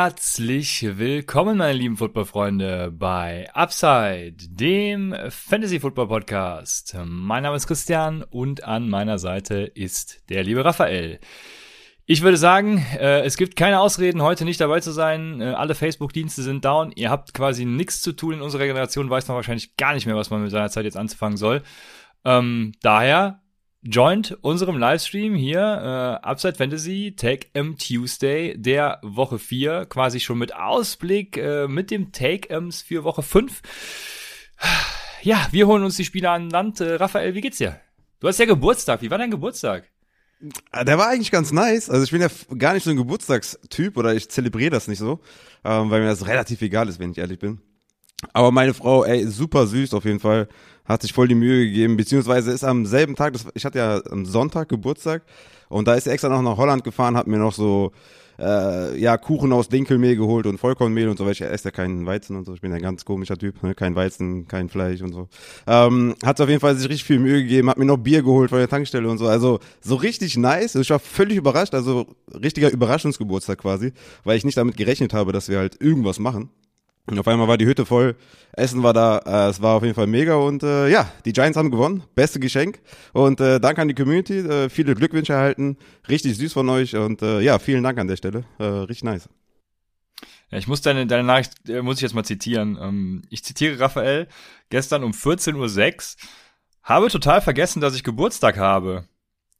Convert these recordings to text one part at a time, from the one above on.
Herzlich willkommen, meine lieben Footballfreunde, bei Upside, dem Fantasy Football Podcast. Mein Name ist Christian und an meiner Seite ist der liebe Raphael. Ich würde sagen, äh, es gibt keine Ausreden, heute nicht dabei zu sein. Äh, alle Facebook-Dienste sind down. Ihr habt quasi nichts zu tun in unserer Generation, weiß man wahrscheinlich gar nicht mehr, was man mit seiner Zeit jetzt anzufangen soll. Ähm, daher joint unserem Livestream hier, äh, Upside Fantasy Take M Tuesday der Woche 4, quasi schon mit Ausblick äh, mit dem Take Ms für Woche 5. Ja, wir holen uns die Spieler an Land. Äh, Raphael, wie geht's dir? Du hast ja Geburtstag. Wie war dein Geburtstag? Ah, der war eigentlich ganz nice. Also ich bin ja gar nicht so ein Geburtstagstyp oder ich zelebriere das nicht so, ähm, weil mir das relativ egal ist, wenn ich ehrlich bin. Aber meine Frau, ey, super süß auf jeden Fall hat sich voll die Mühe gegeben, beziehungsweise ist am selben Tag, das, ich hatte ja am Sonntag Geburtstag und da ist er extra noch nach Holland gefahren, hat mir noch so äh, ja Kuchen aus Dinkelmehl geholt und Vollkornmehl und so, weil ich esse ja keinen Weizen und so, ich bin ein ganz komischer Typ, ne? kein Weizen, kein Fleisch und so. Ähm, hat auf jeden Fall sich richtig viel Mühe gegeben, hat mir noch Bier geholt von der Tankstelle und so, also so richtig nice, ich war völlig überrascht, also richtiger Überraschungsgeburtstag quasi, weil ich nicht damit gerechnet habe, dass wir halt irgendwas machen. Und auf einmal war die Hütte voll, Essen war da, äh, es war auf jeden Fall mega und äh, ja, die Giants haben gewonnen, beste Geschenk und äh, danke an die Community, äh, viele Glückwünsche erhalten, richtig süß von euch und äh, ja, vielen Dank an der Stelle, äh, richtig nice. Ja, ich muss deine, deine Nachricht, äh, muss ich jetzt mal zitieren. Ähm, ich zitiere Raphael, gestern um 14.06 Uhr, habe total vergessen, dass ich Geburtstag habe.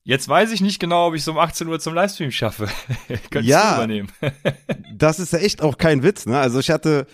Jetzt weiß ich nicht genau, ob ich es um 18 Uhr zum Livestream schaffe. Könntest ja, du übernehmen. das ist ja echt auch kein Witz, ne? Also ich hatte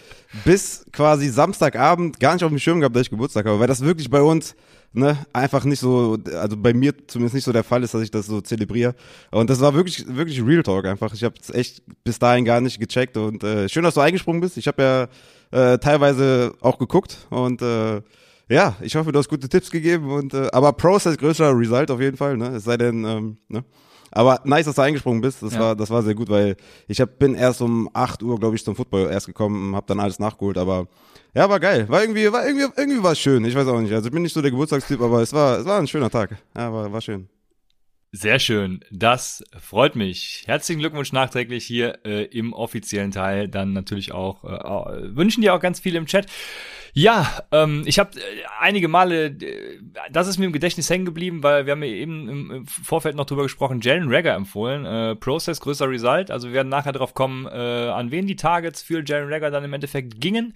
bis quasi Samstagabend gar nicht auf dem Schirm gehabt, dass ich Geburtstag habe, weil das wirklich bei uns ne, einfach nicht so, also bei mir zumindest nicht so der Fall ist, dass ich das so zelebriere. Und das war wirklich, wirklich Real Talk einfach. Ich habe es echt bis dahin gar nicht gecheckt und äh, schön, dass du eingesprungen bist. Ich habe ja äh, teilweise auch geguckt und äh, ja, ich hoffe, du hast gute Tipps gegeben und äh, aber Process größer Result auf jeden Fall, ne? Es sei denn, ähm, ne? Aber nice, dass du eingesprungen bist. Das ja. war das war sehr gut, weil ich hab, bin erst um 8 Uhr, glaube ich, zum Football erst gekommen, hab dann alles nachgeholt, aber ja, war geil. War irgendwie war irgendwie irgendwie war schön. Ich weiß auch nicht. Also ich bin nicht so der Geburtstagstyp, aber es war es war ein schöner Tag. Ja, war war schön. Sehr schön, das freut mich. Herzlichen Glückwunsch nachträglich hier äh, im offiziellen Teil. Dann natürlich auch äh, wünschen dir auch ganz viel im Chat. Ja, ähm, ich habe äh, einige Male, äh, das ist mir im Gedächtnis hängen geblieben, weil wir haben ja eben im, Vorfeld noch drüber gesprochen, Jalen Rager empfohlen. Äh, Process größer Result. Also wir werden nachher darauf kommen, äh, an wen die Targets für Jalen Rager dann im Endeffekt gingen.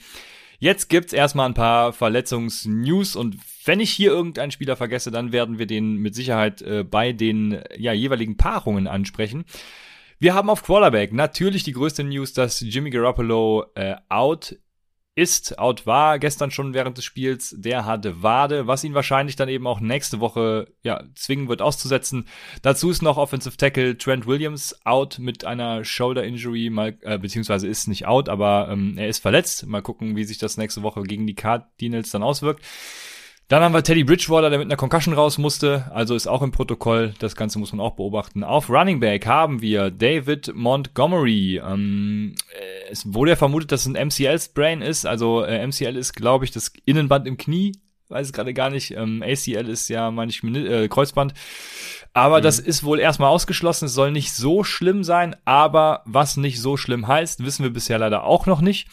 Jetzt gibt's erstmal ein paar Verletzungsnews und wenn ich hier irgendeinen Spieler vergesse, dann werden wir den mit Sicherheit äh, bei den ja, jeweiligen Paarungen ansprechen. Wir haben auf Quarterback natürlich die größte News, dass Jimmy Garoppolo äh, out ist, out war gestern schon während des Spiels. Der hatte Wade, was ihn wahrscheinlich dann eben auch nächste Woche ja, zwingen wird auszusetzen. Dazu ist noch Offensive Tackle Trent Williams out mit einer Shoulder Injury, mal, äh, beziehungsweise ist nicht out, aber ähm, er ist verletzt. Mal gucken, wie sich das nächste Woche gegen die Cardinals dann auswirkt. Dann haben wir Teddy Bridgewater, der mit einer Concussion raus musste, also ist auch im Protokoll. Das Ganze muss man auch beobachten. Auf Running Back haben wir David Montgomery. Ähm, äh, es wurde ja vermutet, dass es ein MCL-Sprain ist. Also äh, MCL ist, glaube ich, das Innenband im Knie. Weiß es gerade gar nicht. Ähm, ACL ist ja, meine ich, äh, Kreuzband. Aber mhm. das ist wohl erstmal ausgeschlossen. Es soll nicht so schlimm sein. Aber was nicht so schlimm heißt, wissen wir bisher leider auch noch nicht.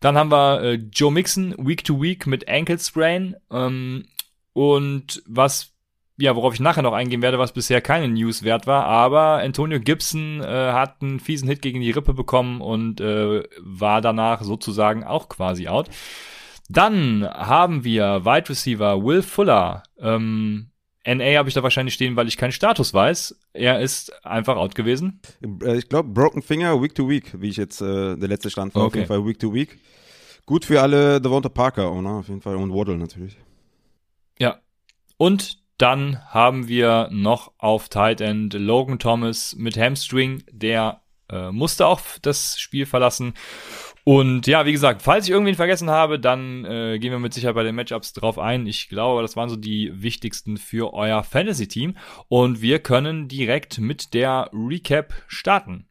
Dann haben wir äh, Joe Mixon Week to Week mit Ankle Sprain. Ähm, und was, ja, worauf ich nachher noch eingehen werde, was bisher keine News wert war, aber Antonio Gibson äh, hat einen fiesen Hit gegen die Rippe bekommen und äh, war danach sozusagen auch quasi out. Dann haben wir Wide Receiver Will Fuller. Ähm, NA habe ich da wahrscheinlich stehen, weil ich keinen Status weiß. Er ist einfach out gewesen. Äh, ich glaube, Broken Finger Week to Week, wie ich jetzt äh, der letzte Stand war. Okay. Auf jeden Fall Week to Week. Gut für alle Devonta Parker Owner auf jeden Fall und Waddle natürlich. Ja. Und dann haben wir noch auf Tight End Logan Thomas mit Hamstring, der äh, musste auch das Spiel verlassen. Und ja, wie gesagt, falls ich irgendwen vergessen habe, dann äh, gehen wir mit Sicherheit bei den Matchups drauf ein. Ich glaube, das waren so die wichtigsten für euer Fantasy-Team. Und wir können direkt mit der Recap starten.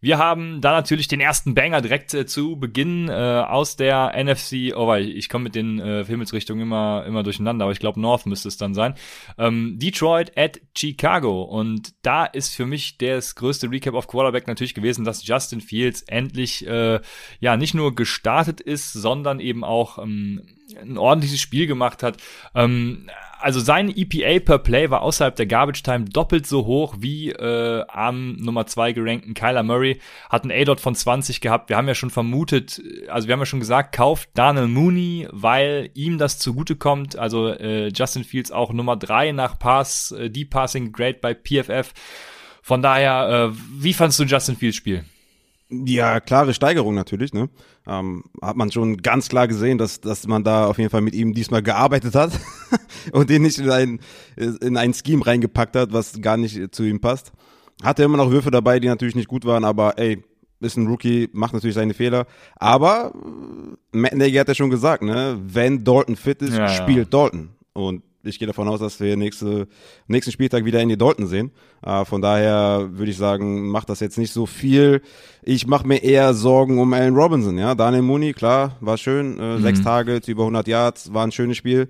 Wir haben da natürlich den ersten Banger direkt äh, zu Beginn äh, aus der NFC. Oh, weil ich komme mit den äh, Himmelsrichtungen immer immer durcheinander, aber ich glaube North müsste es dann sein. Ähm, Detroit at Chicago und da ist für mich das größte Recap auf Quarterback natürlich gewesen, dass Justin Fields endlich äh, ja nicht nur gestartet ist, sondern eben auch ähm, ein ordentliches Spiel gemacht hat. Ähm, also sein EPA per Play war außerhalb der Garbage Time doppelt so hoch wie äh, am Nummer zwei gerankten Kyler Murray. Hat einen A-Dot von 20 gehabt. Wir haben ja schon vermutet, also wir haben ja schon gesagt, kauft Daniel Mooney, weil ihm das zugute kommt. Also äh, Justin Fields auch Nummer drei nach Pass, äh, Deep Passing Grade bei PFF. Von daher, äh, wie fandst du Justin Fields Spiel? Ja, klare Steigerung natürlich, ne? Ähm, hat man schon ganz klar gesehen, dass, dass man da auf jeden Fall mit ihm diesmal gearbeitet hat und den nicht in ein, in ein Scheme reingepackt hat, was gar nicht zu ihm passt. Hatte immer noch Würfe dabei, die natürlich nicht gut waren, aber ey, ist ein Rookie, macht natürlich seine Fehler. Aber äh, Matt Nagy hat ja schon gesagt, ne, wenn Dalton fit ist, ja, spielt ja. Dalton. Und ich gehe davon aus, dass wir nächste, nächsten Spieltag wieder Andy Dalton sehen. Äh, von daher würde ich sagen, macht das jetzt nicht so viel. Ich mache mir eher Sorgen um Allen Robinson. Ja, Daniel Mooney, klar, war schön. Äh, mhm. Sechs Tage, über 100 Yards, war ein schönes Spiel.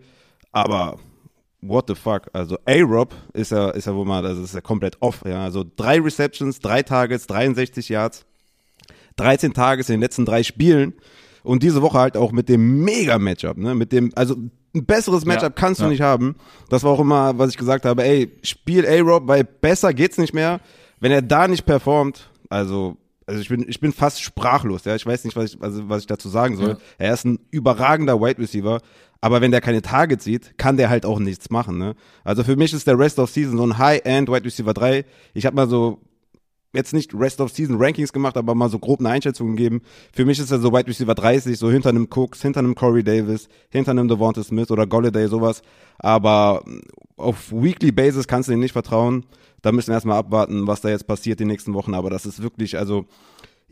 Aber what the fuck? Also A-Rob ist ja, ist ja wohl mal, das ist ja komplett off. Ja, also drei Receptions, drei Targets, 63 Yards, 13 Tages in den letzten drei Spielen. Und diese Woche halt auch mit dem Mega-Matchup, ne? Mit dem, also ein besseres Matchup ja, kannst du ja. nicht haben. Das war auch immer, was ich gesagt habe, ey, spiel A-Rob, weil besser geht's nicht mehr. Wenn er da nicht performt, also, also ich bin, ich bin fast sprachlos, ja. Ich weiß nicht, was ich, also, was ich dazu sagen soll. Ja. Er ist ein überragender Wide Receiver. Aber wenn der keine Targets sieht, kann der halt auch nichts machen, ne? Also für mich ist der Rest of Season so ein High-End Wide Receiver 3. Ich habe mal so jetzt nicht Rest of Season Rankings gemacht, aber mal so grob eine Einschätzung gegeben. Für mich ist er so Wide Receiver 30, so hinter einem Cooks, hinter einem Corey Davis, hinter einem Devonta Smith oder Golladay, sowas. Aber auf Weekly Basis kannst du ihm nicht vertrauen. Da müssen wir erstmal abwarten, was da jetzt passiert die nächsten Wochen. Aber das ist wirklich, also,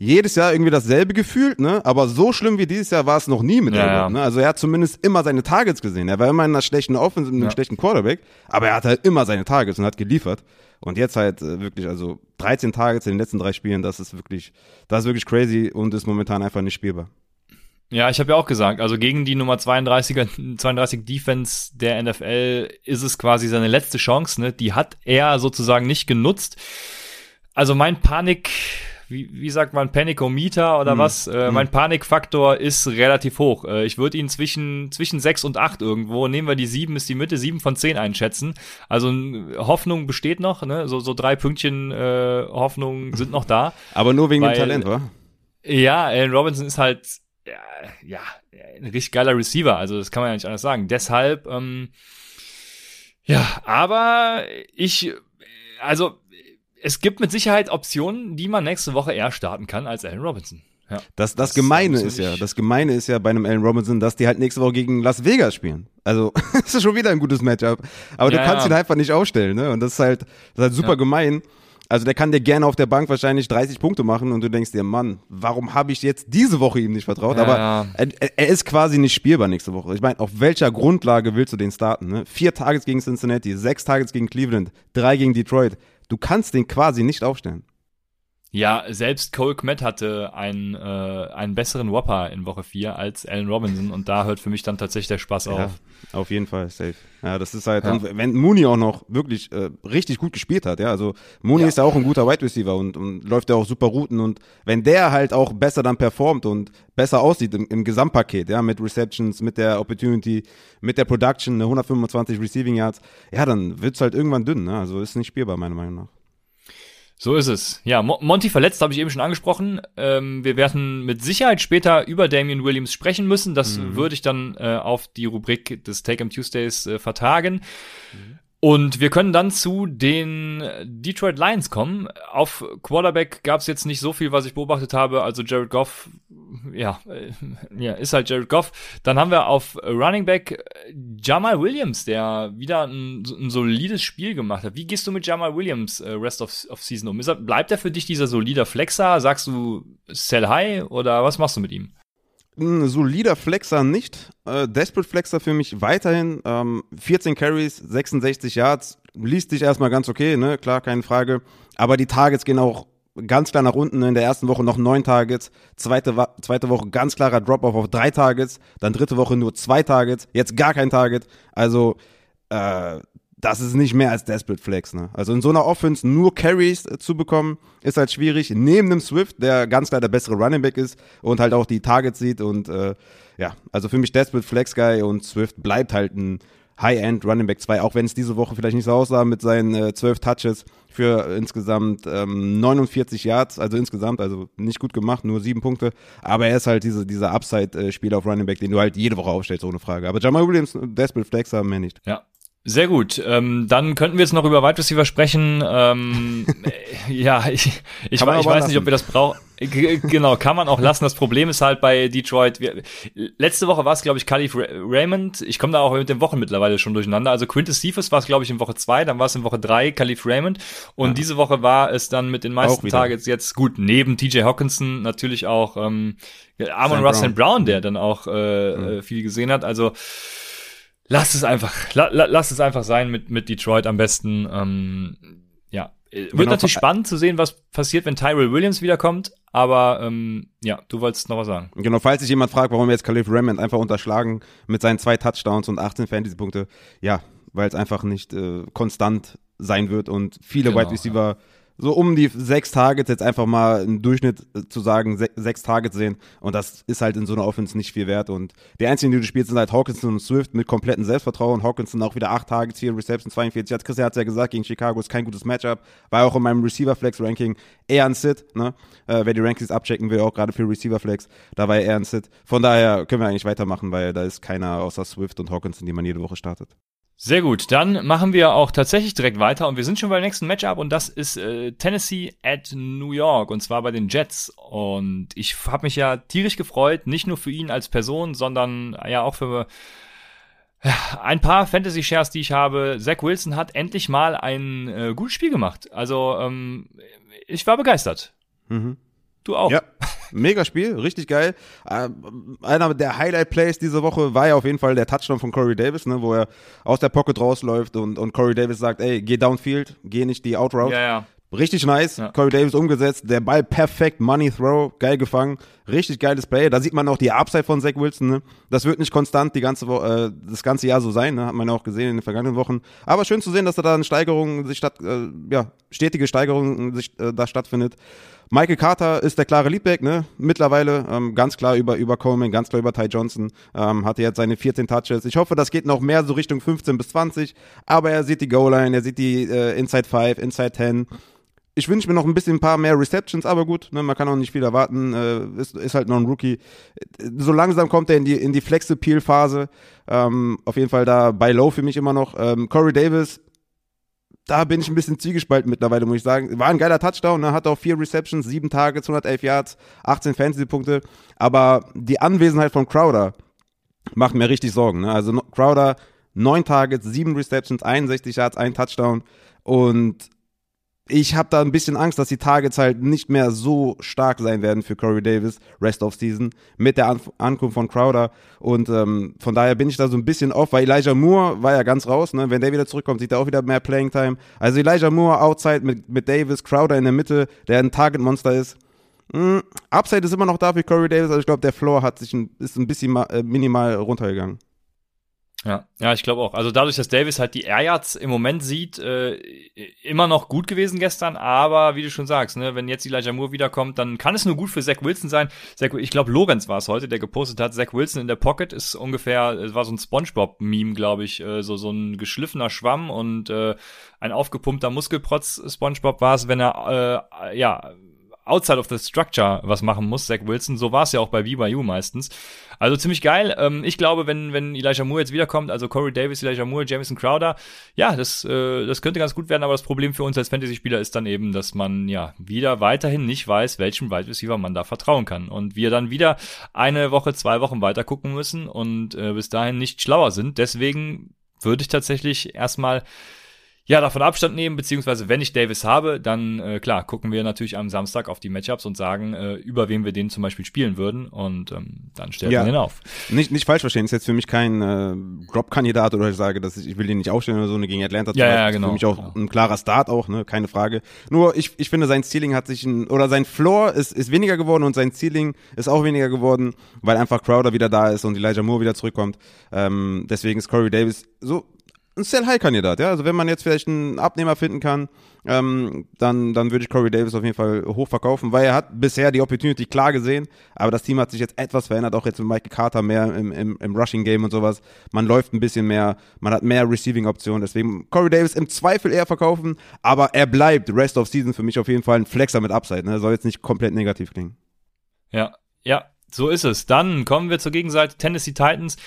jedes Jahr irgendwie dasselbe gefühlt, ne? Aber so schlimm wie dieses Jahr war es noch nie mit ja, ja. ne? Also er hat zumindest immer seine Targets gesehen. Er war immer in einer schlechten Offense, in einem ja. schlechten Quarterback, aber er hat halt immer seine Targets und hat geliefert. Und jetzt halt äh, wirklich, also 13 Targets in den letzten drei Spielen, das ist wirklich, das ist wirklich crazy und ist momentan einfach nicht spielbar. Ja, ich habe ja auch gesagt, also gegen die Nummer 32er, 32 Defense der NFL ist es quasi seine letzte Chance, ne? Die hat er sozusagen nicht genutzt. Also mein Panik, wie, wie sagt man, Panikometer oder mhm. was? Äh, mhm. Mein Panikfaktor ist relativ hoch. Äh, ich würde ihn zwischen, zwischen 6 und 8 irgendwo, nehmen wir die 7, ist die Mitte, 7 von 10 einschätzen. Also Hoffnung besteht noch, ne? So, so drei Pünktchen äh, Hoffnung sind noch da. Aber nur wegen weil, dem Talent, wa? Ja, Allen Robinson ist halt, ja, ja, ein richtig geiler Receiver, also das kann man ja nicht anders sagen. Deshalb, ähm, ja, aber ich, also es gibt mit Sicherheit Optionen, die man nächste Woche eher starten kann als Allen Robinson. Ja. Das, das, das Gemeine ist ja, das Gemeine ist ja bei einem Allen Robinson, dass die halt nächste Woche gegen Las Vegas spielen. Also, das ist schon wieder ein gutes Matchup. Aber ja, du kannst ja. ihn einfach nicht aufstellen, ne? Und das ist halt, das ist halt super gemein. Also der kann dir gerne auf der Bank wahrscheinlich 30 Punkte machen und du denkst dir, Mann, warum habe ich jetzt diese Woche ihm nicht vertraut? Ja, Aber ja. Er, er, ist quasi nicht spielbar nächste Woche. Ich meine, auf welcher Grundlage willst du den starten? Ne? Vier Tages gegen Cincinnati, sechs Tages gegen Cleveland, drei gegen Detroit. Du kannst den quasi nicht aufstellen. Ja, selbst Cole Kmet hatte einen, äh, einen besseren Whopper in Woche 4 als Allen Robinson und da hört für mich dann tatsächlich der Spaß ja, auf. Auf jeden Fall, safe. Ja, das ist halt, ja. wenn Mooney auch noch wirklich äh, richtig gut gespielt hat, ja, also Mooney ja. ist ja auch ein guter Wide Receiver und, und läuft ja auch super Routen und wenn der halt auch besser dann performt und besser aussieht im, im Gesamtpaket, ja, mit Receptions, mit der Opportunity, mit der Production, 125 Receiving Yards, ja, dann wird's halt irgendwann dünn, ne? also ist nicht spielbar, meiner Meinung nach. So ist es. Ja, Mo Monty verletzt, habe ich eben schon angesprochen. Ähm, wir werden mit Sicherheit später über Damian Williams sprechen müssen. Das mhm. würde ich dann äh, auf die Rubrik des Take 'em Tuesdays äh, vertagen. Mhm. Und wir können dann zu den Detroit Lions kommen. Auf Quarterback gab es jetzt nicht so viel, was ich beobachtet habe. Also Jared Goff ja, äh, ja, ist halt Jared Goff. Dann haben wir auf Running Back äh, Jamal Williams, der wieder ein, ein solides Spiel gemacht hat. Wie gehst du mit Jamal Williams äh, Rest of, of Season um? Er, bleibt er für dich dieser solider Flexer? Sagst du Sell High oder was machst du mit ihm? Ein solider Flexer nicht. Äh, Desperate Flexer für mich weiterhin. Ähm, 14 Carries, 66 Yards. Liest sich erstmal ganz okay, ne? Klar, keine Frage. Aber die Targets gehen auch ganz klar nach unten. In der ersten Woche noch neun Targets. Zweite, zweite Woche ganz klarer Drop-off auf drei Targets. Dann dritte Woche nur zwei Targets. Jetzt gar kein Target. Also, äh, das ist nicht mehr als Desperate Flex. Ne? Also in so einer Offense nur Carries äh, zu bekommen, ist halt schwierig. Neben dem Swift, der ganz klar der bessere Running Back ist und halt auch die Targets sieht. Und äh, ja, also für mich Desperate Flex Guy und Swift bleibt halt ein High-End Running Back 2, auch wenn es diese Woche vielleicht nicht so aussah mit seinen äh, 12 Touches für insgesamt ähm, 49 Yards, also insgesamt, also nicht gut gemacht, nur sieben Punkte. Aber er ist halt diese, dieser Upside-Spieler auf Running Back, den du halt jede Woche aufstellst, ohne Frage. Aber Jamal Williams, Desperate Flex haben wir nicht. Ja, sehr gut. Ähm, dann könnten wir jetzt noch über Wide Receiver sprechen. Ähm, ja, ich, ich, ich weiß lassen. nicht, ob wir das brauchen. Genau, kann man auch lassen. Das Problem ist halt bei Detroit. Wir, letzte Woche war es, glaube ich, Khalif Raymond. Ich komme da auch mit den Wochen mittlerweile schon durcheinander. Also Quintus Cephas war es, glaube ich, in Woche zwei, dann war es in Woche drei Khalif Raymond. Und ja. diese Woche war es dann mit den meisten Targets jetzt gut, neben TJ Hawkinson natürlich auch ähm, Amon Russell Brown. Brown, der dann auch äh, mhm. viel gesehen hat. Also lass es einfach, la, la, lass es einfach sein mit, mit Detroit am besten. Ähm, ja, wird genau, natürlich spannend zu sehen, was passiert, wenn Tyrell Williams wiederkommt. Aber ähm, ja, du wolltest noch was sagen. Genau, falls sich jemand fragt, warum wir jetzt Khalif Raymond einfach unterschlagen mit seinen zwei Touchdowns und 18 Fantasy-Punkte, ja, weil es einfach nicht äh, konstant sein wird und viele genau, Wide Receiver ja so um die sechs Targets jetzt einfach mal im Durchschnitt äh, zu sagen, se sechs Targets sehen. Und das ist halt in so einer Offense nicht viel wert. Und die einzigen, die du spielst, sind halt Hawkinson und Swift mit komplettem Selbstvertrauen. Hawkinson auch wieder acht Targets, hier Reception 42. Hat Christian hat ja gesagt, gegen Chicago ist kein gutes Matchup. War auch in meinem Receiver Flex Ranking eher ein Sit, ne? Äh, wer die Rankings abchecken will, auch gerade für Receiver Flex, da war er eher ein Sit. Von daher können wir eigentlich weitermachen, weil da ist keiner außer Swift und Hawkinson, die man jede Woche startet. Sehr gut, dann machen wir auch tatsächlich direkt weiter und wir sind schon beim nächsten Matchup und das ist äh, Tennessee at New York und zwar bei den Jets und ich habe mich ja tierisch gefreut, nicht nur für ihn als Person, sondern ja auch für ja, ein paar Fantasy-Shares, die ich habe. Zach Wilson hat endlich mal ein äh, gutes Spiel gemacht. Also ähm, ich war begeistert. Mhm. Du auch. Ja, mega Spiel, richtig geil. Äh, einer der Highlight-Plays diese Woche war ja auf jeden Fall der Touchdown von Corey Davis, ne, wo er aus der Pocket rausläuft und, und Corey Davis sagt, ey, geh downfield, geh nicht die Outroute. Ja, ja. Richtig nice. Ja. Corey Davis umgesetzt. Der Ball perfekt. Money Throw. Geil gefangen. Richtig geiles Play. Da sieht man auch die Upside von Zach Wilson. Ne? Das wird nicht konstant die ganze Woche, äh, das ganze Jahr so sein. Ne? Hat man auch gesehen in den vergangenen Wochen. Aber schön zu sehen, dass da, da eine Steigerung sich statt, äh, ja, stetige Steigerung sich äh, da stattfindet. Michael Carter ist der klare Leadback, ne? Mittlerweile ähm, ganz klar über über Coleman, ganz klar über Ty Johnson. Ähm, hatte jetzt seine 14 Touches. Ich hoffe, das geht noch mehr so Richtung 15 bis 20. Aber er sieht die Goal-Line, er sieht die äh, Inside 5, Inside 10 ich wünsche mir noch ein bisschen ein paar mehr Receptions, aber gut, ne, man kann auch nicht viel erwarten. Äh, ist, ist halt noch ein Rookie. So langsam kommt er in die, in die Flex-Appeal-Phase. Ähm, auf jeden Fall da bei Low für mich immer noch. Ähm, Corey Davis, da bin ich ein bisschen zwiegespalten mittlerweile, muss ich sagen. War ein geiler Touchdown, ne? hat auch vier Receptions, sieben Targets, 111 Yards, 18 Fantasy-Punkte. Aber die Anwesenheit von Crowder macht mir richtig Sorgen. Ne? Also Crowder, neun Targets, sieben Receptions, 61 Yards, ein Touchdown. Und ich habe da ein bisschen Angst, dass die Targets halt nicht mehr so stark sein werden für Corey Davis, Rest of Season, mit der An Ankunft von Crowder. Und ähm, von daher bin ich da so ein bisschen off, weil Elijah Moore war ja ganz raus. Ne? Wenn der wieder zurückkommt, sieht er auch wieder mehr Playing Time. Also Elijah Moore outside mit, mit Davis, Crowder in der Mitte, der ein Target-Monster ist. Mm, Upside ist immer noch da für Corey Davis, aber ich glaube, der Floor hat sich ein, ist ein bisschen äh, minimal runtergegangen. Ja, ja, ich glaube auch. Also dadurch, dass Davis halt die Air Yards im Moment sieht, äh, immer noch gut gewesen gestern, aber wie du schon sagst, ne, wenn jetzt Elijah Moore wiederkommt, dann kann es nur gut für Zach Wilson sein. Zach, ich glaube, Lorenz war es heute, der gepostet hat, Zach Wilson in der Pocket ist ungefähr, es war so ein Spongebob-Meme, glaube ich, äh, so, so ein geschliffener Schwamm und äh, ein aufgepumpter Muskelprotz Spongebob war es, wenn er, äh, ja, outside of the structure was machen muss, Zach Wilson. So war es ja auch bei BYU meistens. Also ziemlich geil. Ähm, ich glaube, wenn, wenn Elijah Moore jetzt wiederkommt, also Corey Davis, Elijah Moore, Jamison Crowder, ja, das, äh, das könnte ganz gut werden, aber das Problem für uns als Fantasy-Spieler ist dann eben, dass man ja wieder weiterhin nicht weiß, welchem Wide Receiver man da vertrauen kann. Und wir dann wieder eine Woche, zwei Wochen weiter gucken müssen und äh, bis dahin nicht schlauer sind. Deswegen würde ich tatsächlich erstmal ja, davon Abstand nehmen, beziehungsweise wenn ich Davis habe, dann äh, klar, gucken wir natürlich am Samstag auf die Matchups und sagen, äh, über wen wir den zum Beispiel spielen würden und ähm, dann stellen Ja. wir den auf. Nicht, nicht falsch verstehen, ist jetzt für mich kein äh, Drop-Kandidat oder ich sage, dass ich, ich will den nicht aufstellen oder so, ne, gegen Atlanta. Ja, ja, genau, Für mich auch genau. ein klarer Start auch, ne, keine Frage. Nur ich, ich finde, sein Ceiling hat sich, ein, oder sein Floor ist, ist weniger geworden und sein Ceiling ist auch weniger geworden, weil einfach Crowder wieder da ist und Elijah Moore wieder zurückkommt. Ähm, deswegen ist Corey Davis so ein Sell-High-Kandidat, ja. Also wenn man jetzt vielleicht einen Abnehmer finden kann, ähm, dann, dann würde ich Corey Davis auf jeden Fall hoch verkaufen, weil er hat bisher die Opportunity klar gesehen, aber das Team hat sich jetzt etwas verändert, auch jetzt mit Michael Carter mehr im, im, im Rushing-Game und sowas. Man läuft ein bisschen mehr, man hat mehr Receiving-Optionen, deswegen Corey Davis im Zweifel eher verkaufen, aber er bleibt Rest of Season für mich auf jeden Fall ein Flexer mit Upside, ne? Soll jetzt nicht komplett negativ klingen. Ja, ja, so ist es. Dann kommen wir zur Gegenseite Tennessee Titans.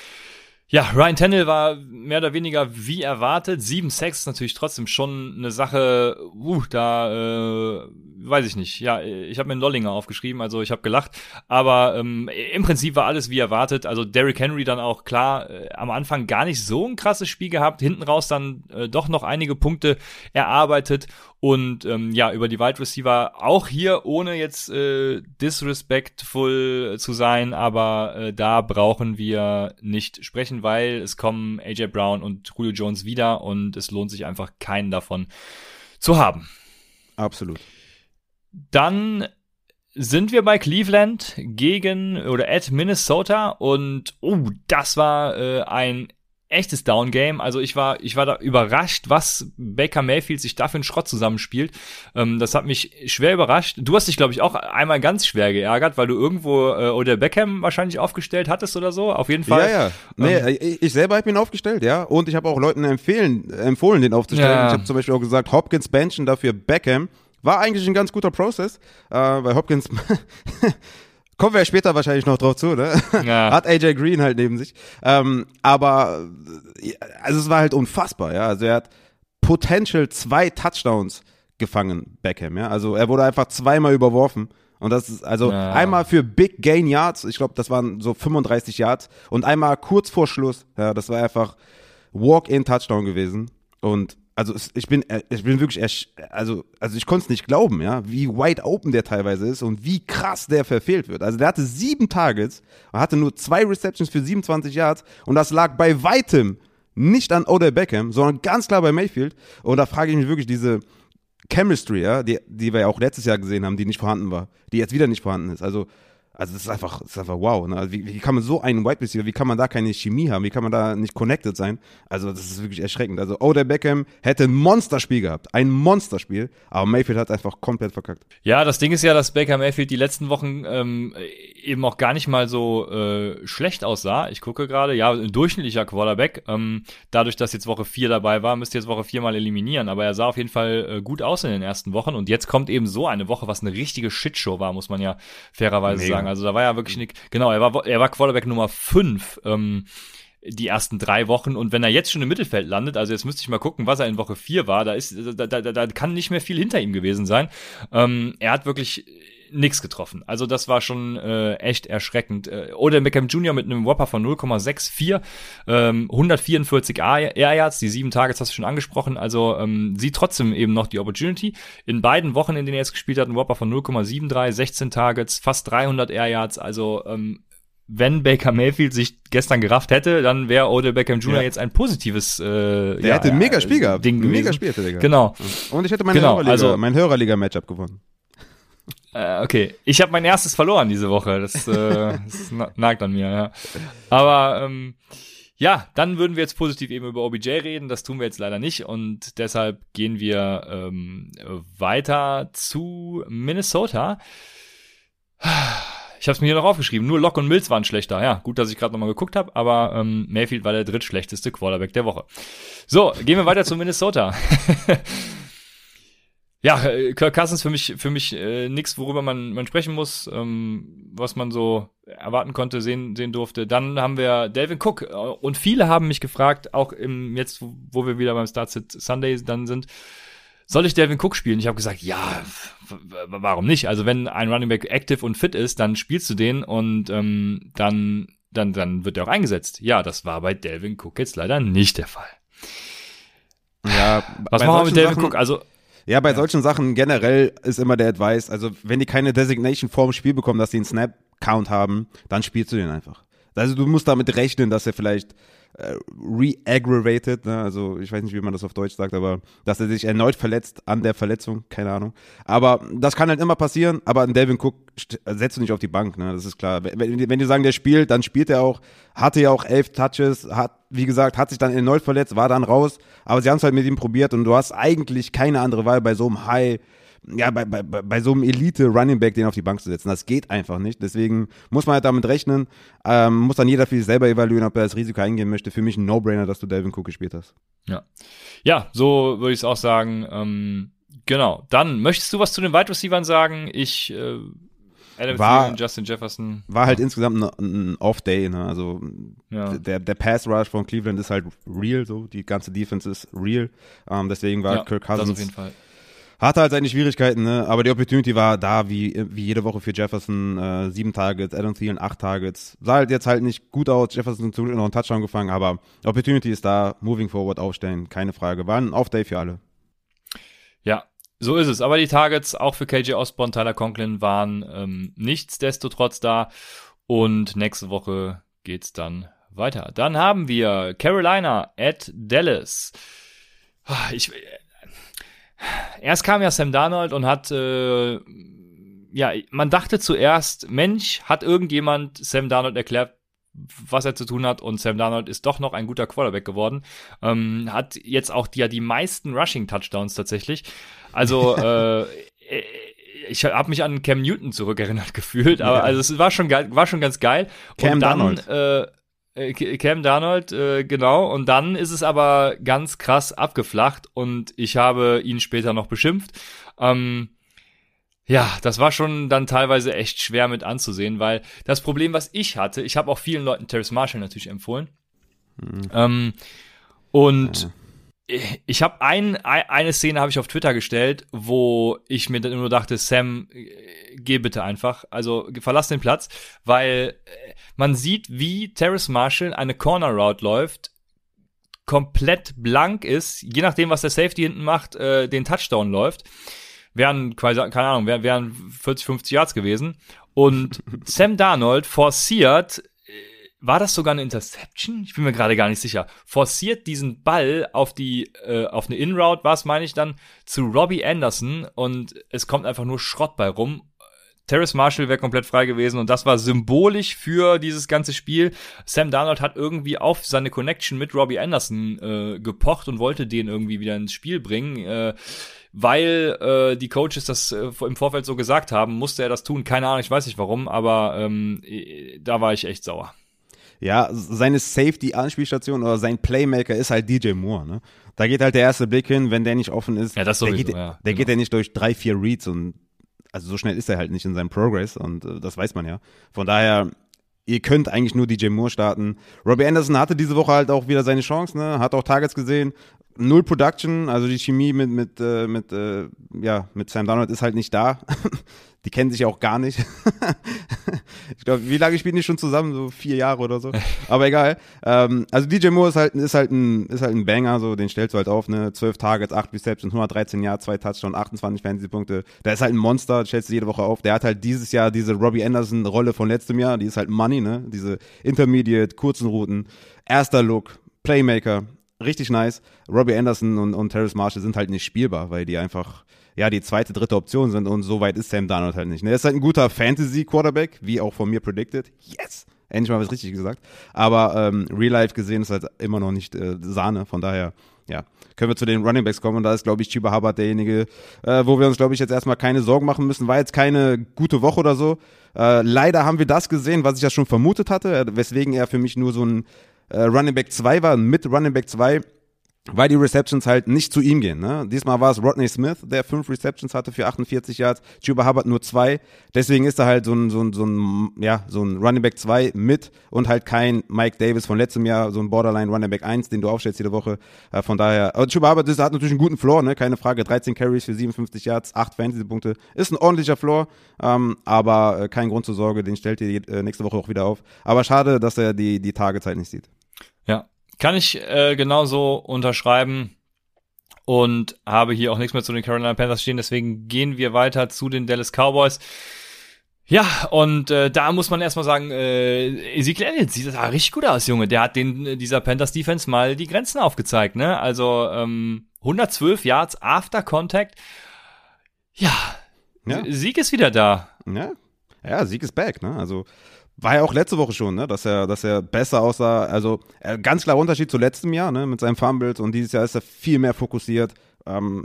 Ja, Ryan Tannehill war mehr oder weniger wie erwartet. Sieben ist natürlich trotzdem schon eine Sache, uh, da äh, weiß ich nicht. Ja, ich habe mir einen Lollinger aufgeschrieben, also ich habe gelacht. Aber ähm, im Prinzip war alles wie erwartet. Also Derrick Henry dann auch klar äh, am Anfang gar nicht so ein krasses Spiel gehabt. Hinten raus dann äh, doch noch einige Punkte erarbeitet. Und ähm, ja, über die Wide Receiver auch hier, ohne jetzt äh, disrespectful zu sein, aber äh, da brauchen wir nicht sprechen, weil es kommen AJ Brown und Julio Jones wieder und es lohnt sich einfach keinen davon zu haben. Absolut. Dann sind wir bei Cleveland gegen oder at Minnesota und oh, das war äh, ein echtes Down-Game. Also ich war, ich war da überrascht, was Baker Mayfield sich da für einen Schrott zusammenspielt. Ähm, das hat mich schwer überrascht. Du hast dich, glaube ich, auch einmal ganz schwer geärgert, weil du irgendwo äh, oder Beckham wahrscheinlich aufgestellt hattest oder so. Auf jeden Fall. Ja, ja. Nee, ich, ich selber habe ihn aufgestellt, ja. Und ich habe auch Leuten empfehlen, empfohlen, den aufzustellen. Ja. Ich habe zum Beispiel auch gesagt, Hopkins benchen, dafür Beckham. War eigentlich ein ganz guter Prozess, äh, weil Hopkins, kommen wir ja später wahrscheinlich noch drauf zu, ne? Ja. Hat AJ Green halt neben sich. Ähm, aber, also es war halt unfassbar, ja. Also er hat potential zwei Touchdowns gefangen, Beckham, ja. Also er wurde einfach zweimal überworfen. Und das ist also Ja. einmal für Big Gain Yards, ich glaube, das waren so 35 Yards und einmal kurz vor Schluss, ja, das war einfach Walk-in-Touchdown gewesen. Und also ich bin, äh, ich bin wirklich, also, also ich konnte es nicht glauben, ja, wie wide open der teilweise ist und wie krass der verfehlt wird. Also der hatte sieben Targets und hatte nur zwei Receptions für 27 Yards und das lag bei weitem nicht an Odell Beckham, sondern ganz klar bei Mayfield. Und da frage ich mich wirklich diese Chemistry, ja, die, die wir ja auch letztes Jahr gesehen haben, die nicht vorhanden war, die jetzt wieder nicht vorhanden ist. Also, also das ist einfach, das ist einfach wow. Ne? Also wie, wie kann man so einen Wide Receiver, wie kann man da keine Chemie haben, wie kann man da nicht connected sein? Also das ist wirklich erschreckend. Also Odell Beckham hätte ein Monsterspiel gehabt, ein Monsterspiel, aber Mayfield hat einfach komplett verkackt. Ja, das Ding ist ja, dass Baker Mayfield die letzten Wochen ähm, eben auch gar nicht mal so äh, schlecht aussah. Ich gucke gerade, ja, ein durchschnittlicher Quarterback. Ähm, dadurch, dass jetzt Woche 4 dabei war, müsste jetzt Woche 4 mal eliminieren. Aber er sah auf jeden Fall äh, gut aus in den ersten Wochen. Und jetzt kommt eben so eine Woche, was eine richtige Shitshow war, muss man ja fairerweise Mega. sagen. Also da war ja wirklich nicht, genau, er war, er war Quarterback Nummer 5. Ähm, die ersten drei Wochen und wenn er jetzt schon im Mittelfeld landet, also jetzt müsste ich mal gucken, was er in Woche 4 war, da ist, da, da, da, da kann nicht mehr viel hinter ihm gewesen sein. Ähm, er hat wirklich nichts getroffen. Also das war schon äh, echt erschreckend. Äh, Oder Beckham Jr. mit einem Whopper von 0,64, ähm, 144 Air Yards, die sieben Targets hast du schon angesprochen. Also ähm, sieht trotzdem eben noch die Opportunity. In beiden Wochen, in denen er jetzt gespielt hat, ein Whopper von 0,73, 16 Targets, fast 300 Air Yards. Also ähm, wenn Baker Mayfield sich gestern gerafft hätte, dann wäre Odell Beckham Jr. Ja. jetzt ein positives äh, Der hätte ein mega Spiel gehabt. Ding ein gewesen. mega Spiel hätte der gehabt. Genau. Und ich hätte meine Genau, Hörerliga, also- mein Hörerliga-Matchup gewonnen. Äh, okay, ich habe mein erstes verloren diese Woche. Das, äh, das na- nagt an mir, ja. Aber ähm, ja, dann würden wir jetzt positiv eben über OBJ reden. Das tun wir jetzt leider nicht und deshalb gehen wir ähm, weiter zu Minnesota. Ich habe es mir hier noch aufgeschrieben. Nur Locke und Mills waren schlechter. Ja, gut, dass ich gerade nochmal geguckt habe, aber ähm, Mayfield war der drittschlechteste Quarterback der Woche. So, gehen wir weiter zu Minnesota. ja, äh, Kirk Cousins für mich, für mich äh, nichts, worüber man, man sprechen muss, ähm, was man so erwarten konnte, sehen, sehen durfte. Dann haben wir Delvin Cook äh, und viele haben mich gefragt, auch im jetzt, wo wir wieder beim Start Sunday dann sind, soll ich Delvin Cook spielen? Ich habe gesagt, ja, warum nicht? Also wenn ein Running Back active und fit ist, dann spielst du den und ähm, dann, dann, dann wird er auch eingesetzt. Ja, das war bei Delvin Cook jetzt leider nicht der Fall. Ja, was machen wir mit Delvin Cook? Also ja, bei ja. solchen Sachen generell ist immer der Advice, also wenn die keine Designation vorm Spiel bekommen, dass die einen Snap-Count haben, dann spielst du den einfach. Also du musst damit rechnen, dass er vielleicht äh, re-aggravated, ne? also ich weiß nicht, wie man das auf Deutsch sagt, aber dass er sich erneut verletzt an der Verletzung, keine Ahnung. Aber das kann halt immer passieren, aber ein Delvin Cook setzt du nicht auf die Bank, ne? das ist klar. Wenn, wenn die sagen, der spielt, dann spielt er auch, hatte ja auch elf Touches, hat, wie gesagt, hat sich dann erneut verletzt, war dann raus, aber sie haben es halt mit ihm probiert und du hast eigentlich keine andere Wahl bei so einem High ja, bei, bei, bei so einem Elite-Running Back den auf die Bank zu setzen. Das geht einfach nicht. Deswegen muss man halt damit rechnen. Ähm, muss dann jeder für sich selber evaluieren, ob er das Risiko eingehen möchte. Für mich ein No-Brainer, dass du Delvin Cook gespielt hast. Ja, ja so würde ich es auch sagen. Ähm, genau. Dann, möchtest du was zu den Wide Receivers sagen? Ich äh, Adam war, Justin Jefferson. War halt insgesamt ein, ein Off-Day, ne? Also ja. der, der Pass-Rush von Cleveland ist halt real, so die ganze Defense ist real. Ähm, deswegen war ja, Kirk Cousins auf jeden Fall. Hatte halt seine Schwierigkeiten, ne? aber die Opportunity war da, wie, wie jede Woche für Jefferson. Äh, sieben Targets, Adam Thielen acht Targets. Sah halt jetzt halt nicht gut aus. Jefferson zum Glück noch einen Touchdown gefangen, aber Opportunity ist da. Moving forward aufstellen, keine Frage. War ein Off-Day für alle. Ja, so ist es. Aber die Targets auch für KJ Osborne, Tyler Conklin waren ähm, nichtsdestotrotz da. Und nächste Woche geht's dann weiter. Dann haben wir Carolina at Dallas. Ah, ich, erst kam ja Sam Darnold und hat, äh, ja, man dachte zuerst, Mensch, hat irgendjemand Sam Darnold erklärt, was er zu tun hat und Sam Darnold ist doch noch ein guter Quarterback geworden. Ähm, hat jetzt auch die, ja die meisten Rushing-Touchdowns tatsächlich. Also, äh, ich habe mich an Cam Newton zurückerinnert gefühlt, aber also es war schon geil, war schon ganz geil. Cam und dann, Darnold. Äh, äh, Cam Darnold, äh, genau. Und dann ist es aber ganz krass abgeflacht und ich habe ihn später noch beschimpft. Ähm, ja, das war schon dann teilweise echt schwer mit anzusehen, weil das Problem, was ich hatte, ich habe auch vielen Leuten Terrace Marshall natürlich empfohlen. Mhm. Ähm, und ja ich habe ein, eine Szene habe ich auf Twitter gestellt, wo ich mir dann nur dachte, Sam, äh, geh bitte einfach, also verlass den Platz, weil äh, man sieht, wie Terrace Marshall eine Corner Route läuft, komplett blank ist, je nachdem, was der Safety hinten macht, äh, den Touchdown läuft. Wären quasi, keine Ahnung, wären, wären 40, 50 Yards gewesen. Und Sam Darnold forciert war das sogar eine Interception? Ich bin mir gerade gar nicht sicher. Forciert diesen Ball auf die, äh, auf eine In-Route, was meine ich dann, zu Robbie Anderson und es kommt einfach nur Schrott bei rum. Terrace Marshall wäre komplett frei gewesen und das war symbolisch für dieses ganze Spiel. Sam Darnold hat irgendwie auf seine Connection mit Robbie Anderson äh, gepocht und wollte den irgendwie wieder ins Spiel bringen. Äh, weil äh, die Coaches das äh, im Vorfeld so gesagt haben, musste er das tun. Keine Ahnung, ich weiß nicht warum, aber ähm, da war ich echt sauer. Ja, seine Safety-Anspielstation oder sein Playmaker ist halt DJ Moore. Ne? Da geht halt der erste Blick hin, wenn der nicht offen ist. Ja, das sowieso, der geht, ja, der genau. geht ja nicht durch drei, vier Reads und also so schnell ist er halt nicht in seinem Progress und äh, das weiß man ja. Von daher, ihr könnt eigentlich nur DJ Moore starten. Robbie Anderson hatte diese Woche halt auch wieder seine Chance, ne? Hat auch Targets gesehen. Null Production, also die Chemie mit mit äh, mit äh, ja mit Sam Donald ist halt nicht da. Die kennen sich auch gar nicht. ich glaube, wie lange spielen die schon zusammen? So vier Jahre oder so. Aber egal. Ähm, also DJ Moore ist halt, ist halt ein, ist halt ein Banger, so, den stellst du halt auf, ne? 12 Targets, 8 Receptions, 113 Jahre, 2 Touchdowns, 28 Fantasy-Punkte. Der ist halt ein Monster, stellst du jede Woche auf. Der hat halt dieses Jahr diese Robbie Anderson-Rolle von letztem Jahr, die ist halt Money, ne? Diese Intermediate, kurzen Routen, erster Look, Playmaker, richtig nice. Robbie Anderson und, und Terrace Marshall sind halt nicht spielbar, weil die einfach ja, die zweite, dritte Option sind und so weit ist Sam Darnold halt nicht. Ne? Er ist halt ein guter Fantasy-Quarterback, wie auch von mir predicted. Yes! Endlich mal was richtig gesagt. Aber ähm, Real Life gesehen ist halt immer noch nicht äh, Sahne, von daher ja, können wir zu den Running Backs kommen und da ist, glaube ich, Chiba Hubbard derjenige, äh, wo wir uns, glaube ich, jetzt erstmal keine Sorgen machen müssen. War jetzt keine gute Woche oder so. Äh, leider haben wir das gesehen, was ich ja schon vermutet hatte, weswegen er für mich nur so ein äh, Running Back 2 war, mit Running Back 2 weil die Receptions halt nicht zu ihm gehen. Ne? Diesmal war es Rodney Smith, der fünf Receptions hatte für 48 Yards, Chuba Hubbard nur zwei. Deswegen ist er halt so ein, so ein, so ein, ja, so ein Running Back 2 mit und halt kein Mike Davis von letztem Jahr, so ein Borderline Running Back 1, den du aufstellst jede Woche. Äh, von daher, aber Chuba Hubbard ist, hat natürlich einen guten Floor, ne? keine Frage. 13 Carries für 57 Yards, 8 Fantasy-Punkte. Ist ein ordentlicher Floor, ähm, aber äh, kein Grund zur Sorge, den stellt ihr äh, nächste Woche auch wieder auf. Aber schade, dass er die, die Tagezeit nicht sieht. Ja, kann ich äh, genauso unterschreiben und habe hier auch nichts mehr zu den Carolina Panthers stehen. Deswegen gehen wir weiter zu den Dallas Cowboys. Ja, und äh, da muss man erstmal sagen, äh, Ezekiel Elliott sieht da richtig gut aus, Junge. Der hat den dieser Panthers Defense mal die Grenzen aufgezeigt, ne? Also ähm, 112 Yards after Contact. Ja, ja. Sieg ist wieder da. Ja, ja, Sieg ist back, ne? Also war ja auch letzte Woche schon, ne, dass er, dass er besser aussah. Also äh, ganz klar Unterschied zu letztem Jahr, ne, mit seinem Fumbles und dieses Jahr ist er viel mehr fokussiert. Ähm,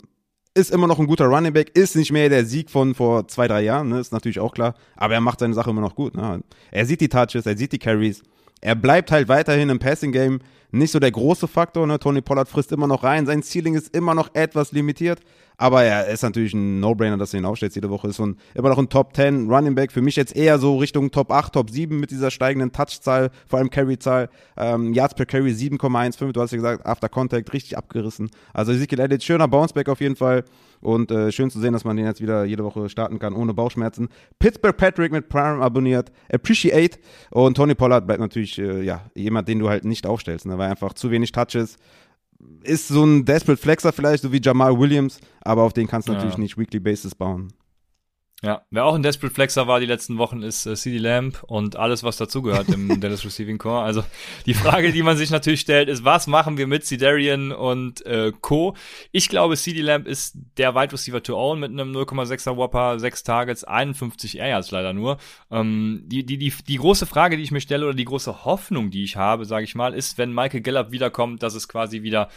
ist immer noch ein guter Running Back, ist nicht mehr der Sieg von vor zwei, drei Jahren, ne, ist natürlich auch klar. Aber er macht seine Sache immer noch gut. Ne. Er sieht die Touches, er sieht die Carries. Er bleibt halt weiterhin im Passing Game nicht so der große Faktor. Ne? Tony Pollard frisst immer noch rein. Sein Ceiling ist immer noch etwas limitiert. Aber er ist natürlich ein No-Brainer, dass er ihn aufstellt jede Woche. Ist ein, immer noch ein Top 10 Running Back. Für mich jetzt eher so Richtung Top 8, Top 7 mit dieser steigenden Touch-Zahl, vor allem Carry-Zahl. Ähm, Yards per Carry 7,15. Du hast ja gesagt, After Contact richtig abgerissen. Also Ezekiel Elliott, schöner Bounceback auf jeden Fall. Und äh, schön zu sehen, dass man den jetzt wieder jede Woche starten kann, ohne Bauchschmerzen. Pittsburgh Patrick mit Prime abonniert. Appreciate. Und Tony Pollard bleibt natürlich äh, ja, jemand, den du halt nicht aufstellst, ne? weil einfach zu wenig Touches ist so ein Desperate Flexer vielleicht, so wie Jamal Williams, aber auf den kannst du ja. natürlich nicht Weekly Basis bauen. Ja, wer auch ein Desperate Flexer war die letzten Wochen ist äh, CD Lamb und alles, was dazugehört im Dallas Receiving Core. Also die Frage, die man sich natürlich stellt, ist, was machen wir mit Cedarian und äh, Co. Ich glaube, CD Lamb ist der Wide Receiver to own mit einem 0,6er Whopper, 6 Targets, 51 Air Yards leider nur. Ähm, die, die, die, die große Frage, die ich mir stelle oder die große Hoffnung, die ich habe, sage ich mal, ist, wenn Michael Gallup wiederkommt, dass es quasi wieder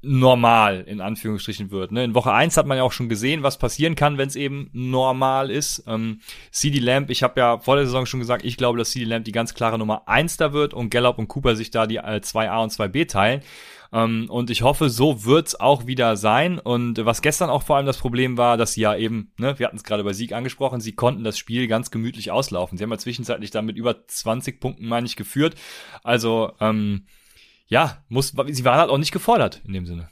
normal in Anführungsstrichen wird. Ne? In Woche eins hat man ja auch schon gesehen, was passieren kann, wenn es eben normal ist. Ähm, CD Lamp, ich habe ja vor der Saison schon gesagt, ich glaube, dass CD Lamp die ganz klare Nummer eins da wird und Gallup und Cooper sich da die äh, 2a und 2b teilen. Ähm, und ich hoffe, so wird's auch wieder sein. Und was gestern auch vor allem das Problem war, dass sie ja eben, ne, wir hatten es gerade bei Sieg angesprochen, sie konnten das Spiel ganz gemütlich auslaufen. Sie haben ja zwischenzeitlich damit über 20 Punkten, meine ich, geführt. Also, ähm, ja, muss, sie waren halt auch nicht gefordert in dem Sinne.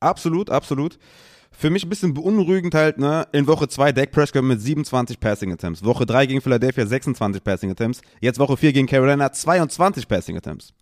Absolut, absolut. Für mich ein bisschen beunruhigend halt, ne, in Woche 2 Dak Prescott mit 27 Passing Attempts. Woche 3 gegen Philadelphia 26 Passing Attempts. Jetzt Woche 4 gegen Carolina 22 Passing Attempts.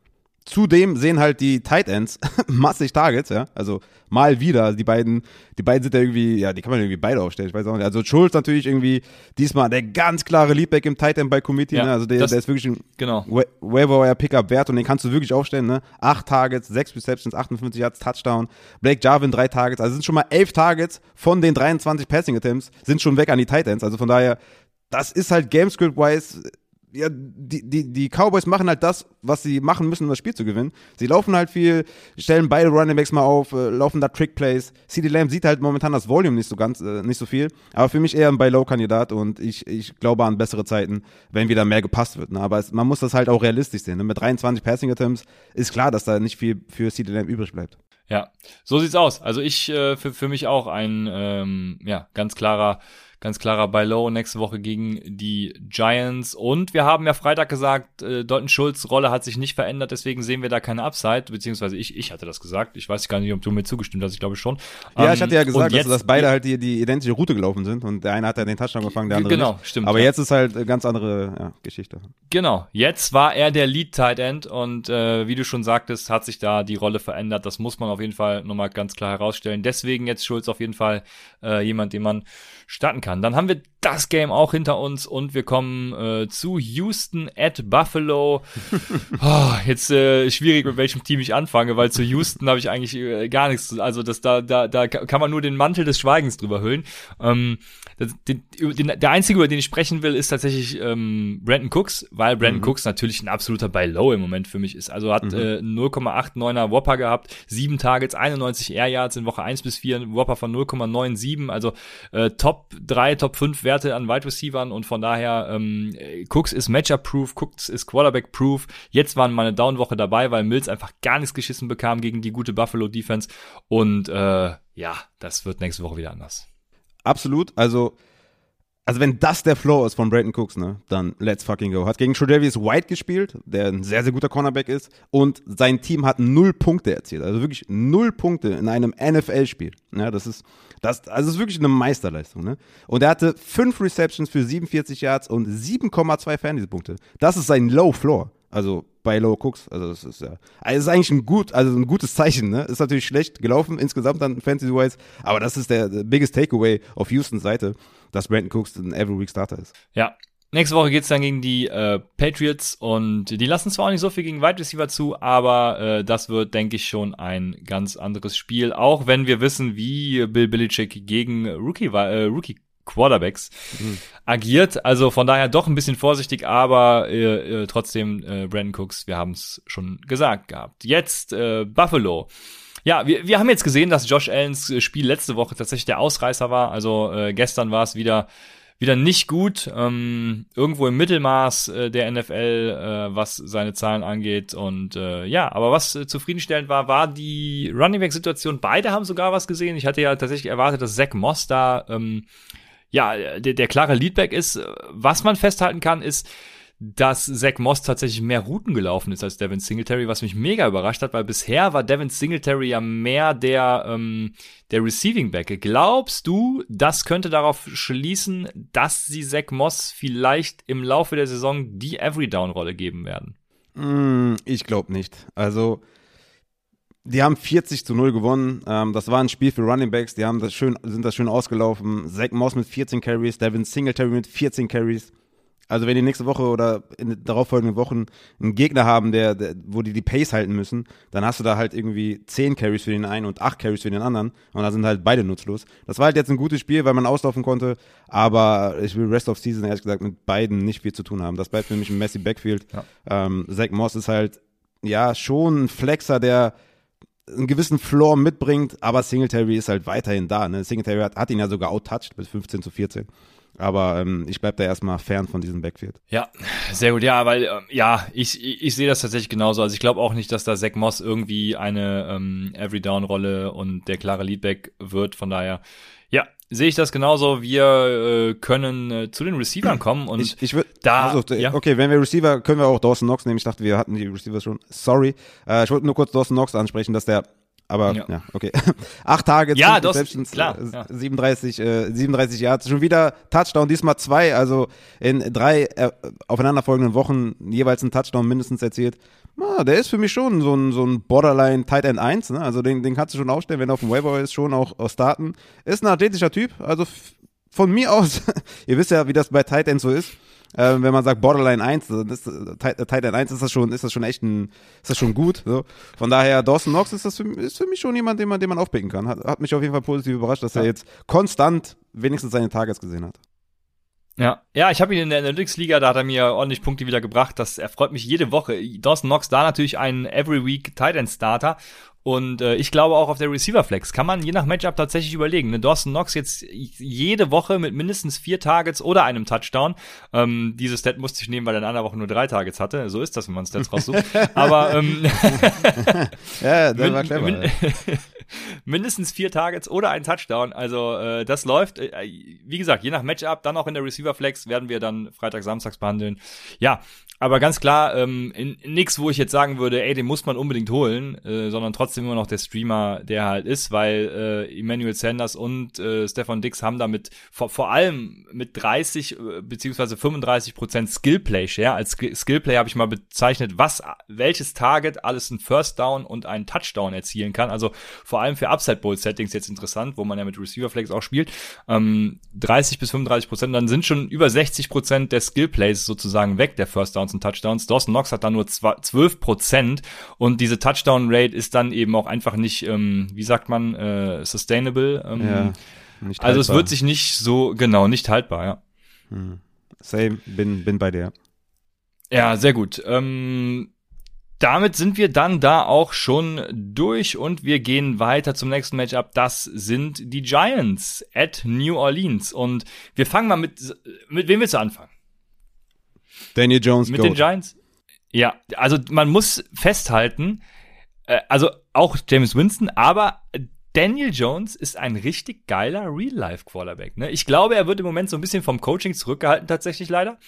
Zudem sehen halt die Tight Ends massig Targets, ja. Also mal wieder. Die beiden, die beiden sind ja irgendwie, ja, die kann man irgendwie beide aufstellen. Ich weiß auch nicht. Also Schulz natürlich irgendwie diesmal der ganz klare Leadback im Tight End bei Committee, ja, ne? Also der, das, der ist wirklich ein genau. Waiver Pickup wert und den kannst du wirklich aufstellen, ne? Acht Targets, sechs Receptions, 58 Yards, Touchdown. Blake Jarvin drei Targets. Also sind schon mal elf Targets von den 23 Passing Attempts sind schon weg an die Tight Ends. Also von daher, das ist halt Gamescript-wise ja, die, die, die Cowboys machen halt das, was sie machen müssen, um das Spiel zu gewinnen. Sie laufen halt viel, stellen beide Running Backs mal auf, äh, laufen da Trick Plays. CD Lamb sieht halt momentan das Volume nicht so ganz, äh, nicht so viel. Aber für mich eher ein Buy-Low-Kandidat und ich, ich glaube an bessere Zeiten, wenn wieder mehr gepasst wird. Ne? Aber es, man muss das halt auch realistisch sehen. Ne? Mit 23 Passing Attempts ist klar, dass da nicht viel für CD Lamb übrig bleibt. Ja, so sieht's aus. Also ich, äh, für, für mich auch ein, ähm, ja, ganz klarer Ganz klarer Buy Low nächste Woche gegen die Giants. Und wir haben ja Freitag gesagt, äh, Dalton Schulz Rolle hat sich nicht verändert, deswegen sehen wir da keine Upside, beziehungsweise ich, ich hatte das gesagt. Ich weiß gar nicht, ob du mir zugestimmt hast, ich glaube schon. Ja, ähm, ich hatte ja gesagt, jetzt, dass, dass beide halt die, die identische Route gelaufen sind und der eine hat ja den Touchdown gefangen, der andere Genau, nicht. stimmt. Aber ja. jetzt ist halt eine ganz andere ja, Geschichte. Genau, jetzt war er der Lead Tight End und äh, wie du schon sagtest, hat sich da die Rolle verändert. Das muss man auf jeden Fall nochmal ganz klar herausstellen. Deswegen jetzt Schulz auf jeden Fall äh, jemand, den man starten kann. Dann haben wir das Game auch hinter uns und wir kommen äh, zu Houston at Buffalo. oh, jetzt äh, schwierig, mit welchem Team ich anfange, weil zu Houston habe ich eigentlich äh, gar nichts. Also das da da da kann man nur den Mantel des Schweigens drüber hüllen. Ähm, das, den, den, der einzige, über den ich sprechen will, ist tatsächlich ähm, Brandon Cooks, weil Brandon mhm. Cooks natürlich ein absoluter Buy Low im Moment für mich ist. Also hat mhm. äh, 0,89er Whopper gehabt, sieben Targets, 91 Air Yards in Woche 1 bis 4, Whopper von 0,97, also äh, Top 3, Top 5 Werte Werte an Wide Receivern und von daher ähm, Cooks ist Matchup-proof, Cooks ist Quarterback-proof. Jetzt waren meine Down-Woche dabei, weil Mills einfach gar nichts geschissen bekam gegen die gute Buffalo-Defense und äh, ja, das wird nächste Woche wieder anders. Absolut, also also wenn das der Flow ist von Brayton Cooks, ne, dann let's fucking go. Hat gegen Tredavious White gespielt, der ein sehr, sehr guter Cornerback ist und sein Team hat null Punkte erzielt. Also wirklich null Punkte in einem NFL-Spiel. Ja, das ist, das, also das ist wirklich eine Meisterleistung, ne. Und er hatte fünf Receptions für 47 Yards und 7,2 Fantasy-Punkte. Das ist sein Low Floor. Also bei Low Cooks. Also das ist ja, also ist eigentlich ein gut, also ein gutes Zeichen. Ne, ist natürlich schlecht gelaufen insgesamt dann Fantasy-wise, aber das ist der, der biggest Takeaway auf Houstons Seite dass Brandon Cooks ein Every Week Starter ist. Ja. Nächste Woche geht's dann gegen die äh, Patriots und die lassen zwar auch nicht so viel gegen Wide Receiver zu, aber äh, das wird, denke ich, schon ein ganz anderes Spiel, auch wenn wir wissen, wie Bill Belichick gegen Rookie, äh, Rookie Quarterbacks mhm. agiert. Also von daher doch ein bisschen vorsichtig, aber äh, äh, trotzdem äh, Brandon Cooks, wir haben es schon gesagt gehabt. Jetzt äh, Buffalo. Ja, wir, wir haben jetzt gesehen, dass Josh Allens äh, Spiel letzte Woche tatsächlich der Ausreißer war. Also äh, gestern war es wieder wieder nicht gut, ähm, irgendwo im Mittelmaß äh, der NFL, äh, was seine Zahlen angeht. Und äh, ja, aber was äh, zufriedenstellend war, war die Running Back Situation. Beide haben sogar was gesehen. Ich hatte ja tatsächlich erwartet, dass Zach Moss da ähm, ja der, der klare Leadback ist. Was man festhalten kann, ist dass Zach Moss tatsächlich mehr Routen gelaufen ist als Devin Singletary, was mich mega überrascht hat, weil bisher war Devin Singletary ja mehr der, ähm, der Receiving Back. Glaubst du, das könnte darauf schließen, dass sie Zach Moss vielleicht im Laufe der Saison die Every-Down-Rolle geben werden? Mm, ich glaube nicht. Also, die haben 40 zu 0 gewonnen. Ähm, das war ein Spiel für Running Backs. Die haben das schön, sind das schön ausgelaufen. Zach Moss mit 14 Carries, Devin Singletary mit 14 Carries. Also wenn die nächste Woche oder in den darauffolgenden Wochen einen Gegner haben, der, der, wo die die Pace halten müssen, dann hast du da halt irgendwie 10 Carries für den einen und 8 Carries für den anderen und da sind halt beide nutzlos. Das war halt jetzt ein gutes Spiel, weil man auslaufen konnte, aber ich will Rest of Season ehrlich gesagt mit beiden nicht viel zu tun haben. Das bleibt für mich ein Messi Backfield. Ja. Ähm, Zach Moss ist halt ja schon ein Flexer, der einen gewissen Floor mitbringt, aber Singletary ist halt weiterhin da. Ne? Singletary hat, hat ihn ja sogar outtouched bis 15 zu 14. Aber ähm, ich bleib da erstmal fern von diesem Backfield. Ja, sehr gut. Ja, weil, ähm, ja, ich, ich, ich sehe das tatsächlich genauso. Also ich glaube auch nicht, dass da Zach Moss irgendwie eine ähm, Every-Down-Rolle und der klare Leadback wird. Von daher, sehe ich das genauso. Wir äh, können äh, zu den Receivern kommen und ich, ich würd, da. Also, ja. Okay, wenn wir Receiver, können wir auch Dawson Knox nehmen. Ich dachte, wir hatten die Receiver schon. Sorry. Äh, ich wollte nur kurz Dawson Knox ansprechen, dass der aber ja, ja okay. Acht Tage, ja, das klar, äh, ja. 37, äh, 37 Yards, schon wieder Touchdown, diesmal zwei, also in drei äh, aufeinanderfolgenden Wochen jeweils ein Touchdown mindestens erzielt. Ah, der ist für mich schon so ein, so ein Borderline Tight End 1, ne? Also den, den kannst du schon aufstellen, wenn er auf dem Waiver ist, schon auch, auch starten. Ist ein athletischer Typ, also von mir aus, ihr wisst ja, wie das bei Tight End so ist äh, wenn man sagt Borderline 1, das, Tight End 1 ist das schon, ist das schon echt ein, ist das schon gut. So. Von daher, Dawson Knox ist das für, ist für mich schon jemand, den man, den man aufpicken kann. Hat, hat mich auf jeden Fall positiv überrascht, dass ja. er jetzt konstant wenigstens seine Targets gesehen hat. Ja, ja, ich habe ihn in der Analytics-Liga, da hat er mir ordentlich Punkte wieder gebracht. Das erfreut mich jede Woche. Dawson Knox da natürlich ein Every Week Tight End Starter und äh, ich glaube auch auf der Receiver Flex kann man je nach Matchup tatsächlich überlegen. Ne? Dawson Knox jetzt jede Woche mit mindestens vier Targets oder einem Touchdown. Ähm, dieses Stat musste ich nehmen, weil er in einer Woche nur drei Targets hatte. So ist das, wenn man Stats raussucht. Aber ähm, ja, das war clever. Min mindestens vier Targets oder ein Touchdown. Also äh, das läuft. Äh, wie gesagt, je nach Matchup, dann auch in der Receiver Flex werden wir dann Freitag, Samstags behandeln. Ja, aber ganz klar, ähm, in, in nix, wo ich jetzt sagen würde, ey, den muss man unbedingt holen, äh, sondern trotzdem immer noch der Streamer, der halt ist, weil äh, Emmanuel Sanders und äh, Stefan Dix haben damit vor, vor allem mit 30 äh, beziehungsweise 35 Prozent Skillplay Share. Als Skillplay habe ich mal bezeichnet, was welches Target alles ein First Down und einen Touchdown erzielen kann. Also vor allem für Upside Bowl Settings jetzt interessant, wo man ja mit Receiver Flex auch spielt. Ähm, 30 bis 35 Prozent, dann sind schon über 60 Prozent der Skillplays sozusagen weg, der First Downs und Touchdowns. Dawson Knox hat da nur 12 Prozent und diese Touchdown Rate ist dann eben auch einfach nicht, ähm, wie sagt man, äh, sustainable. Ähm, ja, also es wird sich nicht so, genau, nicht haltbar, ja. Hm. Same, bin, bin bei dir. Ja, sehr gut. Ähm, damit sind wir dann da auch schon durch und wir gehen weiter zum nächsten Matchup. Das sind die Giants at New Orleans. Und wir fangen mal mit, mit wem willst du anfangen? Daniel Jones. Mit Goat. den Giants? Ja, also man muss festhalten, äh, also auch James Winston, aber Daniel Jones ist ein richtig geiler Real-Life-Quarterback. Ne? Ich glaube, er wird im Moment so ein bisschen vom Coaching zurückgehalten, tatsächlich leider.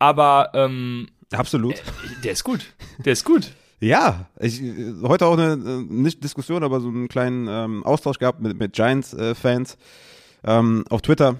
Aber ähm, absolut. Äh, der ist gut. Der ist gut. Ja, ich heute auch eine nicht Diskussion, aber so einen kleinen ähm, Austausch gehabt mit, mit Giants-Fans äh, ähm, auf Twitter.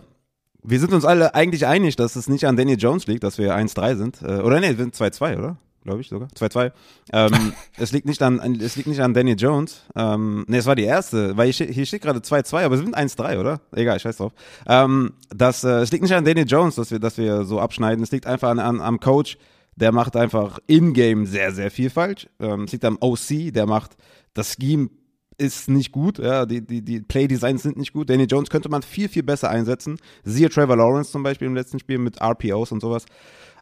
Wir sind uns alle eigentlich einig, dass es nicht an Daniel Jones liegt, dass wir 1-3 sind. Äh, oder nee, wir sind 2-2, oder? glaube ich sogar. 2-2. Ähm, es liegt nicht an, es liegt nicht an Daniel Jones. Ähm, nee, es war die erste, weil hier, hier steht gerade 2-2, aber es sind 1-3, oder? Egal, ich weiß drauf. Ähm, das, äh, es liegt nicht an Daniel Jones, dass wir, dass wir so abschneiden. Es liegt einfach an, an am Coach. Der macht einfach in-game sehr, sehr viel falsch. Ähm, es liegt am OC, der macht das Scheme ist nicht gut, ja, die, die, die Play-Designs sind nicht gut. Daniel Jones könnte man viel, viel besser einsetzen. Siehe Trevor Lawrence zum Beispiel im letzten Spiel mit RPOs und sowas.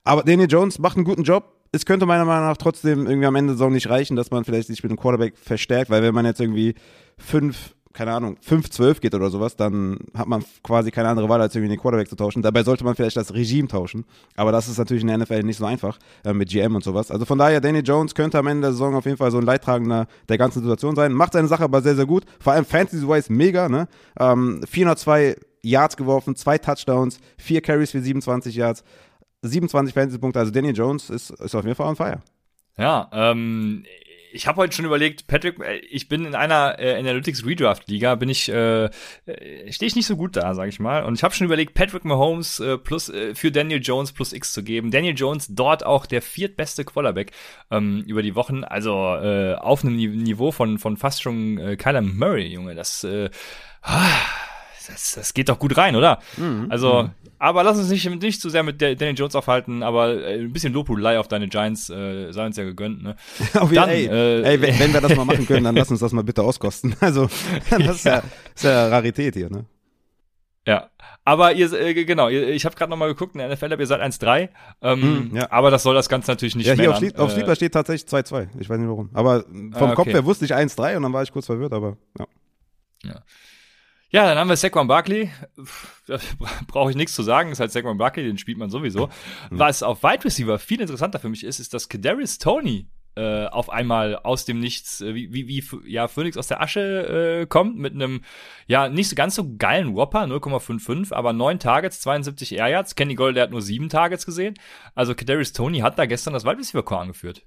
Aber Daniel Jones macht einen guten Job es könnte meiner Meinung nach trotzdem irgendwie am Ende der Saison nicht reichen, dass man vielleicht sich mit dem Quarterback verstärkt, weil wenn man jetzt irgendwie fünf, keine Ahnung, 5-12 geht oder sowas, dann hat man quasi keine andere Wahl, als irgendwie den Quarterback zu tauschen. Dabei sollte man vielleicht das Regime tauschen. Aber das ist natürlich in der NFL nicht so einfach äh, mit GM und sowas. Also von daher, Danny Jones könnte am Ende der Saison auf jeden Fall so ein Leidtragender der ganzen Situation sein. Macht seine Sache aber sehr, sehr gut. Vor allem Fantasy-wise mega, ne? Ähm, 402 Yards geworfen, zwei Touchdowns, vier Carries für 27 Yards. 27 Fantasy-Punkte. Also Danny Jones ist, ist auf jeden Fall on fire. Ja, ähm, ich habe heute schon überlegt, Patrick, äh, ich bin in einer äh, Analytics Redraft Liga, bin ich äh, äh stehe ich nicht so gut da, sage ich mal, und ich habe schon überlegt, Patrick Mahomes äh, plus äh, für Daniel Jones plus X zu geben. Daniel Jones dort auch der viertbeste Quarterback ähm, über die Wochen, also äh, auf einem Niveau von von fast schon äh, Kyler Murray, Junge, das äh, das, das geht doch gut rein, oder? Mhm. Also, mhm. Aber lass uns nicht, nicht zu sehr mit Daniel Jones aufhalten, aber äh, ein bisschen Lobhudelei auf deine Giants äh, sei uns ja gegönnt, ne? auf dann, ey, äh, ey wenn, wenn, wir das mal machen können, dann lass uns das mal bitte auskosten. Also, das ist ja, ist ja Rarität hier, ne? Ja, aber ihr, äh, genau, ihr, ich habe gerade nochmal geguckt, in der NFL, ihr seid 1-3, ähm, mm, ja. aber das soll das Ganze natürlich nicht Ja, hier auf, Sleep, auf Sleeper steht tatsächlich 2-2, ich weiß nicht warum. Aber vom ah, okay. Kopf her wusste ich 1-3 und dann war ich kurz verwirrt, aber ja. Ja. Ja, dann haben wir Saquon Barkley. Da brauche ich nichts zu sagen. Ist halt Saquon Barkley, den spielt man sowieso. Mhm. Was auf Wide Receiver viel interessanter für mich ist, ist, dass Kadarius Tony äh, auf einmal aus dem Nichts, äh, wie, wie, wie ja, Phoenix aus der Asche äh, kommt, mit einem, ja, nicht so ganz so geilen Whopper, 0,55, aber 9 Targets, 72 Air Yards. Kenny Gold, der hat nur 7 Targets gesehen. Also Kadarius Tony hat da gestern das Wide Receiver Core angeführt.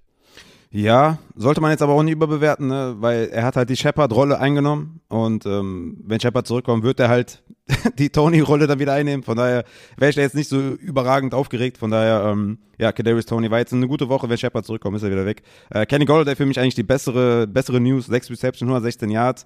Ja, sollte man jetzt aber auch nicht überbewerten, ne? weil er hat halt die Shepard-Rolle eingenommen und ähm, wenn Shepard zurückkommt, wird er halt die Tony-Rolle dann wieder einnehmen. Von daher wäre ich da jetzt nicht so überragend aufgeregt. Von daher, ähm, ja, Kadarius Tony war jetzt eine gute Woche. Wenn Shepard zurückkommt, ist er wieder weg. Äh, Kenny Golladay für mich eigentlich die bessere, bessere News. 6 Reception, 116 Yards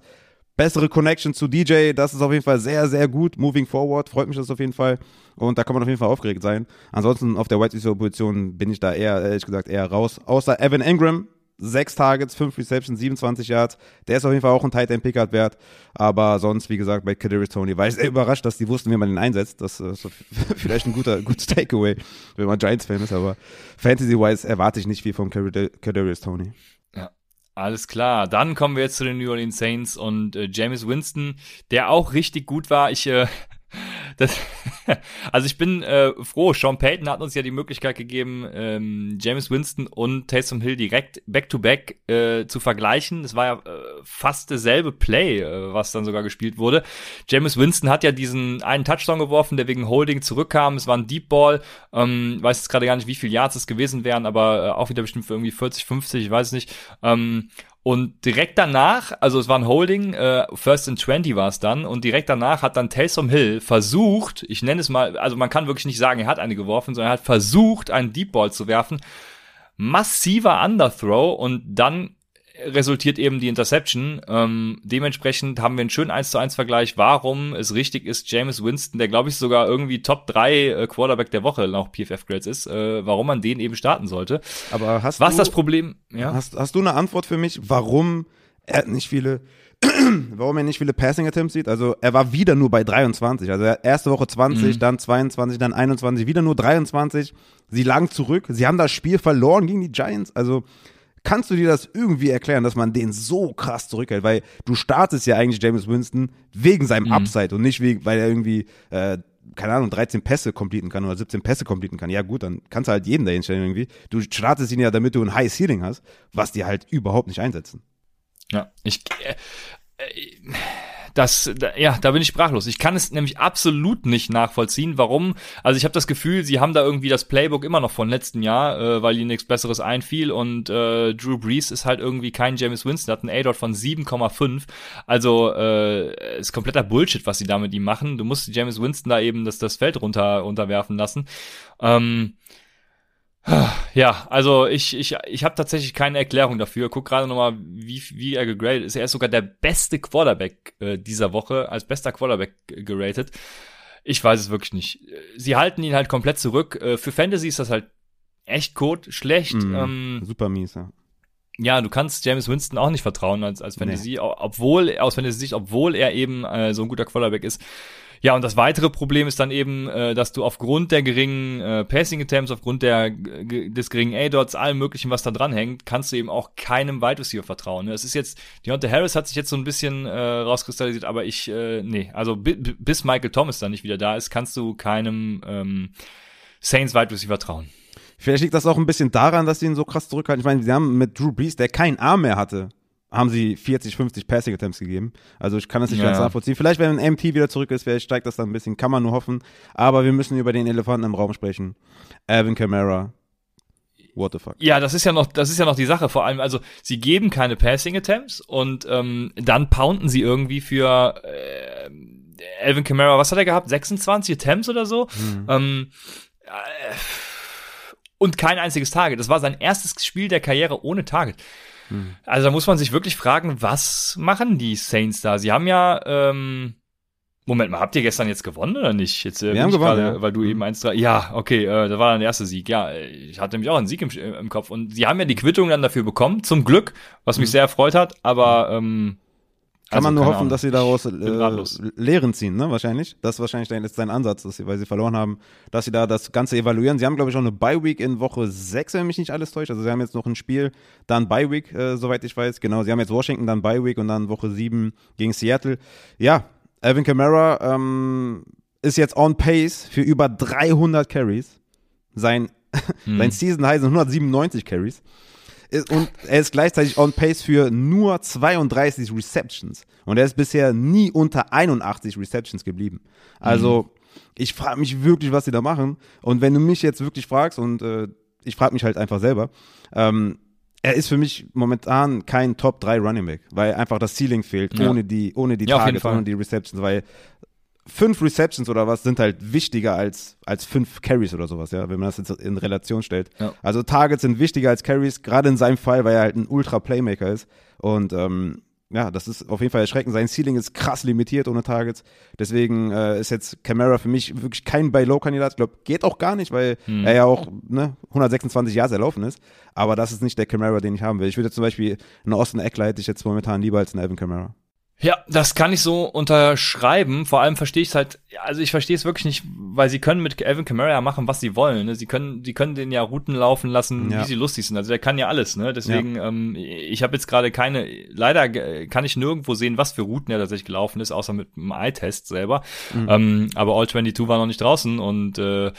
bessere Connection zu DJ, das ist auf jeden Fall sehr, sehr gut. Moving forward, freut mich das auf jeden Fall. Und da kann man auf jeden Fall aufgeregt sein. Ansonsten auf der White Receiver Position bin ich da eher, ehrlich gesagt, eher raus. Außer Evan Ingram, sechs Targets, fünf Receptions, 27 Yards. Der ist auf jeden Fall auch ein Tight End Pickard wert. Aber sonst, wie gesagt, bei Kadarius Tony war ich sehr überrascht, dass die wussten, wie man den einsetzt. Das ist vielleicht ein guter, gutes Takeaway, wenn man Giants-Fan ist. Aber Fantasy-wise erwarte ich nicht viel von Kadarius Tony. Alles klar, dann kommen wir jetzt zu den New Orleans Saints und äh, James Winston, der auch richtig gut war. Ich äh, das, also ich bin äh, froh. Sean Payton hat uns ja die Möglichkeit gegeben, ähm, James Winston und Taysom Hill direkt back-to-back -back, äh, zu vergleichen. Das war ja äh, fast dasselbe Play, äh, was dann sogar gespielt wurde. James Winston hat ja diesen einen Touchdown geworfen, der wegen Holding zurückkam. Es war ein Deep Ball. Ähm, weiß jetzt gerade gar nicht, wie viel Yards es gewesen wären, aber äh, auch wieder bestimmt für irgendwie 40, 50, ich weiß es nicht. Ähm, und direkt danach, also es war ein Holding, äh, First and 20 war es dann, und direkt danach hat dann Taysom Hill versucht, ich nenne es mal, also man kann wirklich nicht sagen, er hat eine geworfen, sondern er hat versucht, einen Deep Ball zu werfen. Massiver Underthrow und dann resultiert eben die Interception. Ähm, dementsprechend haben wir einen schönen 1 zu 1 Vergleich, warum es richtig ist, James Winston, der glaube ich sogar irgendwie Top 3 äh, Quarterback der Woche nach PFF Grades ist, äh, warum man den eben starten sollte. Aber hast Was du, das Problem, ja? Hast, hast du eine Antwort für mich, warum er nicht viele warum er nicht viele Passing Attempts sieht. Also er war wieder nur bei 23. Also erste Woche 20, mhm. dann 22, dann 21, wieder nur 23. Sie lagen zurück. Sie haben das Spiel verloren gegen die Giants. Also Kannst du dir das irgendwie erklären, dass man den so krass zurückhält? Weil du startest ja eigentlich James Winston wegen seinem Mhm. Upside und nicht wegen, weil er irgendwie, äh, keine Ahnung, 13 Pässe completen kann oder 17 Pässe completen kann. Ja gut, dann kannst du halt jeden dahin stellen irgendwie. Du startest ihn ja, damit du ein High Ceiling hast, was die halt überhaupt nicht einsetzen. Ja, ich, äh, äh, das, da, ja, da bin ich sprachlos. Ich kann es nämlich absolut nicht nachvollziehen, warum. Also ich habe das Gefühl, sie haben da irgendwie das Playbook immer noch von letzten Jahr, äh, weil ihnen nichts Besseres einfiel und äh, Drew Brees ist halt irgendwie kein James Winston, hat einen A-Dot von 7,5. Also äh, ist kompletter Bullshit, was sie da mit ihm machen. Du musst James Winston da eben das, das Feld runter runterwerfen lassen. Ähm, ja, also ich, ich, ich habe tatsächlich keine Erklärung dafür. Guck gerade nochmal, wie, wie er gegradet ist. Er ist sogar der beste Quarterback äh, dieser Woche, als bester Quarterback geratet. Ich weiß es wirklich nicht. Sie halten ihn halt komplett zurück. Äh, für Fantasy ist das halt echt kot, schlecht. Mhm. Ähm, Super mies, ja. ja, du kannst James Winston auch nicht vertrauen als, als Fantasy, nee. obwohl, aus Fantasy-Sicht, obwohl er eben äh, so ein guter Quarterback ist. Ja, und das weitere Problem ist dann eben, äh, dass du aufgrund der geringen äh, Passing Attempts, aufgrund der, des geringen A-Dots, allem möglichen, was da dran hängt, kannst du eben auch keinem Wide Receiver vertrauen. Es ist jetzt, Deontay Harris hat sich jetzt so ein bisschen äh, rauskristallisiert, aber ich, äh, nee, also bis Michael Thomas dann nicht wieder da ist, kannst du keinem ähm, Saints Wide Receiver trauen. Vielleicht liegt das auch ein bisschen daran, dass sie ihn so krass zurückhalten. Ich meine, sie haben mit Drew Brees, der keinen Arm mehr hatte, haben sie 40, 50 Passing Attempts gegeben. Also ich kann das nicht Ja. ganz nachvollziehen. Vielleicht, wenn ein MT wieder zurück ist, vielleicht steigt das dann ein bisschen, kann man nur hoffen. Aber wir müssen über den Elefanten im Raum sprechen. Alvin Kamara. What the fuck? Ja, das ist ja noch, das ist ja noch die Sache. Vor allem, also sie geben keine Passing Attempts und ähm, dann pounden sie irgendwie für äh, Alvin Kamara. Was hat er gehabt? 26 Attempts oder so? Ähm, äh, und kein einziges Target. Das war sein erstes Spiel der Karriere ohne Target. Also da muss man sich wirklich fragen, was machen die Saints da? Sie haben ja, ähm, Moment mal, habt ihr gestern jetzt gewonnen oder nicht? Jetzt, äh, bin haben gewonnen, gerade, ja. Weil du eben 1-3, ja, okay, äh, das war dann der erste Sieg. Ja, ich hatte nämlich auch einen Sieg im, im Kopf. Und sie haben ja die Quittung dann dafür bekommen, zum Glück, was mich sehr erfreut hat, aber ähm, Kann also, man nur hoffen, Ahnung. dass sie daraus äh. Lehren ziehen, ne? Wahrscheinlich. Das ist wahrscheinlich dein, ist dein Ansatz, dass sie, weil sie verloren haben, dass sie da das Ganze evaluieren. Sie haben, glaube ich, auch eine Bye-Week in Woche 6, wenn mich nicht alles täuscht. Also sie haben jetzt noch ein Spiel, dann Bye-Week, äh, soweit ich weiß. Genau, sie haben jetzt Washington, dann Bye-Week und dann Woche 7 gegen Seattle. Ja, Alvin Kamara ähm, ist jetzt on pace für über 300 Carries. Sein, sein Season High sind 197 Carries. Und er ist gleichzeitig on pace für nur 32 Receptions. Und er ist bisher nie unter 81 Receptions geblieben. Also, ich frage mich wirklich, was sie da machen. Und wenn du mich jetzt wirklich fragst, und äh, ich frage mich halt einfach selber, ähm, er ist für mich momentan kein Top 3 Running Back, weil einfach das Ceiling fehlt, Ja. ohne die, ohne die Ja, Targets, ohne die Receptions, weil fünf Receptions oder was sind halt wichtiger als, als fünf Carries oder sowas, ja, wenn man das jetzt in Relation stellt. Ja. Also Targets sind wichtiger als Carries, gerade in seinem Fall, weil er halt ein Ultra-Playmaker ist. Und ähm, ja, das ist auf jeden Fall erschreckend. Sein Ceiling ist krass limitiert ohne Targets. Deswegen äh, ist jetzt Camara für mich wirklich kein Buy-Low-Kandidat. Ich glaube, geht auch gar nicht, weil Hm. er ja auch ne, 126 Jahre erlaufen ist. Aber das ist nicht der Camara, den ich haben will. Ich würde zum Beispiel einen Austin Eckler hätte ich jetzt momentan lieber als einen Evan Camara. Ja, das kann ich so unterschreiben. Vor allem verstehe ich es halt, ja, also ich verstehe es wirklich nicht, weil sie können mit Alvin Kamara ja machen, was sie wollen. Ne? Sie können, sie können den ja Routen laufen lassen, Ja. wie sie lustig sind. Also der kann ja alles. Ne? Deswegen, ähm, ich habe jetzt gerade keine, leider kann ich nirgendwo sehen, was für Routen er tatsächlich gelaufen ist, außer mit dem Eye-Test selber. Ähm, aber All 22 war noch nicht draußen und äh,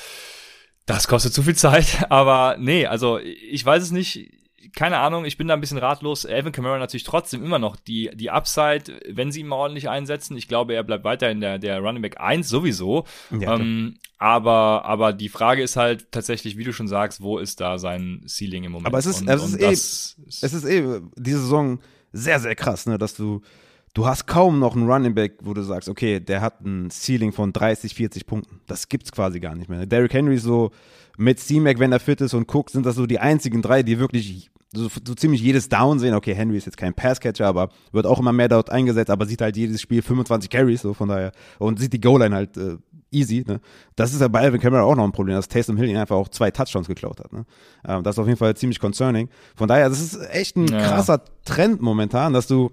das kostet zu viel Zeit. Aber nee, also ich weiß es nicht keine Ahnung, ich bin da ein bisschen ratlos. Alvin Kamara natürlich trotzdem immer noch die, die Upside, wenn sie ihn mal ordentlich einsetzen. Ich glaube, er bleibt weiterhin der, der Running Back 1 sowieso. Ja, ähm, aber, aber die Frage ist halt tatsächlich, wie du schon sagst, wo ist da sein Ceiling im Moment? Aber es ist- und, es ist eh- Es ist eh diese Saison sehr, sehr krass, ne, dass du, du hast kaum noch einen Running Back, wo du sagst, okay, der hat ein Ceiling von 30, 40 Punkten. Das gibt's quasi gar nicht mehr. Derrick Henry ist so mit C-Mac, wenn er fit ist und Cook, sind das so die einzigen drei, die wirklich so, so ziemlich jedes Down sehen. Okay, Henry ist jetzt kein Passcatcher, aber wird auch immer mehr dort eingesetzt, aber sieht halt jedes Spiel 25 Carries, so von daher. Und sieht die Goal-Line halt äh, easy. Ne? Das ist ja bei Alvin Kamara auch noch ein Problem, dass Taysom Hill ihn einfach auch zwei Touchdowns geklaut hat. Ne? Ähm, das ist auf jeden Fall ziemlich concerning. Von daher, das ist echt ein Ja. krasser Trend momentan, dass du,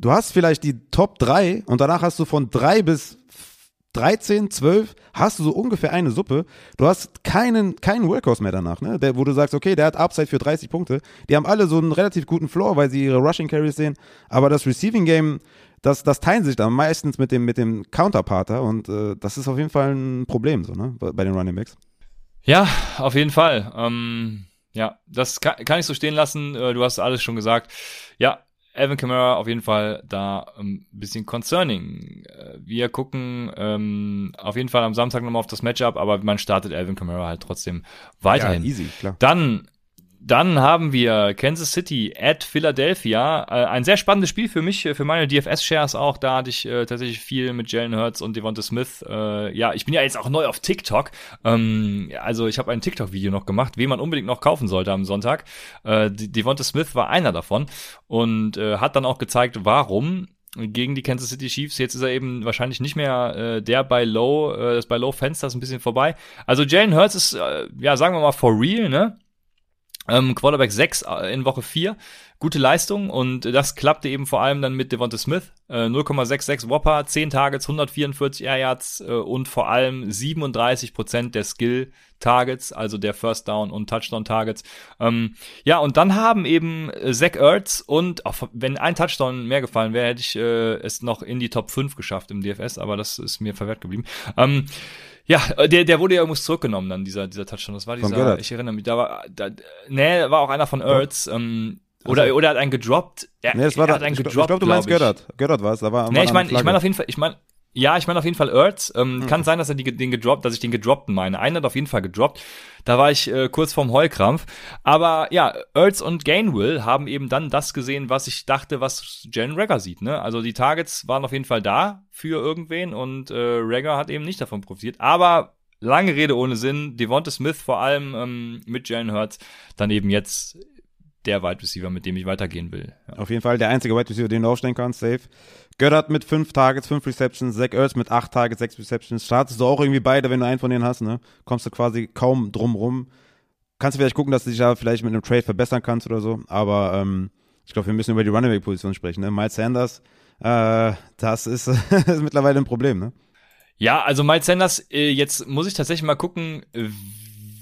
du hast vielleicht die Top 3 und danach hast du von 3 bis 13, 12, hast du so ungefähr eine Suppe. Du hast keinen, keinen Workhorse mehr danach, ne? Der, wo du sagst, okay, der hat Upside für 30 Punkte. Die haben alle so einen relativ guten Floor, weil sie ihre Rushing Carries sehen. Aber das Receiving Game, das, das teilen sich dann meistens mit dem, mit dem Counterparter und äh, das ist auf jeden Fall ein Problem, so, ne? Bei den Running Backs. Ja, auf jeden Fall. Ähm, ja, das kann, kann ich so stehen lassen. Äh, du hast alles schon gesagt. Ja, Alvin Kamara auf jeden Fall da ein bisschen concerning. Äh, wir gucken ähm, auf jeden Fall am Samstag nochmal auf das Matchup, aber man startet Alvin Kamara halt trotzdem weiterhin. Ja, easy, klar. Dann dann haben wir Kansas City at Philadelphia. Äh, ein sehr spannendes Spiel für mich, für meine DFS-Shares auch. Da hatte ich äh, tatsächlich viel mit Jalen Hurts und Devonta Smith. Äh, ja, ich bin ja jetzt auch neu auf TikTok. Ähm, also ich habe ein TikTok-Video noch gemacht, wen man unbedingt noch kaufen sollte am Sonntag. Äh, Devonta Smith war einer davon und äh, hat dann auch gezeigt, warum gegen die Kansas City Chiefs. Jetzt ist er eben wahrscheinlich nicht mehr äh, der bei Low, äh, das bei Low Fenster ist ein bisschen vorbei. Also Jalen Hurts ist, äh, ja, sagen wir mal for real, ne? Ähm, Quarterback 6 äh, in Woche 4. Gute Leistung und das klappte eben vor allem dann mit Devonta Smith. Äh, 0,66 Whopper, 10 Targets, 144 Air Yards äh, und vor allem 37 Prozent der Skill Targets, also der First Down und Touchdown Targets. Ähm, ja, und dann haben eben äh, Zach Ertz und auch wenn ein Touchdown mehr gefallen wäre, hätte ich äh, es noch in die Top 5 geschafft im DFS, aber das ist mir verwehrt geblieben. Ähm, ja, äh, der, der wurde ja irgendwas zurückgenommen dann, dieser, dieser Touchdown. Das war dieser, ich erinnere mich, da war, da, nee, war auch einer von Ertz, ähm, oder, also, oder hat einen gedroppt. Er, nee, das war er hat einen gedroppt, ich glaube, du meinst glaub Göttert. Göttert war es, da war Nee, ich meine, ich meine auf jeden Fall, ich meine, ja, ich meine auf jeden Fall Ertz. Ähm, mhm. Kann sein, dass er die, den gedroppt, dass ich den gedroppten meine. Einer hat auf jeden Fall gedroppt. Da war ich äh, kurz vorm Heulkrampf. Aber ja, Ertz und Gainwell haben eben dann das gesehen, was ich dachte, was Jen Rager sieht. Ne? Also die Targets waren auf jeden Fall da für irgendwen und äh, Rager hat eben nicht davon profitiert. Aber lange Rede ohne Sinn. Devonta Smith vor allem ähm, mit Jalen Hurts. Dann eben jetzt der Wide Receiver, mit dem ich weitergehen will. Ja. Auf jeden Fall der einzige Wide Receiver, den du aufstellen kannst, safe. Göttert mit fünf Targets, fünf Receptions, Zach Ertz mit acht Targets, sechs Receptions. Startest du auch irgendwie beide, wenn du einen von denen hast, ne? Kommst du quasi kaum drum rum. Kannst du vielleicht gucken, dass du dich da vielleicht mit einem Trade verbessern kannst oder so. Aber ähm, ich glaube, wir müssen über die Runaway-Position sprechen. Ne? Miles Sanders, äh, das ist, ist mittlerweile ein Problem, ne? Ja, also Miles Sanders, äh, jetzt muss ich tatsächlich mal gucken,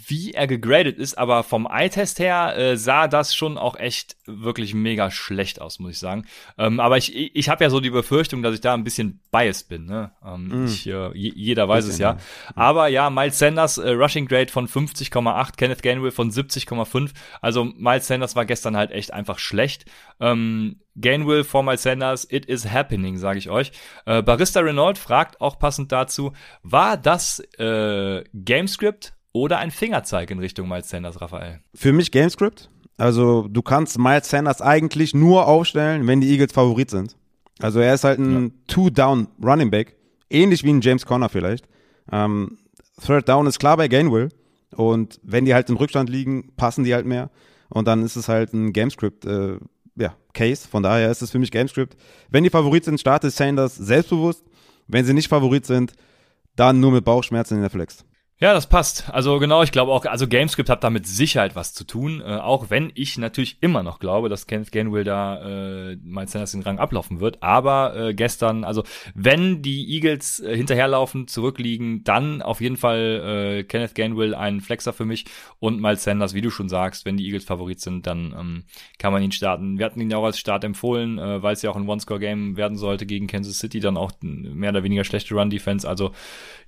wie er gegradet ist, aber vom Eye-Test her äh, sah das schon auch echt wirklich mega schlecht aus, muss ich sagen. Ähm, aber ich, ich habe ja so die Befürchtung, dass ich da ein bisschen biased bin. Ne? Ähm, mm. ich, äh, jeder weiß es ja. ja. Aber ja, Miles Sanders, äh, Rushing Grade von 50,8, Kenneth Gainwell von 70,5. Also Miles Sanders war gestern halt echt einfach schlecht. Ähm, Gainwell vor Miles Sanders, it is happening, sage ich euch. Äh, Barista Renault fragt auch passend dazu, war das äh, Gamescript oder ein Fingerzeig in Richtung Miles Sanders, Raphael? Für mich Gamescript. Also du kannst Miles Sanders eigentlich nur aufstellen, wenn die Eagles Favorit sind. Also er ist halt ein ja. Two-Down Running Back, ähnlich wie ein James Conner vielleicht. Ähm, Third Down ist klar bei Gainwell und wenn die halt im Rückstand liegen, passen die halt mehr und dann ist es halt ein Gamescript äh, ja, Case. Von daher ist es für mich Gamescript. Wenn die Favorit sind, startet Sanders selbstbewusst. Wenn sie nicht Favorit sind, dann nur mit Bauchschmerzen in der Flex. Ja, das passt. Also genau, ich glaube auch, also Gamescript hat da mit Sicherheit was zu tun, äh, auch wenn ich natürlich immer noch glaube, dass Kenneth Gainwell da äh, Miles Sanders den Rang ablaufen wird. Aber äh, gestern, also wenn die Eagles äh, hinterherlaufen, zurückliegen, dann auf jeden Fall äh, Kenneth Gainwell ein Flexer für mich und Miles Sanders, wie du schon sagst, wenn die Eagles Favorit sind, dann ähm, kann man ihn starten. Wir hatten ihn ja auch als Start empfohlen, äh, weil es ja auch ein One-Score-Game werden sollte gegen Kansas City, dann auch mehr oder weniger schlechte Run-Defense. Also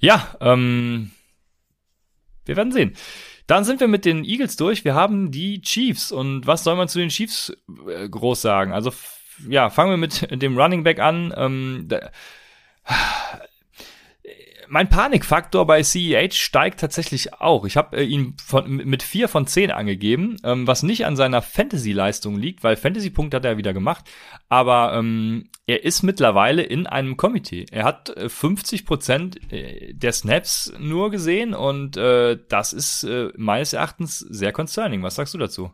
ja, ähm, wir werden sehen. Dann sind wir mit den Eagles durch. Wir haben die Chiefs. Und was soll man zu den Chiefs äh, groß sagen? Also, ja, fangen wir mit dem Running Back an. Ähm, mein Panikfaktor bei CEH steigt tatsächlich auch. Ich habe äh, ihn von, mit vier von zehn angegeben, ähm, was nicht an seiner Fantasy-Leistung liegt, weil Fantasy-Punkte hat er wieder gemacht. Aber ähm, er ist mittlerweile in einem Komitee. Er hat äh, 50 Prozent äh, der Snaps nur gesehen und äh, das ist äh, meines Erachtens sehr concerning. Was sagst du dazu?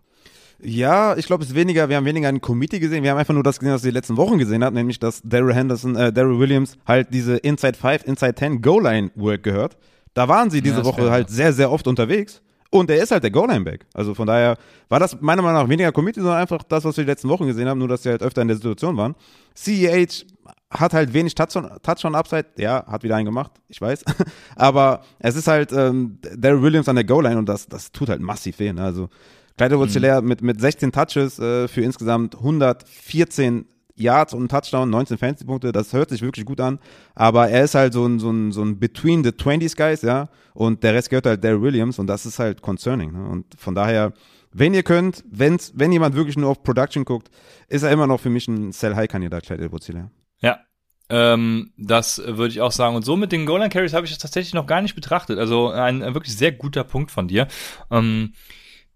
Ja, ich glaube, es ist weniger, wir haben weniger ein Committee gesehen, wir haben einfach nur das gesehen, was wir die letzten Wochen gesehen haben, nämlich dass Daryl Henderson, äh, Daryl Williams halt diese Inside 5, Inside 10 Goal-Line Work gehört. Da waren sie diese ja, Woche halt sehr, sehr oft unterwegs. Und er ist halt der Goal-Line-Back. Also von daher war das meiner Meinung nach weniger Committee, sondern einfach das, was wir die letzten Wochen gesehen haben, nur dass sie halt öfter in der Situation waren. CEH hat halt wenig Touchdown-Upside. Ja, hat wieder einen gemacht, ich weiß. Aber es ist halt ähm, Daryl Williams an der Goal-Line und das, das tut halt massiv weh. Ne? Also Clyde Edwards mhm. mit, mit 16 Touches äh, für insgesamt 114 Yards und einen Touchdown, 19 Fantasy-Punkte, das hört sich wirklich gut an. Aber er ist halt so ein, so ein, so ein Between the 20s Guys, ja. Und der Rest gehört halt Daryl Williams und das ist halt concerning. Ne? Und von daher, wenn ihr könnt, wenn's, wenn jemand wirklich nur auf Production guckt, ist er immer noch für mich ein Sell-High-Kandidat, Clyde Edwards Ja, ähm, das würde ich auch sagen. Und so mit den Golden Carries habe ich das tatsächlich noch gar nicht betrachtet. Also ein, ein wirklich sehr guter Punkt von dir. Ähm,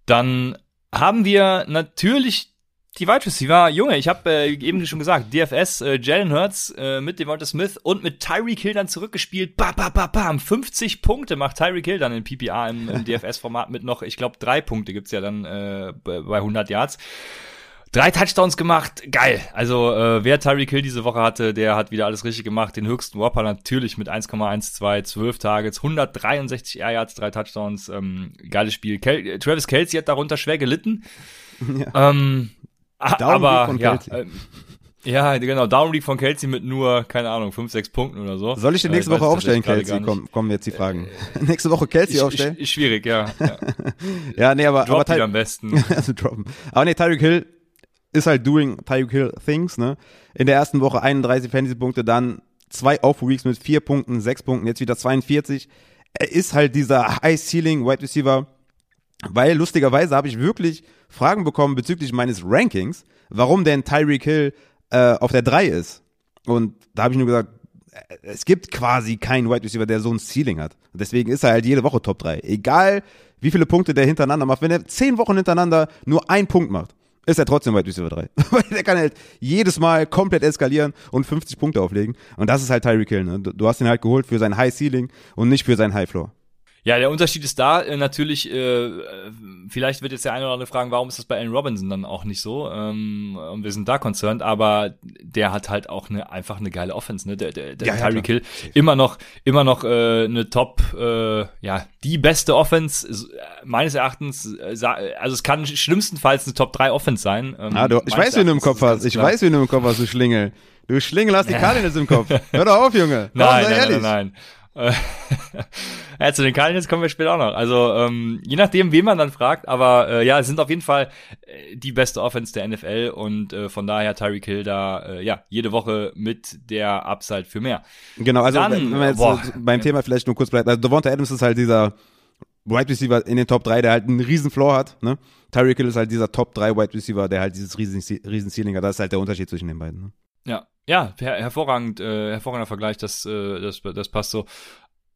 dann haben wir natürlich die Wide Receiver, Junge, ich habe äh, eben schon gesagt, DFS, äh, Jalen Hurts äh, mit Devonta Smith und mit Tyreek Hill dann zurückgespielt. Ba, ba, ba, bam, 50 Punkte macht Tyreek Hill dann in PPA im, im DFS-Format mit noch, ich glaube, drei Punkte gibt's ja dann äh, bei 100 Yards. Drei Touchdowns gemacht, geil. Also äh, wer Tyreek Hill diese Woche hatte, der hat wieder alles richtig gemacht. Den höchsten Whopper natürlich mit 1,12, 12 Targets, 163 Air Yards, drei Touchdowns, ähm, geiles Spiel. Kel Travis Kelsey hat darunter schwer gelitten. Ja. Ähm, aber ja, äh, ja, genau, Downread von Kelsey mit nur, keine Ahnung, 5, 6 Punkten oder so. Soll ich den nächste äh, Woche aufstellen, Kelsey? Komm, kommen jetzt die Fragen. Äh, nächste Woche Kelsey aufstellen? Sch schwierig, ja. Ja, ja nee, aber, Drop aber am besten. also droppen. Aber nee, Tyreek Hill ist halt doing Tyreek Hill things, ne? In der ersten Woche 31 Fantasy-Punkte, dann zwei Off-Weeks mit vier Punkten, sechs Punkten, jetzt wieder 42. Er ist halt dieser High-Ceiling Wide Receiver, weil lustigerweise habe ich wirklich Fragen bekommen bezüglich meines Rankings, warum denn Tyreek Hill äh, auf der 3 ist. Und da habe ich nur gesagt, äh, es gibt quasi keinen Wide Receiver, der so ein Ceiling hat. Deswegen ist er halt jede Woche Top 3. Egal, wie viele Punkte der hintereinander macht. Wenn er zehn Wochen hintereinander nur einen Punkt macht, ist er trotzdem Wide Receiver 3. Weil der kann halt jedes Mal komplett eskalieren und 50 Punkte auflegen. Und das ist halt Tyreek Hill. Ne? Du hast ihn halt geholt für sein High Ceiling und nicht für sein High Floor. Ja, der Unterschied ist da äh, natürlich, äh, vielleicht wird jetzt der eine oder andere fragen, warum ist das bei Allen Robinson dann auch nicht so? Ähm, und wir sind da concerned, aber der hat halt auch eine, einfach eine geile Offense, ne? Der, der, der ja, Tyreek Hill immer noch, immer noch äh, eine Top, äh, ja, die beste Offense, äh, meines Erachtens, äh, also es kann schlimmstenfalls eine Top 3 Offense sein. Ähm, ah, du, ich weiß, wie du im Kopf hast, ich klar. weiß, wie du im Kopf hast, du Schlingel. Du Schlingel hast die Cardinals im Kopf. Hör doch auf, Junge. Nein, nein, nein, nein. ja, zu den Cardinals kommen wir später auch noch. Also ähm, je nachdem, wen man dann fragt, aber äh, ja, es sind auf jeden Fall äh, die beste Offense der NFL und äh, von daher Tyreek Hill da äh, ja jede Woche mit der Upside für mehr. Genau, also dann, wenn, wenn man jetzt boah, beim Thema vielleicht nur kurz bleibt, also Devonta Adams ist halt dieser Wide Receiver in den Top 3, der halt einen riesen Floor hat, ne? Tyreek Hill ist halt dieser Top 3 Wide Receiver, der halt dieses riesen, riesen Ceiling hat. Das ist halt der Unterschied zwischen den beiden. Ne? Ja, ja, her hervorragend, äh, hervorragender Vergleich, das, äh, das, das passt so.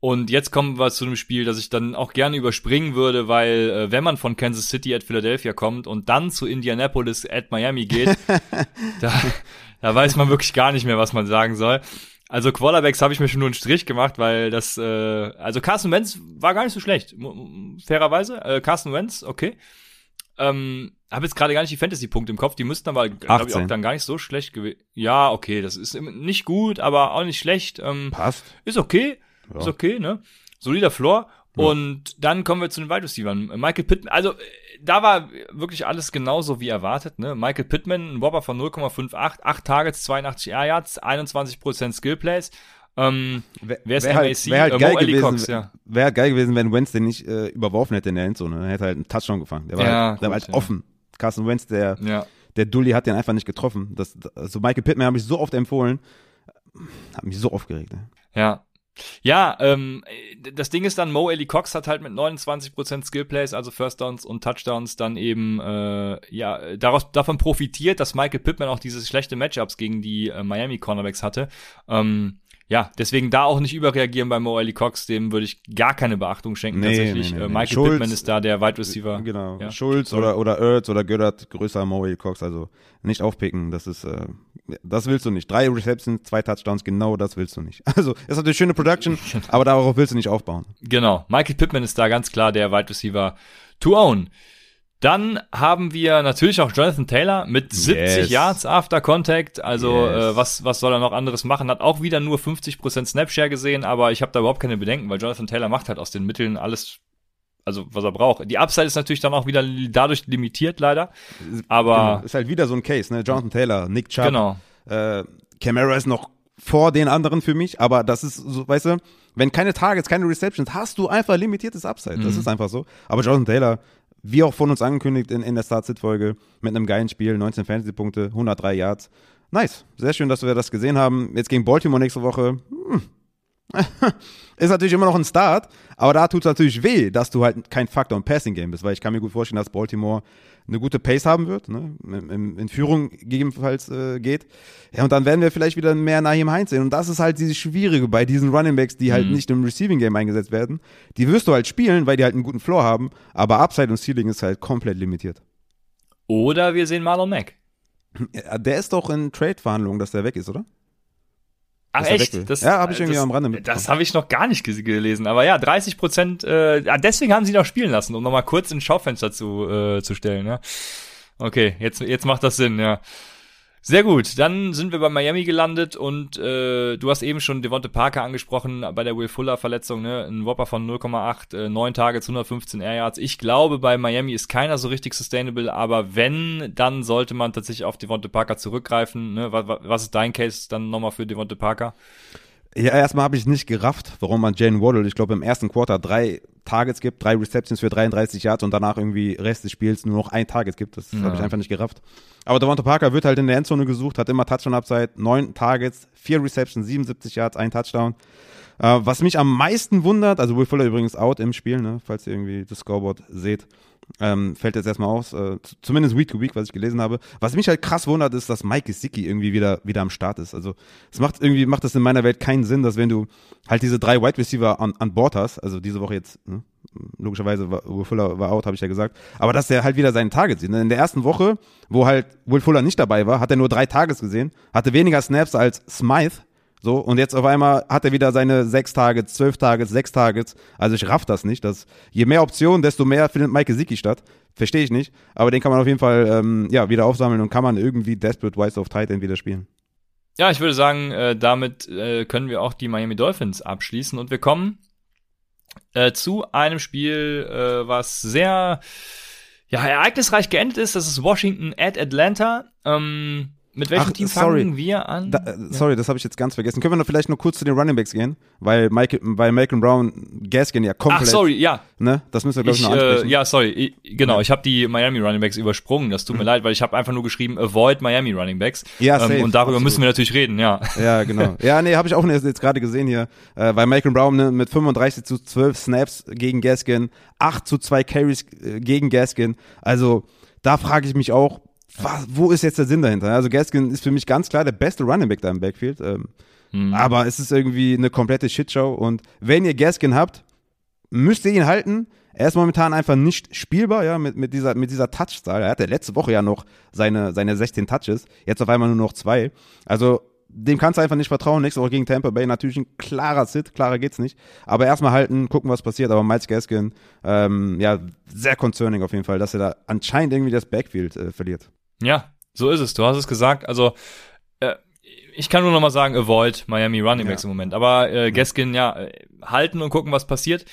Und jetzt kommen wir zu einem Spiel, das ich dann auch gerne überspringen würde, weil äh, wenn man von Kansas City at Philadelphia kommt und dann zu Indianapolis at Miami geht, da, da weiß man wirklich gar nicht mehr, was man sagen soll. Also Quarterbacks habe ich mir schon nur einen Strich gemacht, weil das, äh, also Carson Wentz war gar nicht so schlecht, fairerweise. Äh, Carson Wentz, okay. Ähm, habe jetzt gerade gar nicht die Fantasy-Punkte im Kopf, die müssten aber, glaube ich, auch dann gar nicht so schlecht gewesen. Ja, okay, das ist nicht gut, aber auch nicht schlecht. Ähm, Passt. Ist okay, ja. ist okay, ne? Solider Floor. Ja. Und dann kommen wir zu den Wide Receivers. Michael Pittman, also da war wirklich alles genauso wie erwartet. Ne? Michael Pittman, ein Whopper von 0,58, 8 Targets, 82 Air Yards, 21% Skill Plays. Ähm, wer ist wär? Halt, wär halt äh, geil gewesen, Cox, ja. Wäre halt geil gewesen, wenn Wentz den nicht äh, überworfen hätte in der Endzone. Er hätte halt einen Touchdown gefangen. Der war ja, halt, der gut, war halt ja. offen. Carson Wentz, der, ja. der Dully hat den einfach nicht getroffen. Das, also Michael Pittman habe ich so oft empfohlen. Hat mich so aufgeregt. Ne? Ja, ja, ähm, das Ding ist dann, Mo Ellie Cox hat halt mit 29% Skillplays, also First Downs und Touchdowns, dann eben äh, ja daraus davon profitiert, dass Michael Pittman auch diese schlechte Matchups gegen die äh, Miami Cornerbacks hatte. Ähm, ja, deswegen da auch nicht überreagieren bei Mo Ali Cox, dem würde ich gar keine Beachtung schenken nee, tatsächlich. Nee, nee, äh, Michael Schulz, Pittman ist da der Wide Receiver. Genau. Ja. Schulz oder oder Ertz oder Göttert größer Mo Ali Cox, also nicht aufpicken, das ist äh, das willst du nicht. Drei Receptions, zwei Touchdowns, genau das willst du nicht. Also, ist natürlich schöne Production, aber darauf willst du nicht aufbauen. Genau. Michael Pittman ist da ganz klar der Wide Receiver to own. Dann haben wir natürlich auch Jonathan Taylor mit 70 yes. Yards after Contact. Also yes. äh, was, was soll er noch anderes machen? Hat auch wieder nur 50% Snapshare gesehen, aber ich habe da überhaupt keine Bedenken, weil Jonathan Taylor macht halt aus den Mitteln alles, also was er braucht. Die Upside ist natürlich dann auch wieder dadurch limitiert leider. Aber genau. ist halt wieder so ein Case, ne? Jonathan Taylor, Nick Chubb. Genau. Äh, Camara ist noch vor den anderen für mich, aber das ist so, weißt du, wenn keine Targets, keine Receptions, hast du einfach limitiertes Upside. Das Mhm. ist einfach so. Aber Jonathan Taylor, wie auch von uns angekündigt in, in der Start-Sit-Folge, mit einem geilen Spiel, 19 Fantasy-Punkte, 103 Yards. Nice. Sehr schön, dass wir das gesehen haben. Jetzt gegen Baltimore nächste Woche. Hm. ist natürlich immer noch ein Start, aber da tut es natürlich weh, dass du halt kein Faktor im Passing-Game bist, weil ich kann mir gut vorstellen, dass Baltimore eine gute Pace haben wird, ne? in, in, Führung gegebenenfalls äh, geht. Ja, und dann werden wir vielleicht wieder mehr Naheem Heinz sehen. Und das ist halt dieses Schwierige bei diesen Running Backs, die halt Mhm. nicht im Receiving-Game eingesetzt werden. Die wirst du halt spielen, weil die halt einen guten Floor haben, aber Upside und Ceiling ist halt komplett limitiert. Oder wir sehen Marlon Mack. Der ist doch in Trade-Verhandlungen, dass der weg ist, oder? Ach echt? will. Ja, hab ich irgendwie das, am Rande mitbekommen. Das habe ich noch gar nicht ge- gelesen. Aber ja, 30 Prozent. Äh, ja, deswegen haben sie ihn auch spielen lassen, um nochmal kurz ins Schaufenster zu äh, zu stellen. Ja. Okay, jetzt jetzt macht das Sinn. Ja. Sehr gut, dann sind wir bei Miami gelandet und äh, du hast eben schon Devonte Parker angesprochen bei der Will Fuller Verletzung, ne? Ein Whopper von 0,8, äh, 9 Targets, 115 Air Yards. Ich glaube, bei Miami ist keiner so richtig sustainable, aber wenn, dann sollte man tatsächlich auf Devonte Parker zurückgreifen. Ne? Was, was ist dein Case dann nochmal für Devonte Parker? Ja, erstmal habe ich nicht gerafft, warum man Jalen Waddle, ich glaube im ersten Quarter drei Targets gibt, drei Receptions für 33 Yards und danach irgendwie Rest des Spiels nur noch ein Target gibt. Das Ja. habe ich einfach nicht gerafft. Aber Devonta Parker wird halt in der Endzone gesucht, hat immer Touchdown-Upside, neun Targets, vier Receptions, 77 Yards, ein Touchdown. Äh, was mich am meisten wundert, also Will Fuller übrigens out im Spiel, ne, falls ihr irgendwie das Scoreboard seht, ähm, fällt jetzt erstmal aus, äh, zumindest Week to Week, was ich gelesen habe. Was mich halt krass wundert, ist, dass Mike Gesicki irgendwie wieder, wieder am Start ist. Also, es macht irgendwie, macht das in meiner Welt keinen Sinn, dass wenn du halt diese drei Wide Receiver an, an Bord hast, also diese Woche jetzt, ne, logischerweise war Will Fuller war out, habe ich ja gesagt, aber dass der halt wieder seinen Target sieht. Ne? In der ersten Woche, wo halt Will Fuller nicht dabei war, hat er nur drei Targets gesehen, hatte weniger Snaps als Smythe, so, und jetzt auf einmal hat er wieder seine sechs Targets, zwölf Targets, sechs Targets. Also ich raff das nicht. Dass je mehr Optionen, desto mehr findet Mike Gesicki statt. Verstehe ich nicht. Aber den kann man auf jeden Fall ähm, ja, wieder aufsammeln und kann man irgendwie Desperate Wise of Tight End wieder spielen. Ja, ich würde sagen, äh, damit äh, können wir auch die Miami Dolphins abschließen und wir kommen äh, zu einem Spiel, äh, was sehr ja, ereignisreich geendet ist. Das ist Washington at Atlanta. Ähm, mit welchem Ach, Team sorry. fangen wir an? Da, äh, sorry, das habe ich jetzt ganz vergessen. Können wir noch vielleicht noch kurz zu den Running Backs gehen? Weil Michael, weil Malcolm Brown Gaskin ja Ach, komplett, sorry, ja. ne? Das müssen wir glaube ich, Ich, noch äh, ansprechen. ja, sorry. Ich, genau, ich habe die Miami Running Backs übersprungen. Das tut mir leid, weil ich habe einfach nur geschrieben, avoid Miami Running Backs. Ja, safe, ähm, und darüber absolut. müssen wir natürlich reden, ja. Ja, genau. Ja, nee, habe ich auch jetzt, jetzt gerade gesehen hier, äh, weil Malcolm Brown ne, mit 35 zu 12 Snaps gegen Gaskin, 8 zu 2 Carries äh, gegen Gaskin. Also da frage ich mich auch, was, wo ist jetzt der Sinn dahinter? Also Gaskin ist für mich ganz klar der beste Running Back da im Backfield. Ähm, Hm. Aber es ist irgendwie eine komplette Shitshow und wenn ihr Gaskin habt, müsst ihr ihn halten. Er ist momentan einfach nicht spielbar, ja, mit, mit dieser, mit dieser Touchzahl. Er hatte letzte Woche ja noch seine, seine 16 Touches, jetzt auf einmal nur noch zwei. Also, dem kannst du einfach nicht vertrauen. Nächste Woche gegen Tampa Bay natürlich ein klarer Sit, klarer geht's nicht. Aber erstmal halten, gucken, was passiert. Aber Miles Gaskin, ähm, ja, sehr concerning auf jeden Fall, dass er da anscheinend irgendwie das Backfield äh, verliert. Ja, so ist es. Du hast es gesagt. Also, äh, ich kann nur noch mal sagen, avoid Miami Running Backs Ja. im Moment. Aber äh, Gaskin, ja, äh, halten und gucken, was passiert.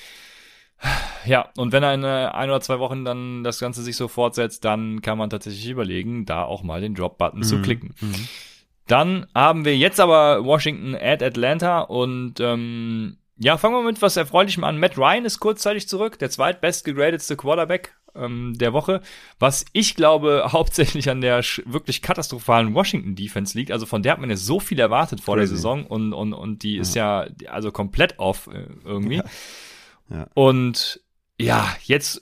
Ja, und wenn er in äh, ein oder zwei Wochen dann das Ganze sich so fortsetzt, dann kann man tatsächlich überlegen, da auch mal den Drop-Button zu klicken. Dann haben wir jetzt aber Washington at Atlanta und ähm, ja, fangen wir mit was Erfreulichem an. Matt Ryan ist kurzzeitig zurück, der zweitbest gegradetste Quarterback ähm, der Woche, was ich glaube hauptsächlich an der wirklich katastrophalen Washington Defense liegt. Also von der hat man ja so viel erwartet vor der Crazy. Saison und, und, und die ist ja also komplett off äh, irgendwie. Ja. Ja. Und ja, jetzt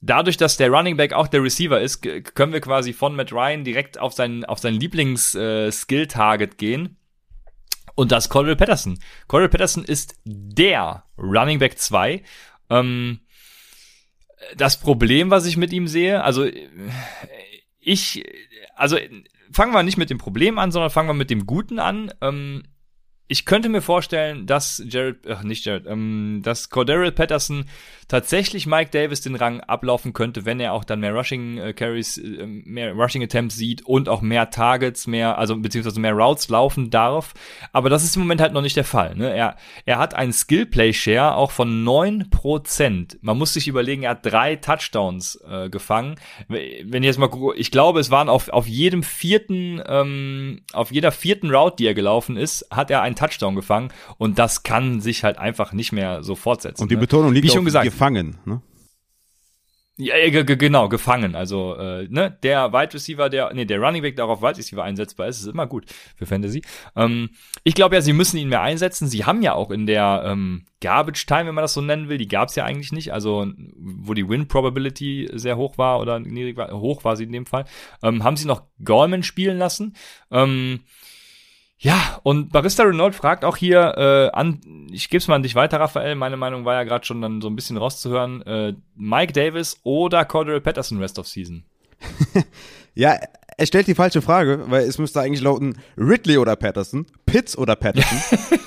dadurch, dass der Running Back auch der Receiver ist, können wir quasi von Matt Ryan direkt auf seinen auf sein Lieblings äh, gehen. Und das ist Cordell Patterson. Cordell Patterson ist der Running Back 2. Ähm, das Problem, was ich mit ihm sehe, also äh, ich, also fangen wir nicht mit dem Problem an, sondern fangen wir mit dem Guten an. Ähm, ich könnte mir vorstellen, dass Jared, ach nicht Jared, ähm, dass Cordero Patterson tatsächlich Mike Davis den Rang ablaufen könnte, wenn er auch dann mehr Rushing äh, Carries, äh, mehr Rushing Attempts sieht und auch mehr Targets, mehr, also beziehungsweise mehr Routes laufen darf. Aber das ist im Moment halt noch nicht der Fall. Ne? Er, er hat einen Skill Play Share auch von neun Prozent. Man muss sich überlegen, er hat drei Touchdowns äh, gefangen. Wenn ich jetzt mal gucke, ich glaube, es waren auf, auf jedem vierten, ähm, auf jeder vierten Route, die er gelaufen ist, hat er einen Touchdown gefangen und das kann sich halt einfach nicht mehr so fortsetzen. Und die ne? Betonung liegt Wie schon auf gesagt, gefangen. Ne? Ja, ja, genau, gefangen. Also, äh, ne, der Wide Receiver, der, nee, der Running Back, der auf Wide Receiver einsetzbar ist, ist immer gut für Fantasy. Ähm, ich glaube ja, sie müssen ihn mehr einsetzen. Sie haben ja auch in der ähm, Garbage Time, wenn man das so nennen will, die gab es ja eigentlich nicht. Also, wo die Win Probability sehr hoch war oder niedrig war, hoch war sie in dem Fall, ähm, haben sie noch Gorman spielen lassen. Ähm, ja, und Barista Renault fragt auch hier äh, an, ich gebe es mal an dich weiter, Raphael, meine Meinung war ja gerade schon dann so ein bisschen rauszuhören, äh, Mike Davis oder Cordero Patterson Rest of Season? ja, er stellt die falsche Frage, weil es müsste eigentlich lauten Ridley oder Patterson, Pitts oder Patterson,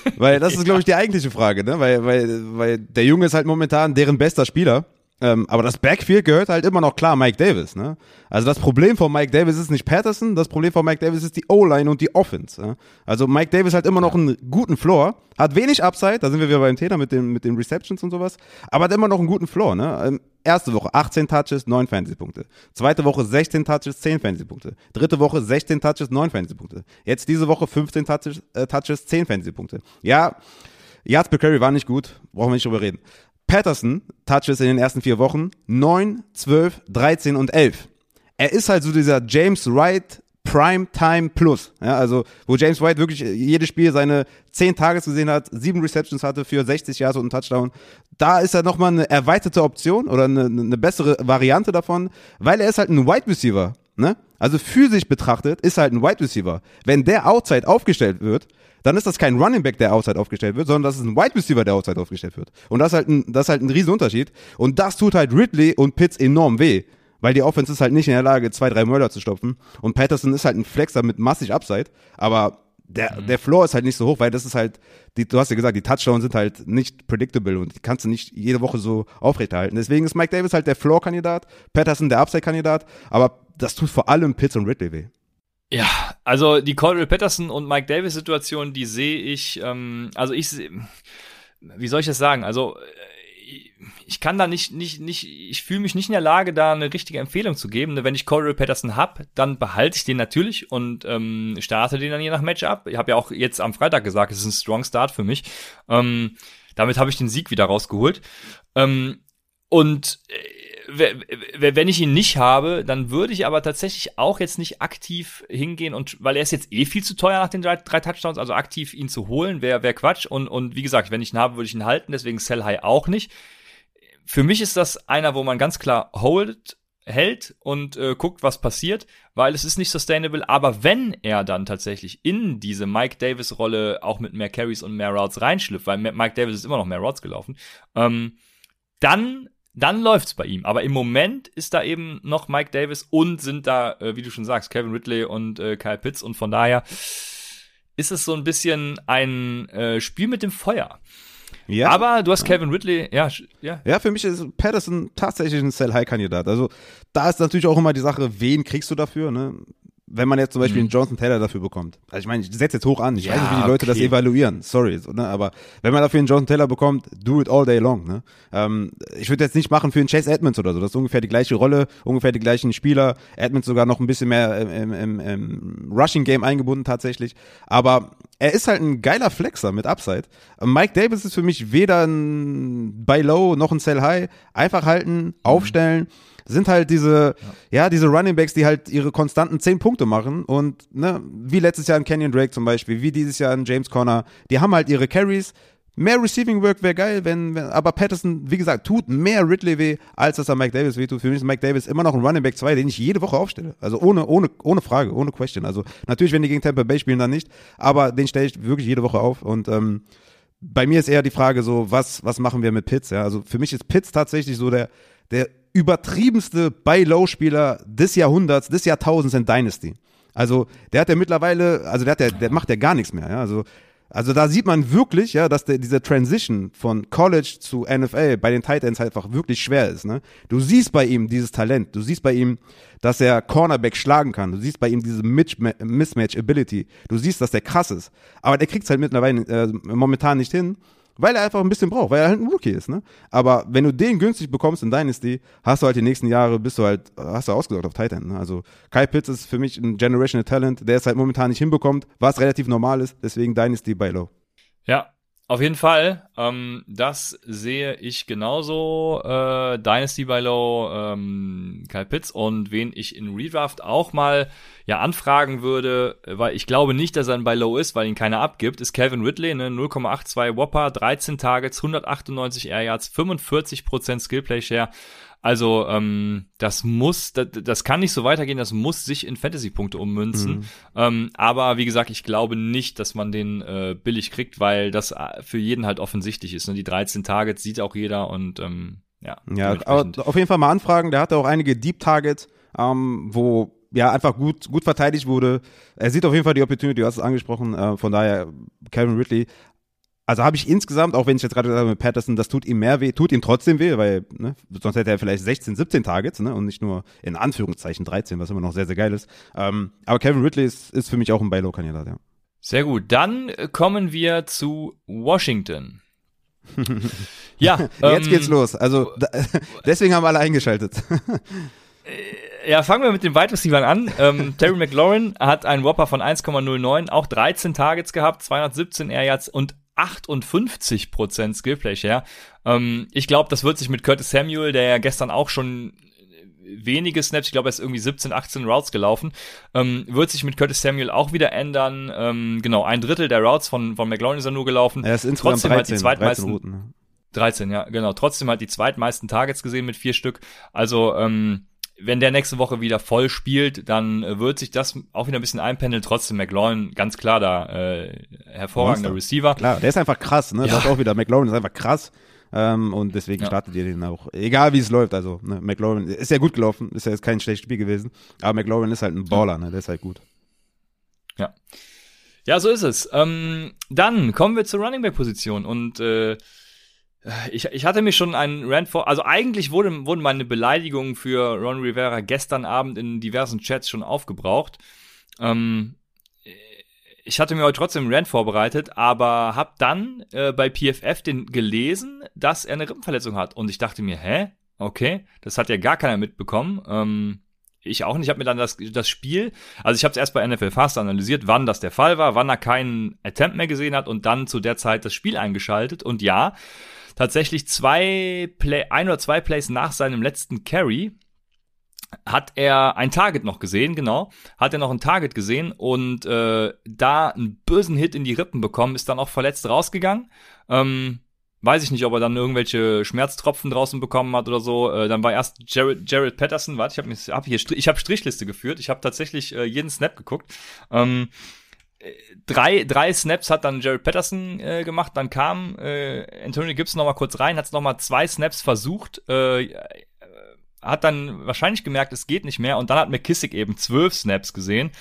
weil das ist, glaube ich, die eigentliche Frage, ne? weil, weil, weil der Junge ist halt momentan deren bester Spieler ähm, aber das Backfield gehört halt immer noch klar Mike Davis. Ne? Also das Problem von Mike Davis ist nicht Patterson, das Problem von Mike Davis ist die O-Line und die Offense. Ne? Also Mike Davis hat immer noch einen guten Floor, hat wenig Upside, da sind wir wieder beim Thema mit den, mit den Receptions und sowas, aber hat immer noch einen guten Floor. Ne? Ähm, erste Woche 18 Touches, 9 Fantasy-Punkte. Zweite Woche 16 Touches, 10 Fantasy-Punkte. Dritte Woche 16 Touches, 9 Fantasy-Punkte. Jetzt diese Woche 15 Touches, äh, Touches 10 Fantasy-Punkte. Ja, Yards per Carry war nicht gut, brauchen wir nicht drüber reden. Patterson Touches in den ersten vier Wochen 9, 12, 13 und 11. Er ist halt so dieser James Wright Prime Time Plus. Ja, also, wo James White wirklich jedes Spiel seine 10 Tages gesehen hat, 7 Receptions hatte für 60 Yards und einen Touchdown. Da ist er nochmal eine erweiterte Option oder eine, eine bessere Variante davon, weil er ist halt ein Wide Receiver. Ne? Also physisch betrachtet ist halt ein Wide Receiver. Wenn der Outside aufgestellt wird, dann ist das kein Running Back, der Outside aufgestellt wird, sondern das ist ein Wide Receiver, der Outside aufgestellt wird. Und das ist halt ein, das ist halt ein Riesenunterschied. Und das tut halt Ridley und Pitts enorm weh. Weil die Offense ist halt nicht in der Lage, zwei, drei Mörder zu stopfen. Und Patterson ist halt ein Flexer mit massig Upside. Aber der, mhm. der Floor ist halt nicht so hoch, weil das ist halt, die, du hast ja gesagt, die Touchdowns sind halt nicht predictable und die kannst du nicht jede Woche so aufrechterhalten. Deswegen ist Mike Davis halt der Floor-Kandidat, Patterson der Upside-Kandidat, aber das tut vor allem Pitts und Ridley weh. Ja, also die Cordell Patterson und Mike Davis Situation, die sehe ich, ähm, also ich, wie soll ich das sagen? Also äh, ich kann da nicht, nicht, nicht, ich fühle mich nicht in der Lage, da eine richtige Empfehlung zu geben. Wenn ich Cordell Patterson hab, dann behalte ich den natürlich und ähm, starte den dann je nach Matchup. Ich habe ja auch jetzt am Freitag gesagt, es ist ein Strong Start für mich. Ähm, damit habe ich den Sieg wieder rausgeholt. Ähm, und äh, wenn ich ihn nicht habe, dann würde ich aber tatsächlich auch jetzt nicht aktiv hingehen und, weil er ist jetzt eh viel zu teuer nach den drei, drei Touchdowns, also aktiv ihn zu holen, wäre wär Quatsch. Und, und wie gesagt, wenn ich ihn habe, würde ich ihn halten, deswegen Sell High auch nicht. Für mich ist das einer, wo man ganz klar hold, hält und äh, guckt, was passiert, weil es ist nicht sustainable. Aber wenn er dann tatsächlich in diese Mike Davis Rolle auch mit mehr Carries und mehr Routes reinschlüpft, weil Mike Davis ist immer noch mehr Routes gelaufen, ähm, dann dann läuft's bei ihm. Aber im Moment ist da eben noch Mike Davis und sind da, äh, wie du schon sagst, Kevin Ridley und äh, Kyle Pitts und von daher ist es so ein bisschen ein äh, Spiel mit dem Feuer. Ja. Aber du hast Kevin Ridley, ja, ja. Ja, für mich ist Patterson tatsächlich ein Sell-High-Kandidat. Also da ist natürlich auch immer die Sache, wen kriegst du dafür, ne? Wenn man jetzt zum Beispiel mhm. einen Jonathan Taylor dafür bekommt, also ich meine, ich setze jetzt hoch an, ich ja, weiß nicht, wie die Leute okay. das evaluieren, sorry, so, ne? aber wenn man dafür einen Jonathan Taylor bekommt, do it all day long. Ne? Ähm, ich würde jetzt nicht machen für einen Chase Edmonds oder so, das ist ungefähr die gleiche Rolle, ungefähr die gleichen Spieler, Edmonds sogar noch ein bisschen mehr im, im, im Rushing-Game eingebunden tatsächlich, aber er ist halt ein geiler Flexer mit Upside. Mike Davis ist für mich weder ein Buy Low noch ein Sell High, einfach halten, mhm. Sind halt diese, ja. ja, diese Running Backs, die halt ihre konstanten zehn Punkte machen und, ne, wie letztes Jahr in Kenyon Drake zum Beispiel, wie dieses Jahr in James Conner, die haben halt ihre Carries, Mehr Receiving Work wäre geil, wenn, wenn, aber Patterson, wie gesagt, tut mehr Ridley weh, als dass er Mike Davis weh tut. Für mich ist Mike Davis immer noch ein Running Back 2, den ich jede Woche aufstelle. Also ohne, ohne, ohne Frage, ohne Question. Also natürlich, wenn die gegen Tampa Bay spielen, dann nicht, aber den stelle ich wirklich jede Woche auf und, ähm, bei mir ist eher die Frage so, was, was machen wir mit Pitts? Ja? Also für mich ist Pitts tatsächlich so der, der übertriebenste Buy-Low-Spieler des Jahrhunderts, des Jahrtausends in Dynasty. Also der hat ja mittlerweile, also der, hat ja, der macht ja gar nichts mehr. Ja? Also Also da sieht man wirklich, ja, dass der, diese Transition von College zu NFL bei den Tight Ends halt einfach wirklich schwer ist. Ne? Du siehst bei ihm dieses Talent, du siehst bei ihm, dass er Cornerback schlagen kann, du siehst bei ihm diese Mismatch Ability, du siehst, dass der krass ist. Aber der kriegt es halt mittlerweile äh, momentan nicht hin. Weil er einfach ein bisschen braucht, weil er halt ein Rookie ist, ne? Aber wenn du den günstig bekommst in Dynasty, hast du halt die nächsten Jahre, bist du halt, hast du ausgesorgt auf Titan, ne? Also Kai Pitts ist für mich ein Generational Talent, der es halt momentan nicht hinbekommt, was relativ normal ist, deswegen Dynasty bei Low. Ja, auf jeden Fall, ähm, das sehe ich genauso. Äh, Dynasty by Low, ähm, Kyle Pitts und wen ich in Redraft auch mal ja anfragen würde, weil ich glaube nicht, dass er ein Buy Low ist, weil ihn keiner abgibt, ist Calvin Ridley, ne, 0,82 Whopper, 13 Targets, 198 Air Yards, 45% Skillplay Share. Also ähm, das muss, das, das kann nicht so weitergehen, das muss sich in Fantasy-Punkte ummünzen. Mhm. Ähm, aber wie gesagt, ich glaube nicht, dass man den äh, billig kriegt, weil das äh, für jeden halt offensichtlich ist. Ne? Die 13 Targets sieht auch jeder und ähm, ja. Ja, aber auf jeden Fall mal anfragen. Der hatte auch einige Deep Targets, ähm, wo ja einfach gut gut verteidigt wurde. Er sieht auf jeden Fall die Opportunity, du hast es angesprochen. Äh, von daher Calvin Ridley also habe ich insgesamt, auch wenn ich jetzt gerade gesagt habe mit Patterson, das tut ihm mehr weh, tut ihm trotzdem weh, weil ne, sonst hätte er vielleicht 16, 17 Targets ne, und nicht nur in Anführungszeichen 13, was immer noch sehr, sehr geil ist. Ähm, aber Kevin Ridley ist, ist für mich auch ein Buy-Low-Kandidat, ja. Sehr gut, dann kommen wir zu Washington. ja, jetzt ähm, geht's los. Also da, deswegen haben alle eingeschaltet. Äh, ja, fangen wir mit den Wide Receivers an. Ähm, Terry McLaurin hat einen Whopper von 1,09, auch 13 Targets gehabt, 217 Air Yards und 58% Skillplay Share. Ähm, ich glaube, das wird sich mit Curtis Samuel, der ja gestern auch schon wenige Snaps, ich glaube, er ist irgendwie 17, 18 Routes gelaufen, ähm, wird sich mit Curtis Samuel auch wieder ändern. Ähm, genau, ein Drittel der Routes von, von McLaurin ist er nur gelaufen. Er ist insgesamt Trotzdem 13, halt die zweitmeisten, 13 Routen. Ne? 13, ja, genau. Trotzdem halt die zweitmeisten Targets gesehen mit vier Stück. Also, ähm, wenn der nächste Woche wieder voll spielt, dann äh, wird sich das auch wieder ein bisschen einpendeln. Trotzdem McLaurin, ganz klar da, äh, hervorragender Monster. Receiver. Klar, der ist einfach krass, ne? Ja. Das auch wieder. McLaurin ist einfach krass. Ähm, und deswegen ja. startet ihr den auch. Egal wie es läuft. Also, ne, McLaurin ist ja gut gelaufen, ist ja jetzt kein schlechtes Spiel gewesen. Aber McLaurin ist halt ein Baller, ne? Der ist halt gut. Ja. Ja, so ist es. Ähm, dann kommen wir zur Running Back Position und äh, ich, ich hatte mir schon einen Rant vor, also eigentlich wurde, wurden meine Beleidigungen für Ron Rivera gestern Abend in diversen Chats schon aufgebraucht. Ähm, ich hatte mir heute trotzdem einen Rant vorbereitet, aber hab dann äh, bei PFF den gelesen, dass er eine Rippenverletzung hat. Und ich dachte mir, hä? Okay, das hat ja gar keiner mitbekommen. Ähm, ich auch nicht. Ich habe mir dann das, das Spiel, also ich habe es erst bei NFL Fast analysiert, wann das der Fall war, wann er keinen Attempt mehr gesehen hat und dann zu der Zeit das Spiel eingeschaltet. Und ja, tatsächlich zwei Play, ein oder zwei Plays nach seinem letzten Carry hat er ein Target noch gesehen, genau, hat er noch ein Target gesehen und äh, da einen bösen Hit in die Rippen bekommen, ist dann auch verletzt rausgegangen. Ähm, weiß ich nicht, ob er dann irgendwelche Schmerztropfen draußen bekommen hat oder so. Äh, dann war erst Jared, Jared Patterson, warte, ich habe hab hier ich hab Strichliste geführt, ich habe tatsächlich äh, jeden Snap geguckt. Ähm, drei, drei Snaps hat dann Jared Patterson äh, gemacht, dann kam äh, Antonio Gibson noch mal kurz rein, hat es noch mal zwei Snaps versucht, äh, hat dann wahrscheinlich gemerkt, es geht nicht mehr und dann hat McKissick eben zwölf Snaps gesehen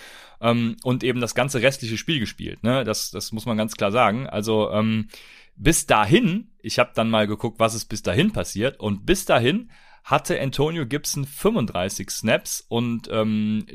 ähm, und eben das ganze restliche Spiel gespielt. Ne? Das, das muss man ganz klar sagen. Also ähm, bis dahin, ich habe dann mal geguckt, was ist bis dahin passiert und bis dahin hatte Antonio Gibson 35 Snaps und ähm,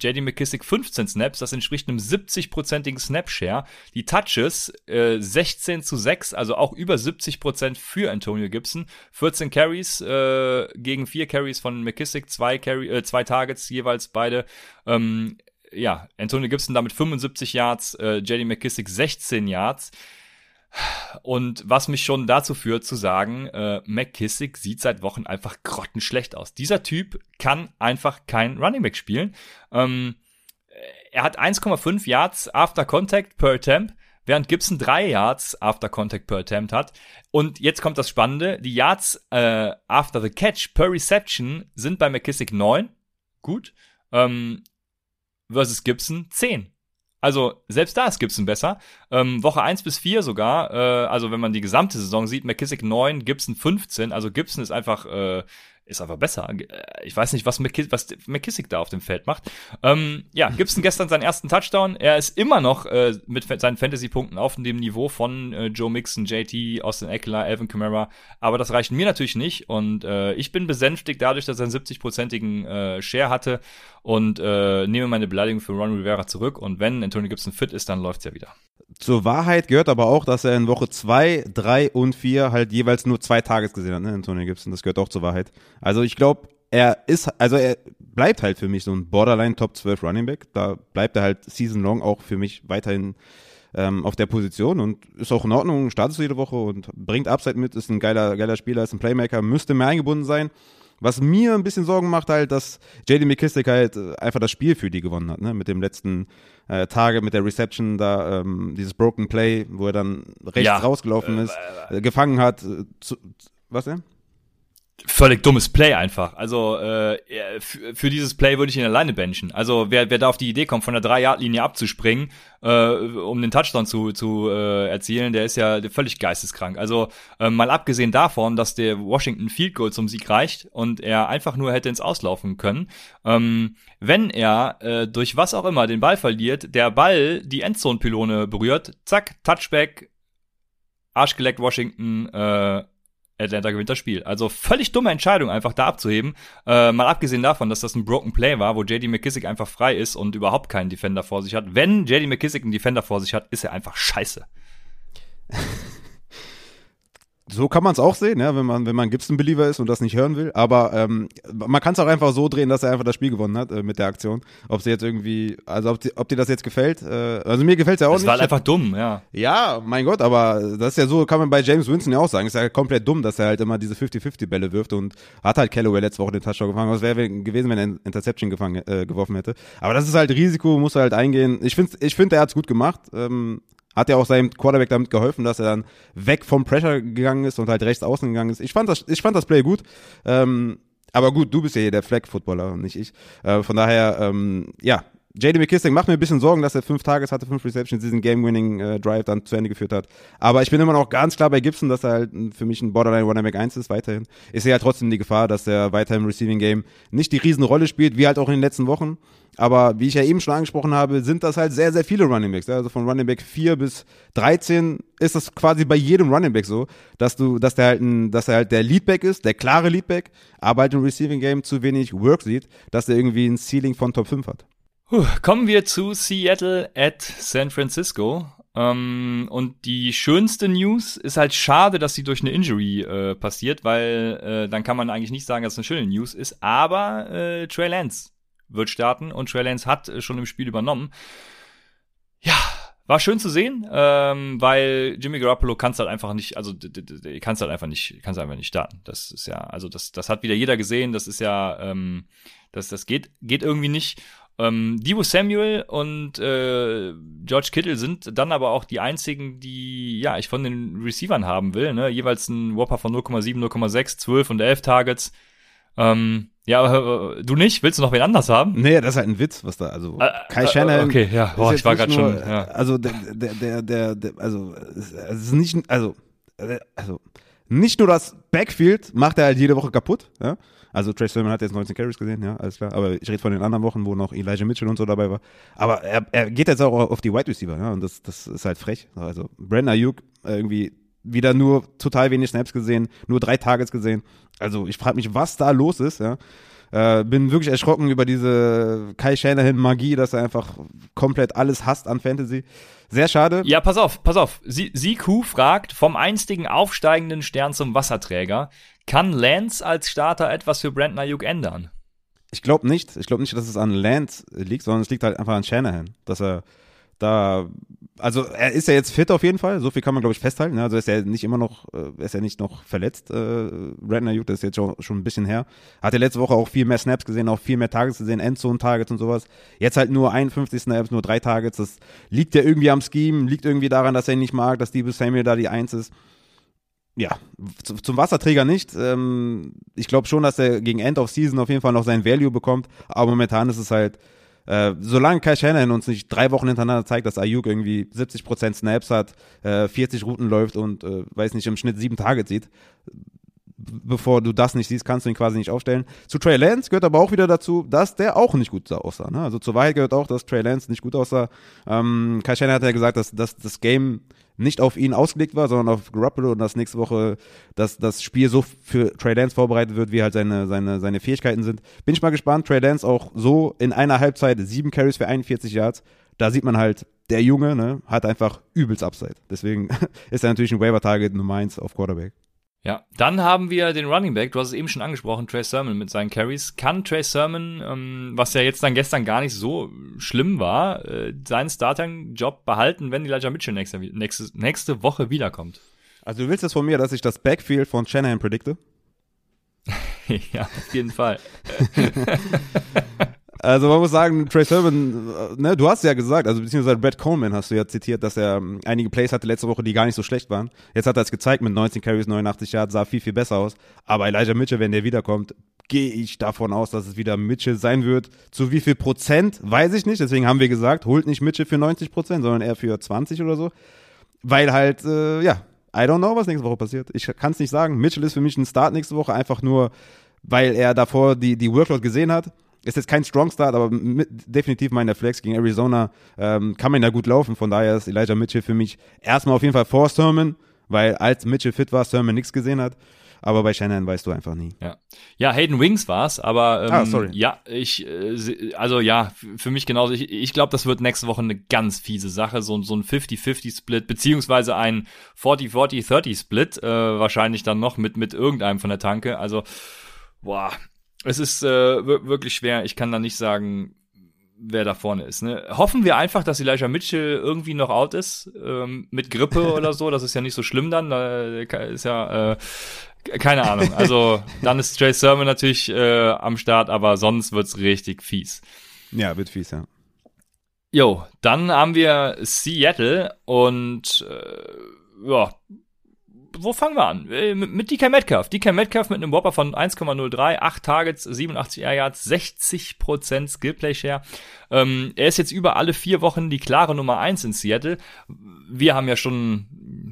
JD McKissick 15 Snaps. Das entspricht einem 70-prozentigen Snap-Share. Die Touches äh, 16 zu 6, also auch über 70 Prozent für Antonio Gibson. 14 Carries äh, gegen 4 Carries von McKissick, 2 Carry, äh, zwei Targets jeweils beide. Ähm, ja, Antonio Gibson damit 75 Yards, äh, JD McKissick 16 Yards. Und was mich schon dazu führt zu sagen, äh, McKissick sieht seit Wochen einfach grottenschlecht aus. Dieser Typ kann einfach kein Running Back spielen. Ähm, er hat 1,5 Yards after Contact per Attempt, während Gibson 3 Yards after Contact per Attempt hat. Und jetzt kommt das Spannende, die Yards äh, after the Catch per Reception sind bei McKissick 9, gut, ähm, versus Gibson 10. Also selbst da ist Gibson besser. Ähm, Woche 1 bis 4 sogar, äh, also wenn man die gesamte Saison sieht, McKissick 9, Gibson 15. Also Gibson ist einfach äh, ist einfach besser. Ich weiß nicht, was, McKiss was McKissick da auf dem Feld macht. Ähm, ja, Gibson gestern seinen ersten Touchdown. Er ist immer noch äh, mit seinen Fantasy-Punkten auf dem Niveau von äh, Joe Mixon, JT, Austin Eckler, Alvin Kamara. Aber das reicht mir natürlich nicht. Und äh, ich bin besänftigt dadurch, dass er einen 70-prozentigen äh, Share hatte und äh, nehme meine Beleidigung für Ron Rivera zurück. Und wenn Antonio Gibson fit ist, dann läuft's ja wieder. Zur Wahrheit gehört aber auch, dass er in Woche zwei, drei und vier halt jeweils nur zwei Tages gesehen hat, ne, Antonio Gibson. Das gehört auch zur Wahrheit. Also ich glaube, er ist, also er bleibt halt für mich so ein Borderline Top 12 Running Back. Da bleibt er halt season long auch für mich weiterhin ähm, auf der Position und ist auch in Ordnung, startet jede Woche und bringt Upside mit, ist ein geiler, geiler Spieler, ist ein Playmaker, müsste mehr eingebunden sein. Was mir ein bisschen Sorgen macht halt, dass JD McKissick halt äh, einfach das Spiel für die gewonnen hat, ne? Mit dem letzten äh, Tage, mit der Reception da, ähm, dieses Broken Play, wo er dann rechts ja. rausgelaufen ist, äh, gefangen hat. Äh, zu, was denn? Völlig dummes Play einfach. Also äh, für, dieses Play würde ich ihn alleine benchen. Also wer, wer da auf die Idee kommt, von der 3-Yard-Linie abzuspringen, äh, um den Touchdown zu, zu äh, erzielen, der ist ja völlig geisteskrank. Also äh, mal abgesehen davon, dass der Washington Field Goal zum Sieg reicht und er einfach nur hätte ins Auslaufen können, ähm, wenn er äh, durch was auch immer den Ball verliert, der Ball die Endzone-Pylone berührt, zack, Touchback, Arschgeleckt Washington, äh, Atlanta gewinnt das Spiel. Also völlig dumme Entscheidung, einfach da abzuheben. Äh, mal abgesehen davon, dass das ein Broken Play war, wo JD McKissick einfach frei ist und überhaupt keinen Defender vor sich hat. Wenn JD McKissick einen Defender vor sich hat, ist er einfach scheiße. So kann man es auch sehen, ja, wenn man, wenn man Gibson-Believer ist und das nicht hören will. Aber ähm, man kann es auch einfach so drehen, dass er einfach das Spiel gewonnen hat äh, mit der Aktion. Ob sie jetzt irgendwie, also ob, die, ob dir das jetzt gefällt. Äh, also mir gefällt es ja auch das nicht. Das war einfach dumm, ja. Ja, mein Gott, aber das ist ja so, kann man bei James Winston ja auch sagen. Ist ja komplett dumm, dass er halt immer diese 50-50-Bälle wirft und hat halt Callaway letzte Woche den Touchdown gefangen. Was wäre gewesen, wenn er Interception gefangen, äh, geworfen hätte. Aber das ist halt Risiko, muss er halt eingehen. Ich finde, ich find, er hat's gut gemacht. Ähm, hat ja auch seinem Quarterback damit geholfen, dass er dann weg vom Pressure gegangen ist und halt rechts außen gegangen ist. Ich fand das, ich fand das Play gut. Ähm, aber gut, du bist ja hier der Flag-Footballer und nicht ich. Äh, von daher, ähm, ja, JD McKissick macht mir ein bisschen Sorgen, dass er fünf Tages hatte, fünf Receptions, diesen Game-Winning-Drive äh, dann zu Ende geführt hat. Aber ich bin immer noch ganz klar bei Gibson, dass er halt für mich ein Borderline Running Back 1 ist, weiterhin. Ich sehe halt trotzdem die Gefahr, dass er weiter im Receiving Game nicht die Riesenrolle spielt, wie halt auch in den letzten Wochen. Aber wie ich ja eben schon angesprochen habe, sind das halt sehr, sehr viele Running Backs. Also von Running Back 4 bis 13 ist das quasi bei jedem Running Back so, dass du, dass der halt ein, dass er halt der Leadback ist, der klare Leadback, aber halt im Receiving Game zu wenig Work sieht, dass er irgendwie ein Ceiling von Top 5 hat. Kommen wir zu Seattle at San Francisco. Ähm, und die schönste News ist halt schade, dass sie durch eine Injury äh, passiert, weil äh, dann kann man eigentlich nicht sagen, dass es eine schöne News ist. Aber äh, Trey Lance wird starten und Trey Lance hat äh, schon im Spiel übernommen. Ja, war schön zu sehen, ähm, weil Jimmy Garoppolo kannst halt einfach nicht, also kannst halt einfach nicht, kannst einfach nicht starten. Das ist ja, also das, das hat wieder jeder gesehen. Das ist ja, ähm, das, das geht, geht irgendwie nicht. Ähm, Divo Samuel und äh, George Kittle sind dann aber auch die einzigen, die ja ich von den Receivern haben will. Ne? Jeweils ein Whopper von 0,7, 0,6, 12 und 11 Targets. Ähm, ja, äh, du nicht? Willst du noch wen anders haben? Nee, das ist halt ein Witz, was da, also äh, Kai äh, Shanahan. Okay, ja, boah, ich war gerade schon. Ja. Also der, der, der, der, der also es ist nicht, also, äh, also nicht nur das Backfield macht er halt jede Woche kaputt, ja. Also Trace Sermon hat jetzt 19 Carries gesehen, ja, alles klar. Aber ich rede von den anderen Wochen, wo noch Elijah Mitchell und so dabei war. Aber er, er geht jetzt auch auf die Wide Receiver, ja, und das, das ist halt frech. Also Brandon Ayuk irgendwie wieder nur total wenig Snaps gesehen, nur drei Targets gesehen. Also ich frage mich, was da los ist, ja. Äh, bin wirklich erschrocken über diese Kai Shanahan Magie, dass er einfach komplett alles hasst an Fantasy. Sehr schade. Ja, pass auf, pass auf. Siku fragt, vom einstigen aufsteigenden Stern zum Wasserträger, kann Lance als Starter etwas für Brandon Ayuk ändern? Ich glaube nicht. Ich glaube nicht, dass es an Lance liegt, sondern es liegt halt einfach an Shanahan, dass er da, also er ist ja jetzt fit auf jeden Fall, so viel kann man glaube ich festhalten. Ne? Also ist er nicht immer noch, äh, ist er nicht noch verletzt, äh, Ayuk, das ist jetzt schon, schon ein bisschen her. Hat er letzte Woche auch viel mehr Snaps gesehen, auch viel mehr Targets gesehen, Endzone-Targets und sowas. Jetzt halt nur 51 Snaps, nur drei Targets, das liegt ja irgendwie am Scheme, liegt irgendwie daran, dass er ihn nicht mag, dass Debo Samuel da die Eins ist ja, zum Wasserträger nicht. Ähm, ich glaube schon, dass er gegen End of Season auf jeden Fall noch sein Value bekommt, aber momentan ist es halt, äh, solange Kai Shanahan uns nicht drei Wochen hintereinander zeigt, dass Ayuk irgendwie 70% Snaps hat, äh, 40 Routen läuft und, äh, weiß nicht, im Schnitt sieben Tage zieht, bevor du das nicht siehst, kannst du ihn quasi nicht aufstellen. Zu Trey Lance gehört aber auch wieder dazu, dass der auch nicht gut aussah. Ne? Also zur Wahrheit gehört auch, dass Trey Lance nicht gut aussah. Ähm, Kai Shannon hat ja gesagt, dass, dass das Game nicht auf ihn ausgelegt war, sondern auf Garoppolo und dass nächste Woche dass das Spiel so für Trey Lance vorbereitet wird, wie halt seine, seine, seine Fähigkeiten sind. Bin ich mal gespannt. Trey Lance auch so in einer Halbzeit sieben Carries für 41 Yards. Da sieht man halt, der Junge ne, hat einfach übelst Upside. Deswegen ist er natürlich ein Waiver-Target Nummer eins auf Quarterback. Ja, dann haben wir den Running Back, du hast es eben schon angesprochen, Trey Sermon mit seinen Carries. Kann Trey Sermon, ähm, was ja jetzt dann gestern gar nicht so schlimm war, äh, seinen Starting-Job behalten, wenn Elijah Mitchell nächste, nächste, nächste Woche wiederkommt? Also du willst es von mir, dass ich das Backfield von Shanahan predikte? ja, auf jeden Fall. Also man muss sagen, Trey Sermon, äh, ne, du hast ja gesagt, also beziehungsweise Brad Coleman hast du ja zitiert, dass er ähm, einige Plays hatte letzte Woche, die gar nicht so schlecht waren. Jetzt hat er es gezeigt mit 19 Carries, 89 Yards, sah viel, viel besser aus. Aber Elijah Mitchell, wenn der wiederkommt, gehe ich davon aus, dass es wieder Mitchell sein wird. Zu wie viel Prozent, weiß ich nicht. Deswegen haben wir gesagt, holt nicht Mitchell für 90 Prozent, sondern eher für 20 oder so. Weil halt, äh, ja, I don't know, was nächste Woche passiert. Ich kann es nicht sagen. Mitchell ist für mich ein Start nächste Woche, einfach nur, weil er davor die, die Workload gesehen hat ist jetzt kein Strong Start, aber mit, definitiv mal in der Flex gegen Arizona ähm, kann man da gut laufen. Von daher ist Elijah Mitchell für mich erstmal auf jeden Fall vor Sermon, weil als Mitchell fit war, Sermon nichts gesehen hat. Aber bei Shannon weißt du einfach nie. Ja, ja Hayden Wings war's, aber ähm, ah, sorry. ja, ich, äh, also ja, für mich genauso. Ich, ich glaube, das wird nächste Woche eine ganz fiese Sache, so, so ein 50-50-Split, beziehungsweise ein 40-40-30-Split, äh, wahrscheinlich dann noch mit, mit irgendeinem von der Tanke. Also, boah, es ist äh, wirklich schwer. Ich kann da nicht sagen, wer da vorne ist. Ne? Hoffen wir einfach, dass Elijah Mitchell irgendwie noch out ist ähm, mit Grippe oder so. Das ist ja nicht so schlimm dann. Da ist ja äh, keine Ahnung. Also dann ist Trey Sermon natürlich äh, am Start, aber sonst wird's richtig fies. Ja, wird fies, ja. Jo, dann haben wir Seattle und äh, ja, wo fangen wir an? Äh, mit DK Metcalf. DK Metcalf mit einem Whopper von 1,03, 8 Targets, 87 Air Yards, 60% Skillplay Share. Ähm, er ist jetzt über alle vier Wochen die klare Nummer 1 in Seattle. Wir haben ja schon,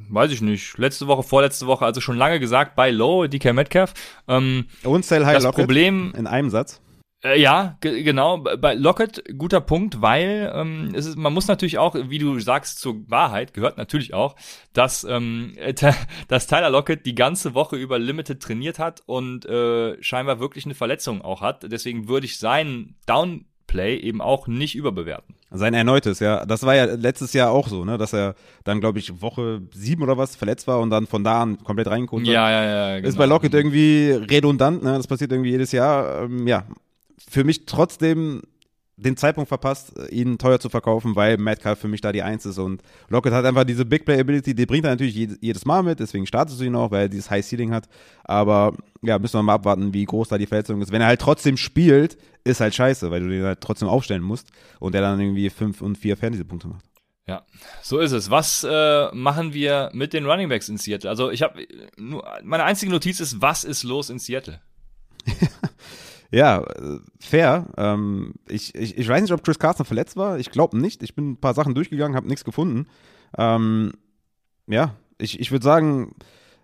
weiß ich nicht, letzte Woche, vorletzte Woche, also schon lange gesagt, bei Low, DK Metcalf. Ähm, Und Sell High das Lockett Problem in einem Satz. Äh, ja, genau. Bei Lockett guter Punkt, weil ähm, es ist, man muss natürlich auch, wie du sagst, zur Wahrheit gehört natürlich auch, dass ähm, dass Tyler Lockett die ganze Woche über Limited trainiert hat und äh, scheinbar wirklich eine Verletzung auch hat. Deswegen würde ich seinen Downplay eben auch nicht überbewerten. Sein erneutes, ja. Das war ja letztes Jahr auch so, ne, dass er dann, glaube ich, Woche sieben oder was verletzt war und dann von da an komplett reingekommen Ja, ja, ja. Genau. Ist bei Lockett irgendwie redundant, ne? Das passiert irgendwie jedes Jahr. Ähm, ja, für mich trotzdem den Zeitpunkt verpasst, ihn teuer zu verkaufen, weil Metcalf für mich da die Eins ist und Lockett hat einfach diese Big Play Ability, die bringt er natürlich jedes Mal mit, deswegen startest du ihn auch, weil er dieses High Ceiling hat, aber ja, müssen wir mal abwarten, wie groß da die Verletzung ist. Wenn er halt trotzdem spielt, ist halt scheiße, weil du den halt trotzdem aufstellen musst und der dann irgendwie fünf und vier Fantasy-Punkte macht. Ja, so ist es. Was äh, machen wir mit den Running Backs in Seattle? Also ich habe nur meine einzige Notiz ist, was ist los in Seattle? Ja, äh, fair. Ähm, ich, ich, ich weiß nicht, ob Chris Carson verletzt war. Ich glaube nicht. Ich bin ein paar Sachen durchgegangen, habe nichts gefunden. Ähm, ja, ich, ich würde sagen,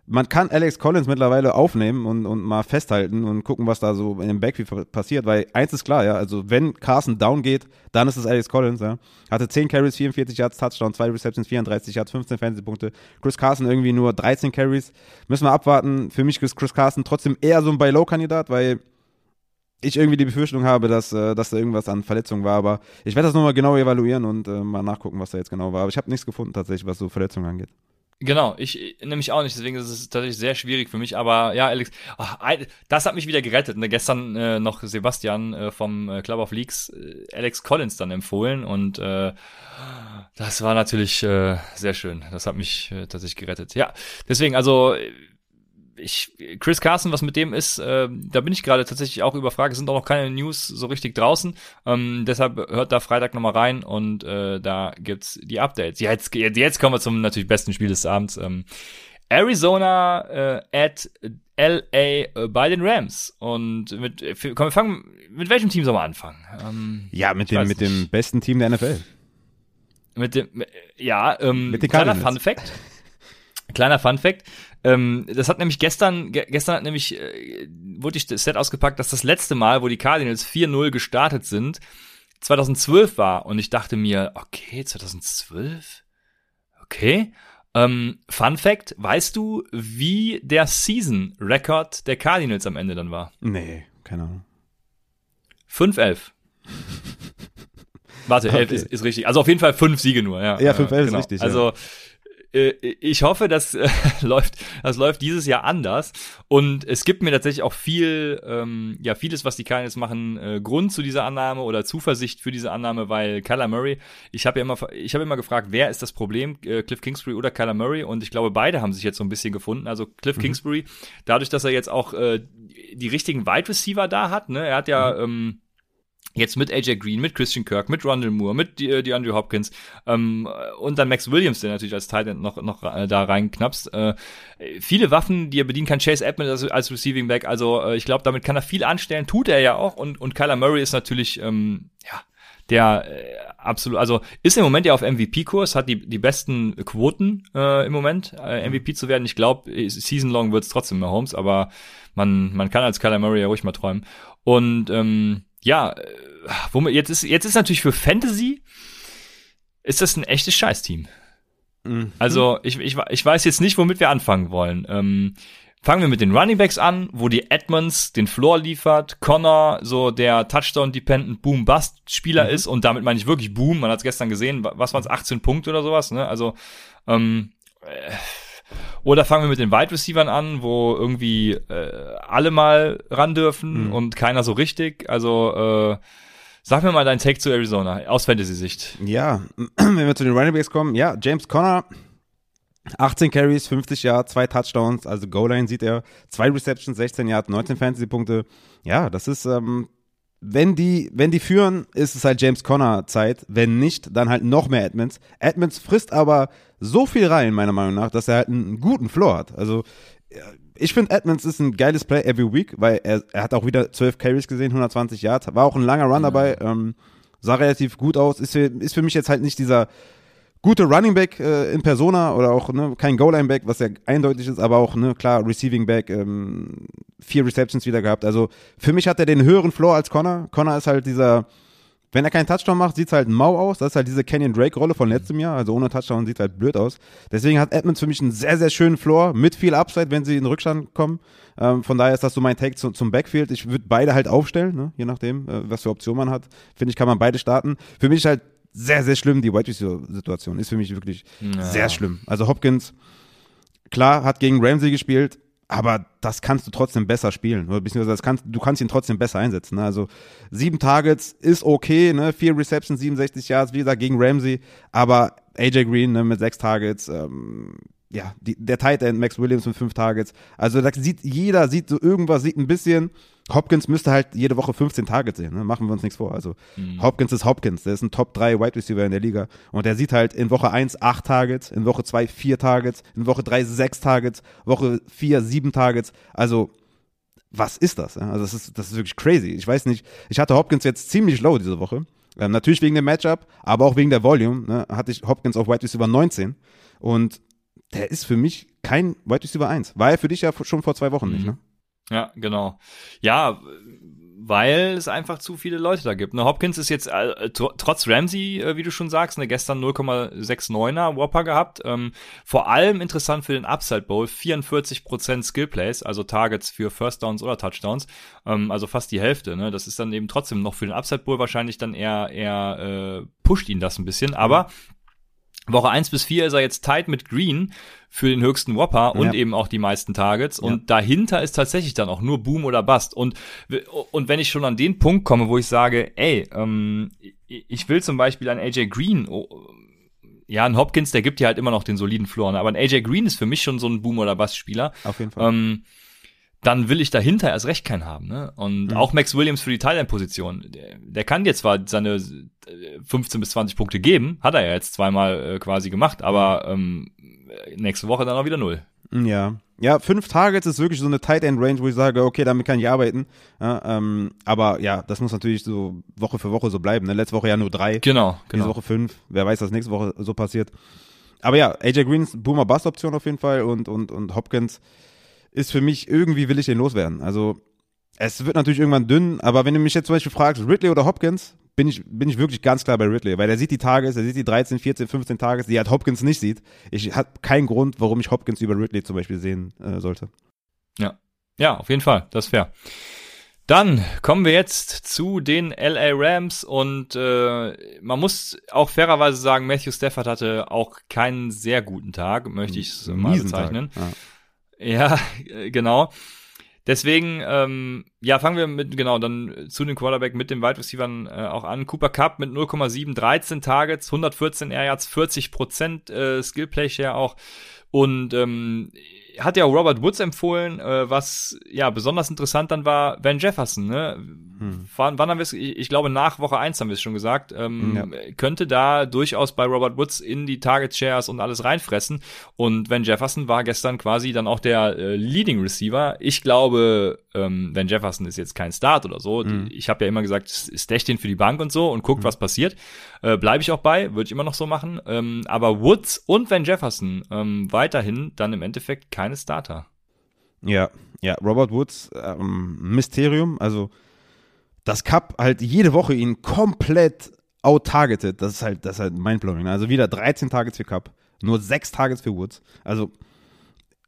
man kann Alex Collins mittlerweile aufnehmen und, und mal festhalten und gucken, was da so in dem Backfield passiert, weil eins ist klar, ja, also wenn Carson down geht, dann ist es Alex Collins, ja. Hatte 10 Carries, 44 Yards, Touchdown, 2 Receptions, 34 Yards, 15 Fantasy-Punkte. Chris Carson irgendwie nur 13 Carries. Müssen wir abwarten. Für mich ist Chris Carson trotzdem eher so ein Buy-Low-Kandidat, weil ich irgendwie die Befürchtung habe, dass, äh, dass da irgendwas an Verletzungen war. Aber ich werde das nochmal genau evaluieren und äh, mal nachgucken, was da jetzt genau war. Aber ich habe nichts gefunden tatsächlich, was so Verletzungen angeht. Genau, ich nämlich auch nicht, deswegen ist es tatsächlich sehr schwierig für mich, aber ja, Alex, ach, das hat mich wieder gerettet. Ne? Gestern äh, noch Sebastian äh, vom äh, Club of Leaks äh, Alex Collins dann empfohlen und äh, das war natürlich äh, sehr schön. Das hat mich äh, tatsächlich gerettet. Ja, deswegen, also ich, Chris Carson, was mit dem ist, äh, da bin ich gerade tatsächlich auch überfragt. Es sind auch noch keine News so richtig draußen. Ähm, deshalb hört da Freitag nochmal rein und äh, da gibt's die Updates. Jetzt, jetzt kommen wir zum natürlich besten Spiel des Abends. Ähm, Arizona äh, at LA äh, bei den Rams. Und mit, komm, wir fangen, mit welchem Team sollen wir anfangen? Ähm, ja, mit dem, mit dem besten Team der NFL. Mit dem, ja, ähm, mit den kleiner Fun Fact. Kleiner Fun Fact. Ähm, das hat nämlich gestern, ge gestern hat nämlich, äh, wurde ich das Set ausgepackt, dass das letzte Mal, wo die Cardinals 4-0 gestartet sind, 2012 war. Und ich dachte mir, okay, 2012? Okay. Ähm, Fun Fact, weißt du, wie der Season Record der Cardinals am Ende dann war? Nee, keine Ahnung. 5-11. Warte, Okay. 11 ist, ist richtig. Also auf jeden Fall fünf Siege nur, ja. Ja, 5-11 ist genau. richtig, ja. Also ich hoffe, das äh, läuft, das läuft dieses Jahr anders. Und es gibt mir tatsächlich auch viel, ähm, ja, vieles, was die Cardinals machen, äh, Grund zu dieser Annahme oder Zuversicht für diese Annahme, weil Kyler Murray, ich habe ja immer, ich habe immer gefragt, wer ist das Problem, äh, Cliff Kingsbury oder Kyler Murray? Und ich glaube, beide haben sich jetzt so ein bisschen gefunden. Also Cliff Kingsbury, dadurch, dass er jetzt auch äh, die richtigen Wide Receiver da hat, ne, er hat ja ähm, Jetzt mit AJ Green, mit Christian Kirk, mit Rondell Moore, mit die, die Andrew Hopkins ähm, und dann Max Williams, der natürlich als Tight End noch, noch äh, da reinknapst. Äh, viele Waffen, die er bedienen kann. Chase Edmonds als, als Receiving Back. Also äh, ich glaube, damit kann er viel anstellen. Tut er ja auch. Und, und Kyler Murray ist natürlich, ähm, ja, der äh, absolut, also ist im Moment ja auf MVP-Kurs, hat die, die besten Quoten äh, im Moment, äh, MVP zu werden. Ich glaube, Season Long wird es trotzdem Mahomes, aber man, man kann als Kyler Murray ja ruhig mal träumen. Und ähm, ja, äh, womit jetzt ist jetzt ist natürlich für Fantasy ist das ein echtes Scheißteam. Mhm. Also ich, ich, ich weiß jetzt nicht, womit wir anfangen wollen. Ähm, fangen wir mit den Running Backs an, wo die Edmonds den Floor liefert, Connor so der Touchdown-dependent Boom-Bust-Spieler ist und damit meine ich wirklich Boom. Man hat es gestern gesehen, wa- was waren es, 18 Punkte oder sowas, ne? Also ähm, äh, oder fangen wir mit den Wide Receivern an, wo irgendwie äh, alle mal ran dürfen Mhm. und keiner so richtig. Also äh, sag mir mal dein Take zu Arizona aus Fantasy-Sicht. Ja, wenn wir zu den Running Backs kommen, ja, James Conner, 18 Carries, 50 Yards, zwei Touchdowns, also Goal-Line sieht er, zwei Receptions, 16 Yards, 19 Fantasy-Punkte. Ja, das ist, ähm, wenn die, wenn die führen, ist es halt James Conner Zeit. Wenn nicht, dann halt noch mehr Edmonds. Edmonds frisst aber so viel rein, meiner Meinung nach, dass er halt einen guten Floor hat. Also, ja, ich finde, Edmonds ist ein geiles Play every week, weil er, er hat auch wieder 12 Carries gesehen, 120 Yards, war auch ein langer Run dabei, ähm, sah relativ gut aus, ist für, ist für mich jetzt halt nicht dieser gute Running Back äh, in Persona oder auch ne, kein Goal-Line Back, was ja eindeutig ist, aber auch ne, klar Receiving Back, ähm, vier Receptions wieder gehabt. Also für mich hat er den höheren Floor als Connor. Connor ist halt dieser, wenn er keinen Touchdown macht, sieht's halt mau aus. Das ist halt diese Kenyon Drake Rolle von letztem Jahr. Also ohne Touchdown sieht halt blöd aus. Deswegen hat Edmonds für mich einen sehr sehr schönen Floor mit viel Upside, wenn sie in Rückstand kommen. Ähm, von daher ist das so mein Take zu, zum Backfield. Ich würde beide halt aufstellen, ne? je nachdem, äh, was für Optionen man hat. Finde ich, kann man beide starten. Für mich halt sehr, sehr schlimm, die Wide Receiver-Situation. Ist für mich wirklich Ja. sehr schlimm. Also Hopkins, klar, hat gegen Ramsey gespielt, aber das kannst du trotzdem besser spielen. Oder beziehungsweise das kannst, du kannst ihn trotzdem besser einsetzen. Ne? Also sieben Targets ist okay, ne? Vier Receptions, 67 Yards, wie gesagt, gegen Ramsey, aber AJ Green ne, mit sechs Targets, ähm, ja, die, der Tight End Max Williams mit fünf Targets. Also da sieht jeder sieht so irgendwas, sieht ein bisschen. Hopkins müsste halt jede Woche 15 Targets sehen, ne? machen wir uns nichts vor. Also Hopkins ist Hopkins, der ist ein Top 3 Wide Receiver in der Liga und der sieht halt in Woche 1 8 Targets, in Woche 2 4 Targets, in Woche 3 6 Targets, Woche 4 7 Targets. Also was ist das? ja? Also das ist, das ist wirklich crazy. Ich weiß nicht, ich hatte Hopkins jetzt ziemlich low diese Woche. Ähm, natürlich wegen dem Matchup, aber auch wegen der Volume ne, hatte ich Hopkins auf Wide Receiver 19 und der ist für mich kein Wide Receiver 1. War er für dich ja schon vor zwei Wochen nicht, ne? Ja, genau. Ja, weil es einfach zu viele Leute da gibt. Ne, Hopkins ist jetzt äh, tr trotz Ramsey, äh, wie du schon sagst, ne, gestern 0,69er Whopper gehabt. Ähm, vor allem interessant für den Upside Bowl, 44% Skill Plays, also Targets für First Downs oder Touchdowns, ähm, also fast die Hälfte. Ne? Das ist dann eben trotzdem noch für den Upside Bowl wahrscheinlich dann eher, eher äh, pusht ihn das ein bisschen. Aber Woche 1 bis 4 ist er jetzt tight mit Green für den höchsten Whopper und Ja. eben auch die meisten Targets. Und dahinter ist tatsächlich dann auch nur Boom oder Bust. Und, und wenn ich schon an den Punkt komme, wo ich sage, ey, ähm, ich will zum Beispiel an AJ Green, oh, ja, ein Hopkins, der gibt ja halt immer noch den soliden Floor, ne? aber ein AJ Green ist für mich schon so ein Boom- oder Bust-Spieler. Auf jeden Fall. Ähm, dann will ich dahinter erst recht keinen haben. Ne? Und Mhm. auch Max Williams für die Thailand-Position. Der, der kann dir zwar seine äh, 15 bis 20 Punkte geben, hat er ja jetzt zweimal äh, quasi gemacht, aber ähm, nächste Woche dann auch wieder null. Ja. Ja, fünf Targets ist wirklich so eine Tight End Range, wo ich sage, okay, damit kann ich arbeiten. Ja, ähm, aber ja, das muss natürlich so Woche für Woche so bleiben. Ne? Letzte Woche ja nur drei. Genau, Diese genau. Woche fünf. Wer weiß, was nächste Woche so passiert. aber ja, AJ Green ist Boomer Bust Option auf jeden Fall und, und, und Hopkins ist für mich irgendwie will ich den loswerden. Also es wird natürlich irgendwann dünn, aber wenn du mich jetzt zum Beispiel fragst, Ridley oder Hopkins, bin ich, bin ich wirklich ganz klar bei Ridley, weil er sieht die Tages, er sieht die 13, 14, 15 Tages, die halt Hopkins nicht sieht. Ich habe keinen Grund, warum ich Hopkins über Ridley zum Beispiel sehen äh, sollte. Ja. Ja, auf jeden Fall, das ist fair. Dann kommen wir jetzt zu den LA Rams und äh, man muss auch fairerweise sagen, Matthew Stafford hatte auch keinen sehr guten Tag, möchte ich es mal bezeichnen. Ja. ja, genau. Deswegen, ähm, ja, fangen wir mit, genau, dann zu den Quarterback mit den Wide Receivers äh, auch an. Cooper Cup mit 0,7, 13 Targets, 114 Air Yards, 40 Prozent äh, Skill Play Share auch. Und ähm, hat ja Robert Woods empfohlen, äh, was ja besonders interessant dann war, Van Jefferson, ne? Hm. Wann, wann haben wir es, ich, ich, glaube nach Woche eins haben wir es schon gesagt, ähm, ja. könnte da durchaus bei Robert Woods in die Target Shares und alles reinfressen. Und Van Jefferson war gestern quasi dann auch der äh, Leading Receiver. Ich glaube, ähm, Van Jefferson ist jetzt kein Start oder so. Hm. Ich habe ja immer gesagt, stech den für die Bank und so und guckt, hm. was passiert. Äh, Bleibe ich auch bei, würde ich immer noch so machen. Ähm, aber Woods und Van Jefferson ähm, weiterhin dann im Endeffekt keine Starter. Ja, ja, Robert Woods, ähm, Mysterium, also dass Cup halt jede Woche ihn komplett out-targeted, das ist halt, das ist halt mindblowing. Also wieder 13 Targets für Cup, nur 6 Targets für Woods. Also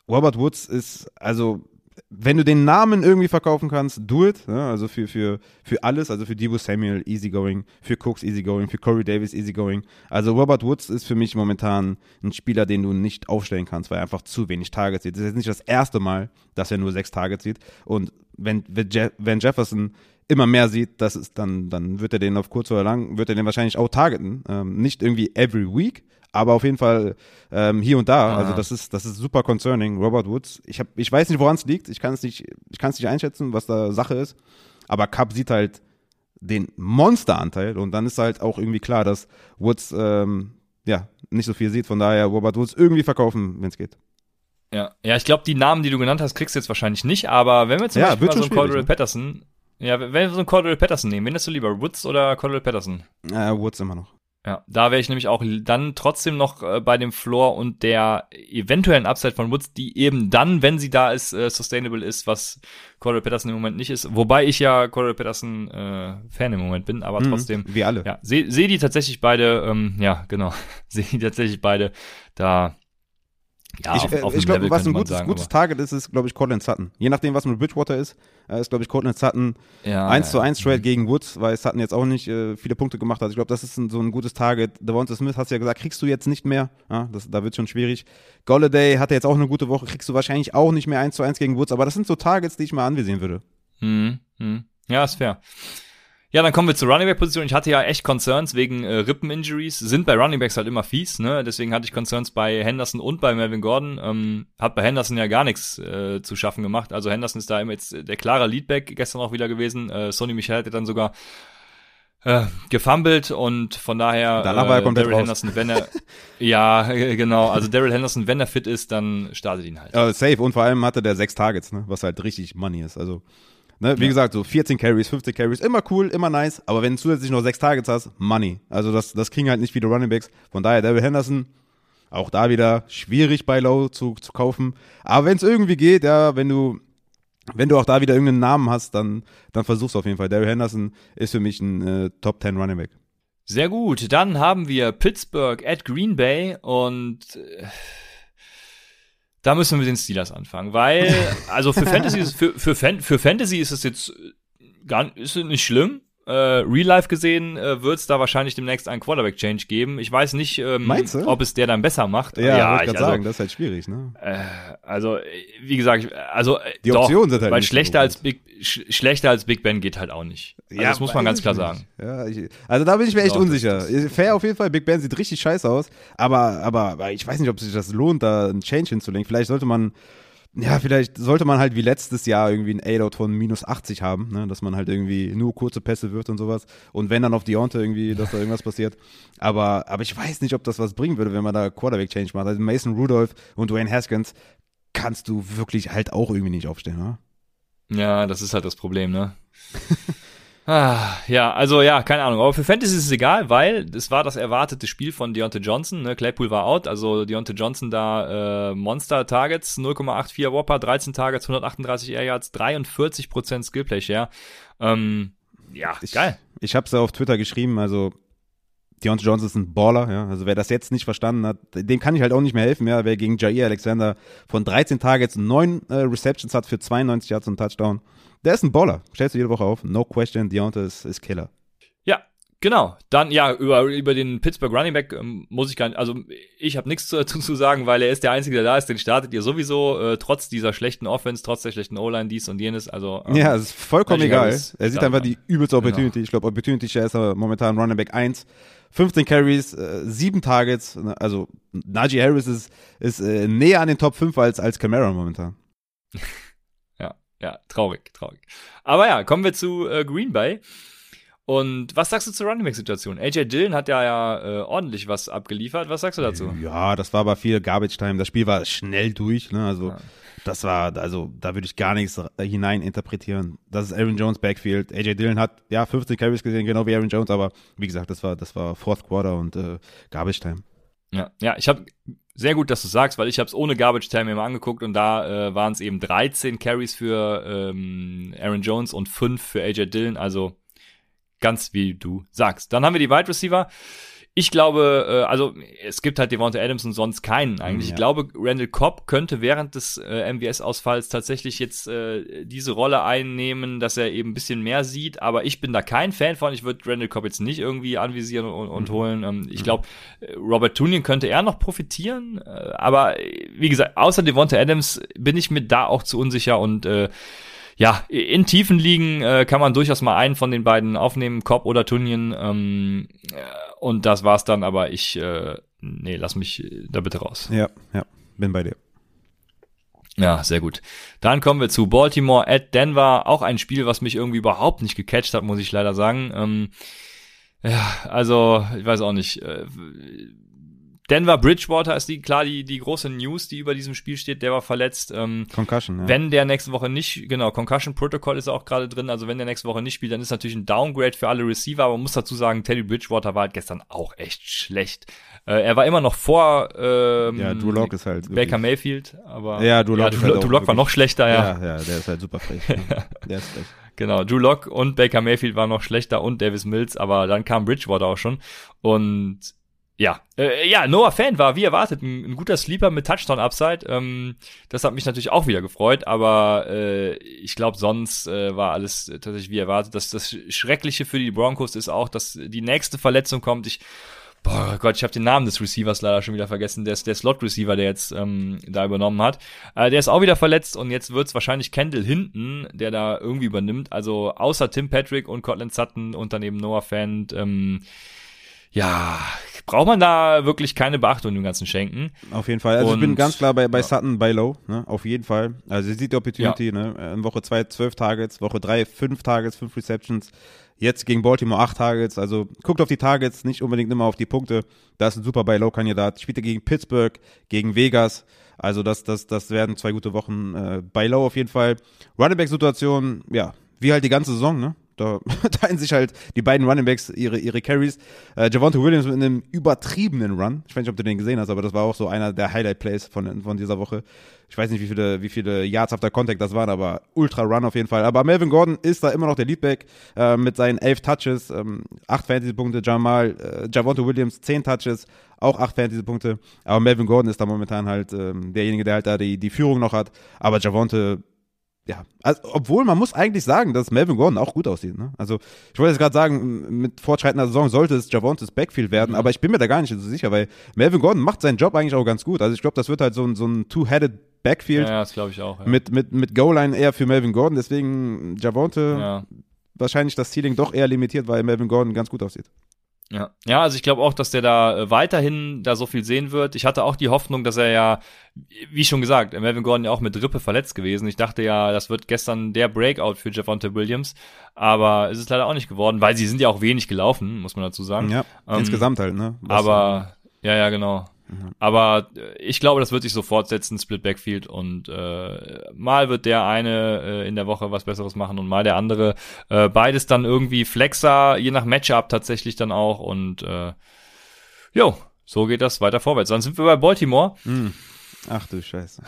Robert Woods ist, also wenn du den Namen irgendwie verkaufen kannst, do it. Ja, also für, für, für alles, also für Debo Samuel easygoing, für Cooks easygoing, für Corey Davis easygoing. Also Robert Woods ist für mich momentan ein Spieler, den du nicht aufstellen kannst, weil er einfach zu wenig Targets sieht. Das ist jetzt nicht das erste Mal, dass er nur sechs Targets sieht. Und wenn, wenn Jefferson immer mehr sieht, das ist dann, dann wird er den auf kurz oder lang, wird er den wahrscheinlich auch targeten. Ähm, nicht irgendwie every week, aber auf jeden Fall ähm, hier und da. Ah. Also das ist, das ist super concerning. Robert Woods, ich hab, ich weiß nicht, woran es liegt. Ich kann es nicht, ich kann es nicht einschätzen, was da Sache ist. Aber Cup sieht halt den Monsteranteil und dann ist halt auch irgendwie klar, dass Woods ähm, ja nicht so viel sieht. Von daher Robert Woods irgendwie verkaufen, wenn es geht. Ja, ja, ich glaube, die Namen, die du genannt hast, kriegst du jetzt wahrscheinlich nicht. Aber wenn wir zum ja, Beispiel mal so einen Cordell ne? Patterson ja, wenn wir so einen Cordell Patterson nehmen, wen hast du lieber, Woods oder Cordell Patterson? Äh, Woods immer noch. Ja, da wäre ich nämlich auch dann trotzdem noch äh, bei dem Floor und der eventuellen Upside von Woods, die eben dann, wenn sie da ist, äh, sustainable ist, was Cordell Patterson im Moment nicht ist. Wobei ich ja Cordell Patterson äh, Fan im Moment bin, aber mhm, trotzdem. Wie alle. Ja, sehe seh die tatsächlich beide, ähm, ja, genau, sehe die tatsächlich beide da ja, ich, auf ich glaube, was ein gutes, sagen, gutes Target ist, ist, glaube ich, Cortland Sutton. Je nachdem, was mit Bridgewater ist, äh, ist, glaube ich, Cortland Sutton ja, 1 ja, zu 1 Trade mhm. gegen Woods, weil Sutton jetzt auch nicht äh, viele Punkte gemacht hat. Ich glaube, das ist ein, so ein gutes Target. Devonta Smith, hast du ja gesagt, kriegst du jetzt nicht mehr. Ja, das, da wird schon schwierig. Golladay hatte jetzt auch eine gute Woche, kriegst du wahrscheinlich auch nicht mehr 1 zu 1 gegen Woods, aber das sind so Targets, die ich mal anvisieren würde. Hm, hm. Ja, ist fair. Ja, dann kommen wir zur Running Back Position. Ich hatte ja echt Concerns wegen äh, Rippen-Injuries. Sind bei Running Backs halt immer fies, ne? Deswegen hatte ich Concerns bei Henderson und bei Melvin Gordon. Ähm, hat bei Henderson ja gar nichts äh, zu schaffen gemacht. Also Henderson ist da immer jetzt der klare Leadback gestern auch wieder gewesen. Äh, Sonny Michel hatte dann sogar äh, gefummelt und von daher er äh, Daryl Henderson, wenn er ja genau, also Daryl Henderson, wenn er fit ist, dann startet ihn halt. Uh, safe und vor allem hatte der sechs Targets, ne? Was halt richtig Money ist. Also Ne, wie ja. gesagt, so 14 Carries, 15 Carries, immer cool, immer nice, aber wenn du zusätzlich noch sechs Targets hast, Money. Also das, das kriegen halt nicht viele Running Backs. Von daher, David Henderson, auch da wieder schwierig bei Low zu, zu kaufen. Aber wenn es irgendwie geht, ja, wenn du, wenn du auch da wieder irgendeinen Namen hast, dann, dann versuch's auf jeden Fall. Daryl Henderson ist für mich ein äh, Top 10 Running Back. Sehr gut. Dann haben wir Pittsburgh at Green Bay und äh, da müssen wir mit den Steelers anfangen, weil, also für Fantasy, ist, für, für, Fan, für Fantasy ist es jetzt gar ist es nicht schlimm. Äh, Real Life gesehen äh, wird es da wahrscheinlich demnächst einen Quarterback-Change geben. Ich weiß nicht, ähm, ob es der dann besser macht. Ja, ja ich, ich also, sagen, das ist halt schwierig, ne? Äh, also, wie gesagt, also die doch, Optionen sind halt weil schlechter als Big sch schlechter als Big Ben geht halt auch nicht. Also ja, das muss man ganz klar sagen. Ja, ich, also da bin ich mir echt doch, unsicher. Fair auf jeden Fall, Big Ben sieht richtig scheiße aus, aber, aber, aber ich weiß nicht, ob sich das lohnt, da einen Change hinzulegen. Vielleicht sollte man ja, vielleicht sollte man halt wie letztes Jahr irgendwie ein A-Dot von minus 80 haben, ne? dass man halt irgendwie nur kurze Pässe wirft und sowas. Und wenn dann auf Deontay irgendwie, dass da irgendwas passiert. Aber, aber ich weiß nicht, ob das was bringen würde, wenn man da Quarterback-Change macht. Also Mason Rudolph und Dwayne Haskins kannst du wirklich halt auch irgendwie nicht aufstellen, ne? Ja, das ist halt das Problem, ne? Ah, ja, also ja, keine Ahnung. Aber für Fantasy ist es egal, weil es war das erwartete Spiel von Deontay Johnson. Ne? Claypool war out, also Deontay Johnson da äh, Monster Targets, 0,84 Whopper, 13 Targets, 138 Air Yards, 43% Skillplay Share. Ähm, ja, ich, geil. Ich habe es ja auf Twitter geschrieben, also Deontay Johnson ist ein Baller, ja. Also wer das jetzt nicht verstanden hat, dem kann ich halt auch nicht mehr helfen, ja. Wer gegen Jair Alexander von 13 Targets 9 äh, Receptions hat für 92 Yards und Touchdown, der ist ein Baller. Stellst du jede Woche auf. No question, Deontay ist, ist Killer. Ja, Genau, dann ja, über, über den Pittsburgh Running Back ähm, muss ich gar nicht, also ich habe nichts dazu zu sagen, weil er ist der Einzige, der da ist, den startet ihr sowieso, äh, trotz dieser schlechten Offense, trotz der schlechten O-Line, dies und jenes, also. Ähm, ja, es ist vollkommen egal. Er sieht einfach die übelste genau. Opportunity. Genau. Ich glaube, Opportunity Share ist er momentan Running Back 1. 15 Carries, äh, 7 Targets, also Najee Harris ist, ist äh, näher an den Top 5 als, als Camara momentan. ja, traurig, traurig. Aber ja, kommen wir zu äh, Green Bay. Und was sagst du zur Running Back Situation? AJ Dillon hat ja, ja äh, ordentlich was abgeliefert. Was sagst du dazu? Ja, das war aber viel Garbage Time. Das Spiel war schnell durch. Ne? Also ja. das war, also da würde ich gar nichts hinein interpretieren. Das ist Aaron Jones Backfield. AJ Dillon hat ja 50 Carries gesehen, genau wie Aaron Jones. Aber wie gesagt, das war, das war Fourth Quarter und äh, Garbage Time. Ja, ja, ich habe sehr gut, dass du sagst, weil ich habe es ohne Garbage Time immer angeguckt und da äh, waren es eben 13 Carries für ähm, Aaron Jones und 5 für AJ Dillon. Also Ganz wie du sagst. Dann haben wir die Wide Receiver. Ich glaube, äh, also es gibt halt Devonta Adams und sonst keinen eigentlich. Ja. Ich glaube, Randall Cobb könnte während des äh, MWS-Ausfalls tatsächlich jetzt äh, diese Rolle einnehmen, dass er eben ein bisschen mehr sieht. Aber ich bin da kein Fan von. Ich würde Randall Cobb jetzt nicht irgendwie anvisieren und, und mhm. holen. Ähm, ich mhm. glaube, äh, Robert Tunian könnte eher noch profitieren. Äh, aber wie gesagt, außer Devonta Adams bin ich mir da auch zu unsicher und äh, ja, in tiefen Ligen äh, kann man durchaus mal einen von den beiden aufnehmen, Cobb oder Tunien. Ähm, äh, und das war's dann, aber ich, äh, nee, lass mich da bitte raus. Ja, ja, bin bei dir. Ja, sehr gut. Dann kommen wir zu Baltimore at Denver. Auch ein Spiel, was mich irgendwie überhaupt nicht gecatcht hat, muss ich leider sagen. Ähm, ja, also, ich weiß auch nicht. Äh, Denver Bridgewater ist die, klar die, die große News, die über diesem Spiel steht. Der war verletzt. Ähm, Concussion, ja. Wenn der nächste Woche nicht, genau, Concussion Protocol ist auch gerade drin. Also wenn der nächste Woche nicht spielt, dann ist natürlich ein Downgrade für alle Receiver. Aber man muss dazu sagen, Teddy Bridgewater war halt gestern auch echt schlecht. Äh, er war immer noch vor ähm, ja, Drew Lock ist halt Baker Mayfield, aber ja, Drew Lock, ja, Drew, halt Drew Lock war noch schlechter, ja. Ja, ja, der ist halt super frech. der ist frech. Genau, Drew Lock und Baker Mayfield waren noch schlechter und Davis Mills, aber dann kam Bridgewater auch schon und ja, äh, ja, Noah Fan war wie erwartet ein, ein guter Sleeper mit Touchdown Upside. Ähm, das hat mich natürlich auch wieder gefreut, aber äh, ich glaube, sonst äh, war alles tatsächlich wie erwartet. Das, das Schreckliche für die Broncos ist auch, dass die nächste Verletzung kommt. Ich Boah Gott, ich habe den Namen des Receivers leider schon wieder vergessen. Der ist der Slot-Receiver, der jetzt ähm, da übernommen hat. Äh, der ist auch wieder verletzt und jetzt wird's wahrscheinlich Kendall hinten, der da irgendwie übernimmt. Also außer Tim Patrick und Cortland Sutton und daneben Noah Fan. Ähm, ja, braucht man da wirklich keine Beachtung dem Ganzen schenken. Auf jeden Fall. Also und, ich bin ganz klar bei, bei ja. Sutton, bei Low, ne? Auf jeden Fall. Also ihr seht die Opportunity, ja. ne? In Woche 2 12 Targets, Woche 3 5 Targets, 5 Receptions. Jetzt gegen Baltimore 8 Targets. Also guckt auf die Targets, nicht unbedingt immer auf die Punkte. Da ist ein super bei Low-Kandidat. Spielt er gegen Pittsburgh, gegen Vegas. Also das, das, das werden zwei gute Wochen äh, bei Low auf jeden Fall. Running Back-Situation, ja, wie halt die ganze Saison, ne? Da teilen sich halt die beiden Running Backs ihre, ihre Carries. Äh, Javante Williams mit einem übertriebenen Run. Ich weiß nicht, ob du den gesehen hast, aber das war auch so einer der Highlight-Plays von, von dieser Woche. Ich weiß nicht, wie viele, wie viele Yards after Contact das waren, aber Ultra Run auf jeden Fall. Aber Melvin Gordon ist da immer noch der Leadback äh, mit seinen elf Touches, ähm, acht Fantasy-Punkte. Jamal, äh, Javante Williams zehn Touches, auch acht Fantasy-Punkte. Aber Melvin Gordon ist da momentan halt ähm, derjenige, der halt da die, die Führung noch hat. Aber Javante ja, also, obwohl man muss eigentlich sagen, dass Melvin Gordon auch gut aussieht. Ne? Also ich wollte jetzt gerade sagen, mit fortschreitender Saison sollte es Javontes Backfield werden, mhm. aber ich bin mir da gar nicht so sicher, weil Melvin Gordon macht seinen Job eigentlich auch ganz gut. Also ich glaube, das wird halt so ein, so ein Two-Headed Backfield. Ja, das glaube ich auch. Ja. Mit, mit, mit Goal-Line eher für Melvin Gordon, deswegen Javonte ja. wahrscheinlich das Ceiling doch eher limitiert, weil Melvin Gordon ganz gut aussieht. Ja, ja, also ich glaube auch, dass der da äh, weiterhin da so viel sehen wird. Ich hatte auch die Hoffnung, dass er ja, wie schon gesagt, Melvin Gordon ja auch mit Rippe verletzt gewesen. Ich dachte ja, das wird gestern der Breakout für Javonte Williams, aber es ist leider auch nicht geworden, weil sie sind ja auch wenig gelaufen, muss man dazu sagen. Ja, ähm, insgesamt halt, ne? Was aber, ja, ja, genau. Aber äh, ich glaube, das wird sich so fortsetzen, Split Backfield. Und äh, mal wird der eine äh, in der Woche was Besseres machen und mal der andere. Äh, beides dann irgendwie Flexer, je nach Matchup tatsächlich dann auch. Und äh, jo, so geht das weiter vorwärts. Dann sind wir bei Baltimore. Hm. Ach du Scheiße.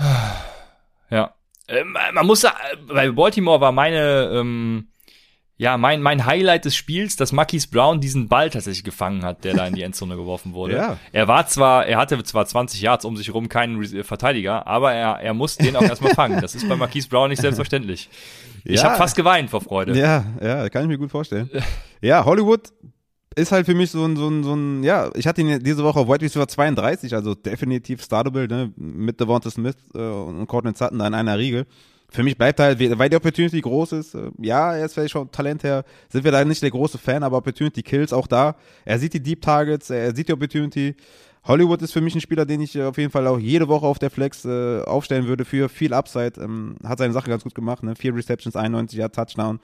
Ja. Äh, man muss bei Baltimore war meine, ähm, ja, mein, mein Highlight des Spiels, dass Marquise Brown diesen Ball tatsächlich gefangen hat, der da in die Endzone geworfen wurde. Ja. Er war zwar, er hatte zwar 20 Yards um sich herum keinen Re- Verteidiger, aber er, er muss den auch erstmal fangen. Das ist bei Marquise Brown nicht selbstverständlich. Ich Ja. habe fast geweint vor Freude. Ja, ja, kann ich mir gut vorstellen. Ja, Hollywood ist halt für mich so ein, so ein, so ein, ja, ich hatte ihn diese Woche auf White Receiver 32, also definitiv startable, ne, mit Devonta Smith äh, und Cortland Sutton da in einer Riege. Für mich bleibt halt, weil die Opportunity groß ist, äh, ja, er ist vielleicht schon Talent her, sind wir da nicht der große Fan, aber Opportunity Kills auch da. Er sieht die Deep Targets, er sieht die Opportunity. Hollywood ist für mich ein Spieler, den ich äh, auf jeden Fall auch jede Woche auf der Flex äh, aufstellen würde für viel Upside. Ähm, hat seine Sache ganz gut gemacht, ne? Vier Receptions, 91 Jahre Touchdown.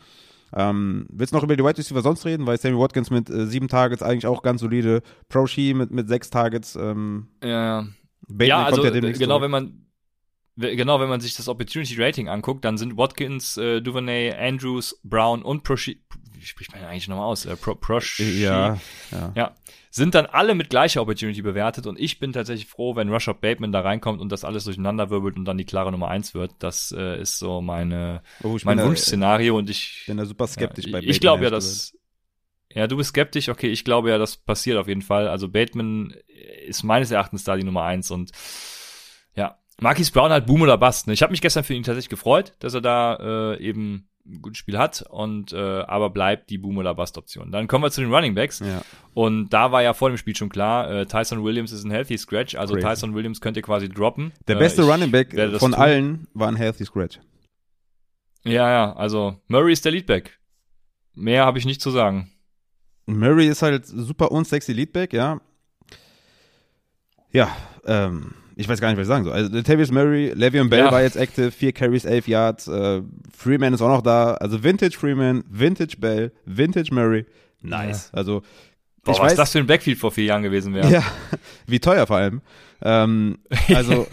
Ähm, willst du noch über die Wide Receiver sonst reden? Weil Sammy Watkins mit äh, sieben Targets eigentlich auch ganz solide. Pro Shee mit, mit sechs Targets. Ähm, Ja, ja. Bateman ja, also kommt demnächst genau, zurück. wenn man genau, wenn man sich das Opportunity Rating anguckt, dann sind Watkins, äh, Duvernay, Andrews, Brown und Proshi, wie spricht man eigentlich nochmal aus? Äh, Pro, Proshi, Ja, ja. ja, sind dann alle mit gleicher Opportunity bewertet und ich bin tatsächlich froh, wenn Rashad Bateman da reinkommt und das alles durcheinander wirbelt und dann die klare Nummer eins wird. Das äh, ist so meine Oh, mein da- Wunschszenario und ich bin da super skeptisch ja, bei Bateman. ich glaube ja, dass ja, du bist skeptisch, okay, ich glaube ja, das passiert auf jeden Fall. Also Bateman ist meines Erachtens da die Nummer eins und ja, Marquis Brown halt Boom oder Bust. Ne? Ich habe mich gestern für ihn tatsächlich gefreut, dass er da äh, eben ein gutes Spiel hat und äh, aber bleibt die Boom oder Bust Option. Dann kommen wir zu den Running Backs Ja. und da war ja vor dem Spiel schon klar, äh, Tyson Williams ist ein healthy scratch, also Crazy. Tyson Williams könnt ihr quasi droppen. Der Äh, beste ich Running Back von tun. allen war ein Healthy Scratch. Ja, ja, also Murray ist der Leadback. Mehr habe ich nicht zu sagen. Murray ist halt super unsexy Leadback, ja. Ja, ähm, ich weiß gar nicht, was ich sagen soll. Also Latavius Murray, Le'Veon Bell Ja. war jetzt active, vier Carries, elf Yards, äh, Freeman ist auch noch da. Also Vintage Freeman, Vintage Bell, Vintage Murray, nice. Also Boah, ich was weiß, das für ein Backfield vor vier Jahren gewesen wäre. ja, wie teuer vor allem. Ähm, also,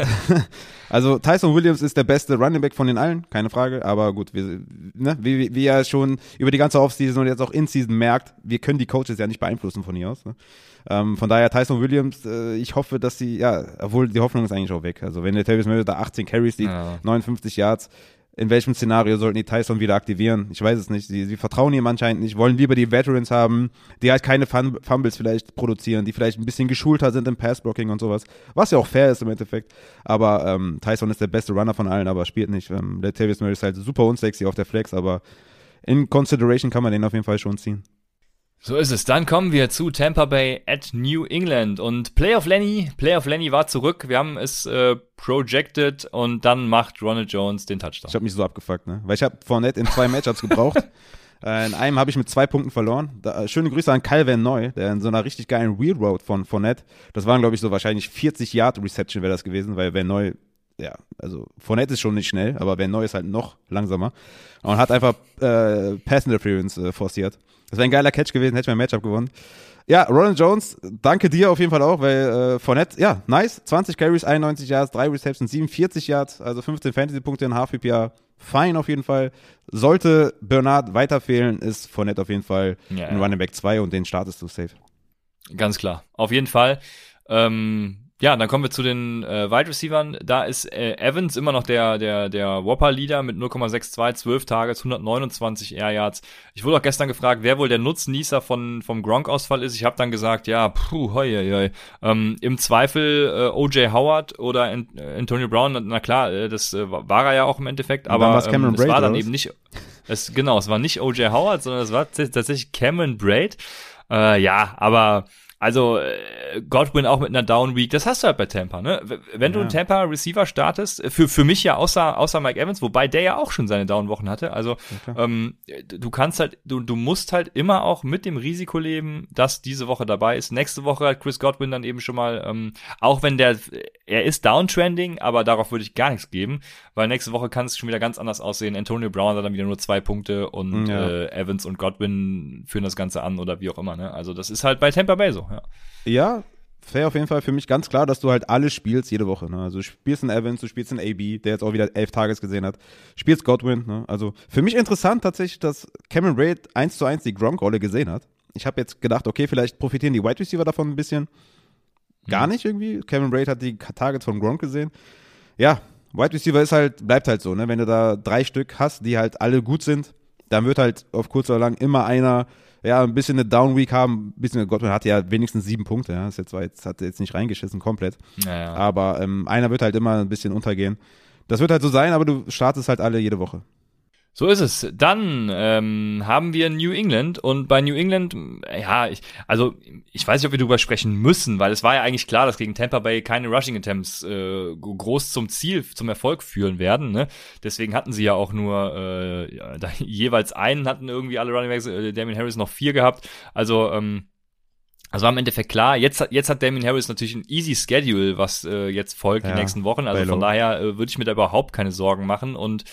also Tyson Williams ist der beste Running Back von den allen, keine Frage. Aber gut, wir, ne, wie, wie, er schon über die ganze Offseason und jetzt auch In-Season merkt, wir können die Coaches ja nicht beeinflussen von hier aus. Ne? Ähm, von daher Tyson Williams, äh, ich hoffe, dass sie, ja, obwohl die Hoffnung ist eigentlich auch weg. Also wenn der Tavis Murray da 18 Carries sieht, Ja. 59 Yards, in welchem Szenario sollten die Tyson wieder aktivieren? Ich weiß es nicht. Sie, sie vertrauen ihm anscheinend nicht, wollen lieber die Veterans haben, die halt keine Fum- Fumbles vielleicht produzieren, die vielleicht ein bisschen geschulter sind im Passblocking und sowas. Was ja auch fair ist im Endeffekt. Aber ähm, Tyson ist der beste Runner von allen, aber spielt nicht. Ähm, der Tavis Murray ist halt super unsexy auf der Flex, aber in Consideration kann man den auf jeden Fall schon ziehen. So ist es. Dann kommen wir zu Tampa Bay at New England und Playoff Lenny. Playoff Lenny war zurück. Wir haben es äh, projected und dann macht Ronald Jones den Touchdown. Ich habe mich so abgefuckt, ne? Weil ich habe Fournette in zwei Matchups gebraucht. Äh, in einem habe ich mit zwei Punkten verloren. Da, äh, schöne Grüße an Calvin Neu, der in so einer richtig geilen Wheel Road von Fournette, das waren glaube ich so wahrscheinlich 40 Yard Reception wäre das gewesen, weil Van Neu, ja, also Fournette ist schon nicht schnell, aber Van Neu ist halt noch langsamer und hat einfach äh, Pass Interference äh, forciert. Das wäre ein geiler Catch gewesen, hätte ich mein Matchup gewonnen. Ja, Ronald Jones, danke dir auf jeden Fall auch, weil äh, Fournette, ja, nice, 20 Carries, 91 Yards, 3 Receptions, 47 Yards, also 15 Fantasy-Punkte in half PPR, fein auf jeden Fall. Sollte Bernard weiter fehlen, ist Fournette auf jeden Fall Ja, ein ja. Running Back 2 und den startest du safe. Ganz klar. Auf jeden Fall. Ähm, ja, dann kommen wir zu den äh, Wide Receivern. Da ist äh, Evans immer noch der, der, der Whopper-Leader mit 0,62, 12 Targets, 129 Air Yards. Ich wurde auch gestern gefragt, wer wohl der Nutznießer von, vom Gronk-Ausfall ist. Ich habe dann gesagt, ja, puh, hoi, hoi, hoi. Ähm, Im Zweifel äh, O.J. Howard oder An äh, Antonio Brown. Na, klar, äh, das äh, war er ja auch im Endeffekt. Aber ähm, es Braid, war dann eben nicht es, genau, es war nicht O.J. Howard, sondern es war tatsächlich Cameron Braid. Äh, ja, aber also äh, Godwin auch mit einer Down Week, das hast du halt bei Tampa, ne? Wenn du Ja. einen Tampa Receiver startest, äh, für für mich ja außer außer Mike Evans, wobei der ja auch schon seine Down Wochen hatte. Also ähm, du kannst halt du du musst halt immer auch mit dem Risiko leben, dass diese Woche dabei ist. Nächste Woche hat Chris Godwin dann eben schon mal ähm, auch wenn der er ist downtrending, aber darauf würde ich gar nichts geben, weil nächste Woche kann es schon wieder ganz anders aussehen. Antonio Brown hat dann wieder nur zwei Punkte und Ja. äh, Evans und Godwin führen das Ganze an oder wie auch immer. Ne? Also das ist halt bei Tampa Bay so. Ja. Ja, fair auf jeden Fall für mich ganz klar, dass du halt alles spielst jede Woche. Ne? Also du spielst in Evans, du spielst in AB, der jetzt auch wieder elf Tages gesehen hat, spielst Godwin. Ne? Also für mich interessant tatsächlich, dass Cameron Braid eins zu eins die Gronk-Rolle gesehen hat. Ich habe jetzt gedacht, okay, vielleicht profitieren die Wide Receiver davon ein bisschen. Gar nicht irgendwie. Cameron Braid hat die Targets von Gronk gesehen. Ja, Wide Receiver ist halt, bleibt halt so, ne? Wenn du da drei Stück hast, die halt alle gut sind, dann wird halt auf kurz oder lang immer einer ja, ein bisschen eine Down Week haben, ein bisschen Godwin hatte ja wenigstens sieben Punkte, ja, ist jetzt, war jetzt, hat jetzt nicht reingeschissen komplett, Naja. aber ähm, einer wird halt immer ein bisschen untergehen. Das wird halt so sein, aber du startest halt alle jede Woche. So ist es. Dann ähm, haben wir New England und bei New England, ja, ich, also ich weiß nicht, ob wir darüber sprechen müssen, weil es war ja eigentlich klar, dass gegen Tampa Bay keine Rushing Attempts äh, groß zum Ziel, zum Erfolg führen werden. Ne? Deswegen hatten sie ja auch nur äh, ja, jeweils einen hatten irgendwie alle Running Backs, äh, Damien Harris noch vier gehabt. Also ähm, also war im Endeffekt klar, jetzt, hat- jetzt hat Damien Harris natürlich ein easy Schedule, was äh, jetzt folgt Ja, die nächsten Wochen. Also von daher äh, würde ich mir da überhaupt keine Sorgen machen. Und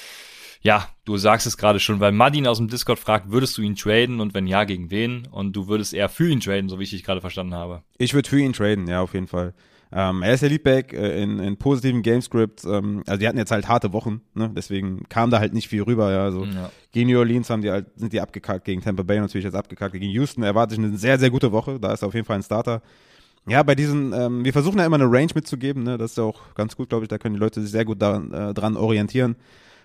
ja, du sagst es gerade schon, weil Madin aus dem Discord fragt, würdest du ihn traden und wenn ja, gegen wen? Und du würdest eher für ihn traden, so wie ich dich gerade verstanden habe. Ich würde für ihn traden, ja, auf jeden Fall. Ähm, er ist der Leadback äh, in, in positiven Gamescripts. Ähm, also die hatten jetzt halt harte Wochen, ne? deswegen kam da halt nicht viel rüber. Ja, also Ja. gegen New Orleans haben die halt, sind die abgekackt, gegen Tampa Bay natürlich jetzt abgekackt, gegen Houston erwarte ich eine sehr, sehr gute Woche. Da ist er auf jeden Fall ein Starter. Ja, bei diesen, ähm, wir versuchen ja immer eine Range mitzugeben, ne? das ist ja auch ganz gut, glaube ich, da können die Leute sich sehr gut daran, äh, dran orientieren.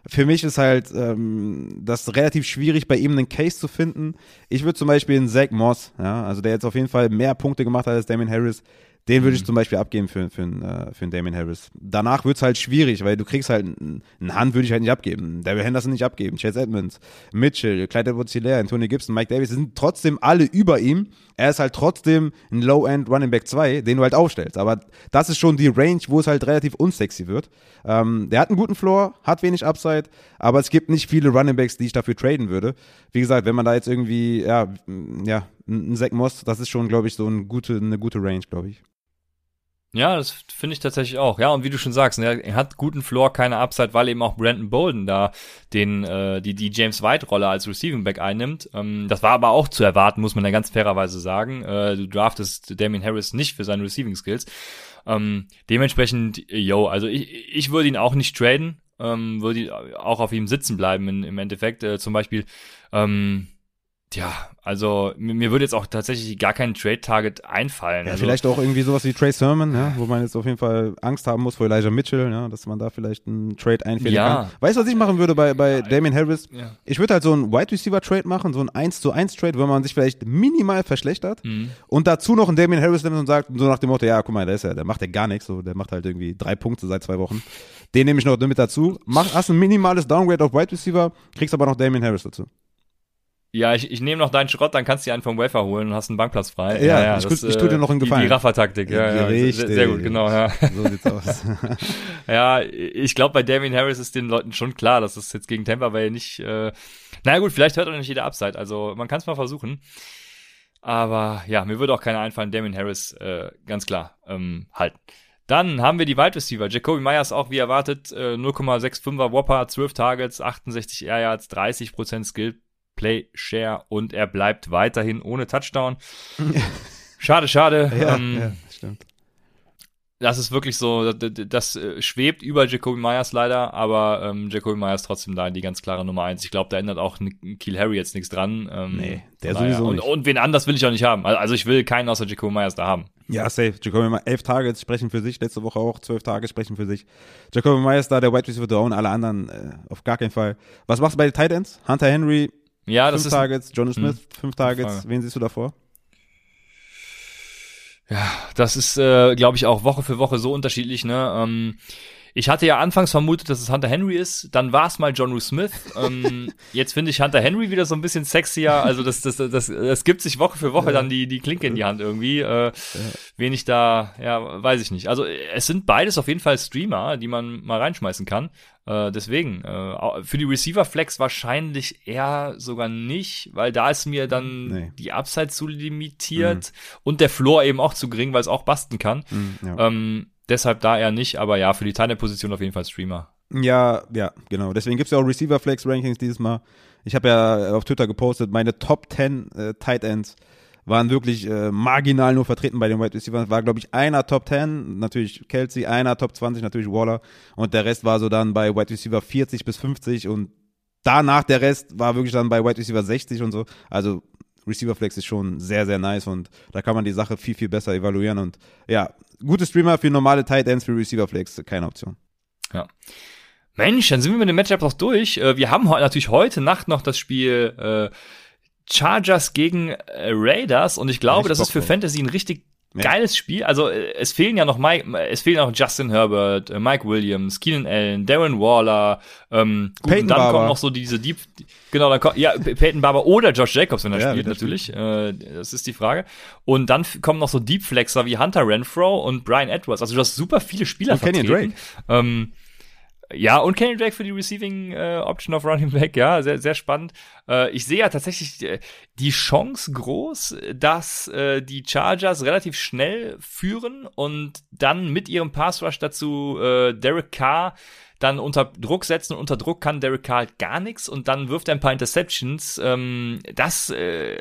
Für mich ist halt ähm, das relativ schwierig, bei ihm einen Case zu finden. Ich würde zum Beispiel einen Zach Moss, ja, also der jetzt auf jeden Fall mehr Punkte gemacht hat als Damien Harris, den würde ich zum Beispiel abgeben für, für, einen, äh, für einen Damien Harris. Danach wird's halt schwierig, weil du kriegst halt, einen einen Hand würde ich halt nicht abgeben, Daryl Henderson nicht abgeben, Chase Edmonds, Mitchell, Clyde edwards Anthony Gibson, Mike Davis, sind trotzdem alle über ihm. Er ist halt trotzdem ein Low-End Running Back 2, den du halt aufstellst. Aber das ist schon die Range, wo es halt relativ unsexy wird. Ähm, der hat einen guten Floor, hat wenig Upside, aber es gibt nicht viele Running Backs, die ich dafür traden würde. Wie gesagt, wenn man da jetzt irgendwie, ja, ja, ein Zach Moss, das ist schon, glaube ich, so eine gute, eine gute Range, glaube ich. Ja, das finde ich tatsächlich auch. Ja, und wie du schon sagst, ne, er hat guten Floor, keine Upside, weil eben auch Brandon Bolden da den äh, die die James White Rolle als Receiving Back einnimmt. Ähm, das war aber auch zu erwarten, muss man ja ganz fairerweise sagen. Äh, du draftest Damien Harris nicht für seine Receiving Skills. Ähm, dementsprechend, yo, also ich, ich würde ihn auch nicht traden, ähm, würde auch auf ihm sitzen bleiben in, im Endeffekt. Äh, zum Beispiel, ähm, ja, also mir, mir würde jetzt auch tatsächlich gar kein Trade-Target einfallen. Ja, also, vielleicht auch irgendwie sowas wie Trey Sermon, ja, wo man jetzt auf jeden Fall Angst haben muss vor Elijah Mitchell, ja, dass man da vielleicht einen Trade einfällig Ja. kann. Weißt du, was ich machen würde bei, bei Damien Harris? Ja. Ich würde halt so einen Wide Receiver Trade machen, so ein 1 zu 1 Trade, wo man sich vielleicht minimal verschlechtert Mhm. und dazu noch einen Damien Harris nimmt und sagt, so nach dem Motto, ja, guck mal, der ist ja, der macht ja gar nichts, so, der macht halt irgendwie drei Punkte seit zwei Wochen. Den nehme ich noch mit dazu. Mach, hast ein minimales Downgrade auf Wide Receiver, kriegst aber noch Damien Harris dazu. Ja, ich, ich nehme noch deinen Schrott, dann kannst du dir einen vom Wafer holen und hast einen Bankplatz frei. Ja, ich tu- ich tu dir noch einen die- Gefallen. Die Raffer-Taktik, ja, ja, sehr, Richtig. sehr gut, genau, ja. So sieht's aus. Ja, ich glaube, bei Damien Harris ist den Leuten schon klar, dass es jetzt gegen Tampa Bay nicht, äh, naja gut, vielleicht hört auch nicht jeder Upside, also man kann es mal versuchen. Aber ja, mir würde auch keiner einfallen, Damien Harris, äh, ganz klar, ähm, halten. Dann haben wir die Wide Receiver. Jacoby Myers auch wie erwartet, äh, 0,65er Whopper, 12 Targets, 68 Air Yards, 30% Skill Play Share und er bleibt weiterhin ohne Touchdown. Schade, schade. ja, ähm, ja, stimmt. das ist wirklich so, das, das äh, schwebt über Jacoby Myers leider, aber ähm, Jacoby Myers trotzdem da die ganz klare Nummer eins. Ich glaube, da ändert auch Kiel Harry jetzt nichts dran. Ähm, Nee, der daher- sowieso und, nicht. und wen anders will ich auch nicht haben. Also ich will keinen außer Jacoby Myers da haben. Ja, safe. Jacoby Myers, elf Targets sprechen für sich, letzte Woche auch zwölf Targets sprechen für sich. Jacoby Myers da, der Wide Receiver Down, alle anderen äh, auf gar keinen Fall. Was machst du bei den Tight Ends? Hunter Henry, Ja, das fünf ist Targets, Jonas Smith, fünf Targets. Frage. Wen siehst du davor? Ja, das ist, äh, glaube ich, auch Woche für Woche so unterschiedlich. Ne? Ähm, ich hatte ja anfangs vermutet, dass es Hunter Henry ist. Dann war es mal John Rue Smith. ähm, jetzt finde ich Hunter Henry wieder so ein bisschen sexier. Also das, das, das, das gibt sich Woche für Woche dann die, die Klinke in die Hand irgendwie. Äh, Wen ich da, ja, weiß ich nicht. Also es sind beides auf jeden Fall Streamer, die man mal reinschmeißen kann. Äh, deswegen, äh, für die Receiver Flex wahrscheinlich eher sogar nicht, weil da ist mir dann Nee. die Upside zu limitiert und der Floor eben auch zu gering, weil es auch basten kann. Ja. Ähm, deshalb da eher nicht, aber ja, für die Teilposition auf jeden Fall Streamer. Ja, ja, genau. Deswegen gibt's ja auch Receiver Flex Rankings dieses Mal. Ich habe ja auf Twitter gepostet, meine Top 10 äh, Tight Ends, waren wirklich äh, marginal nur vertreten bei den Wide Receivers. War, glaube ich, einer Top 10, natürlich Kelsey, einer Top 20, natürlich Waller. Und der Rest war so dann bei Wide Receiver 40 bis 50 und danach der Rest war wirklich dann bei Wide Receiver 60 und so. Also Receiver Flex ist schon sehr, sehr nice und da kann man die Sache viel, viel besser evaluieren. Und ja, gute Streamer für normale Tight Ends für Receiver Flex, keine Option. Ja. Mensch, dann sind wir mit dem Matchup noch durch. Äh, wir haben natürlich heute Nacht noch das Spiel äh, Chargers gegen äh, Raiders und ich glaube, das ist für Fantasy ein richtig ja. geiles Spiel. Also äh, es fehlen ja noch Mike, es fehlen auch Justin Herbert, äh, Mike Williams, Keenan Allen, Darren Waller, ähm, gut, Peyton und dann Barber. kommen noch so diese Deep, genau, dann kommt, ja, Peyton Barber oder Josh Jacobs, wenn er ja, spielt, natürlich. Äh, das ist die Frage. Und dann kommen noch so Deep Flexer wie Hunter Renfro und Brian Edwards. Also du hast super viele Spieler und vertreten. Kenny Drake. Ähm, ja, und Kenny Drake für die Receiving äh, Option of Running Back, ja, sehr, sehr spannend. Äh, ich sehe ja tatsächlich äh, die Chance groß, dass äh, die Chargers relativ schnell führen und dann mit ihrem Pass Rush dazu äh, Derek Carr dann unter Druck setzen und unter Druck kann Derek Carr halt gar nichts und dann wirft er ein paar Interceptions. Ähm, das äh,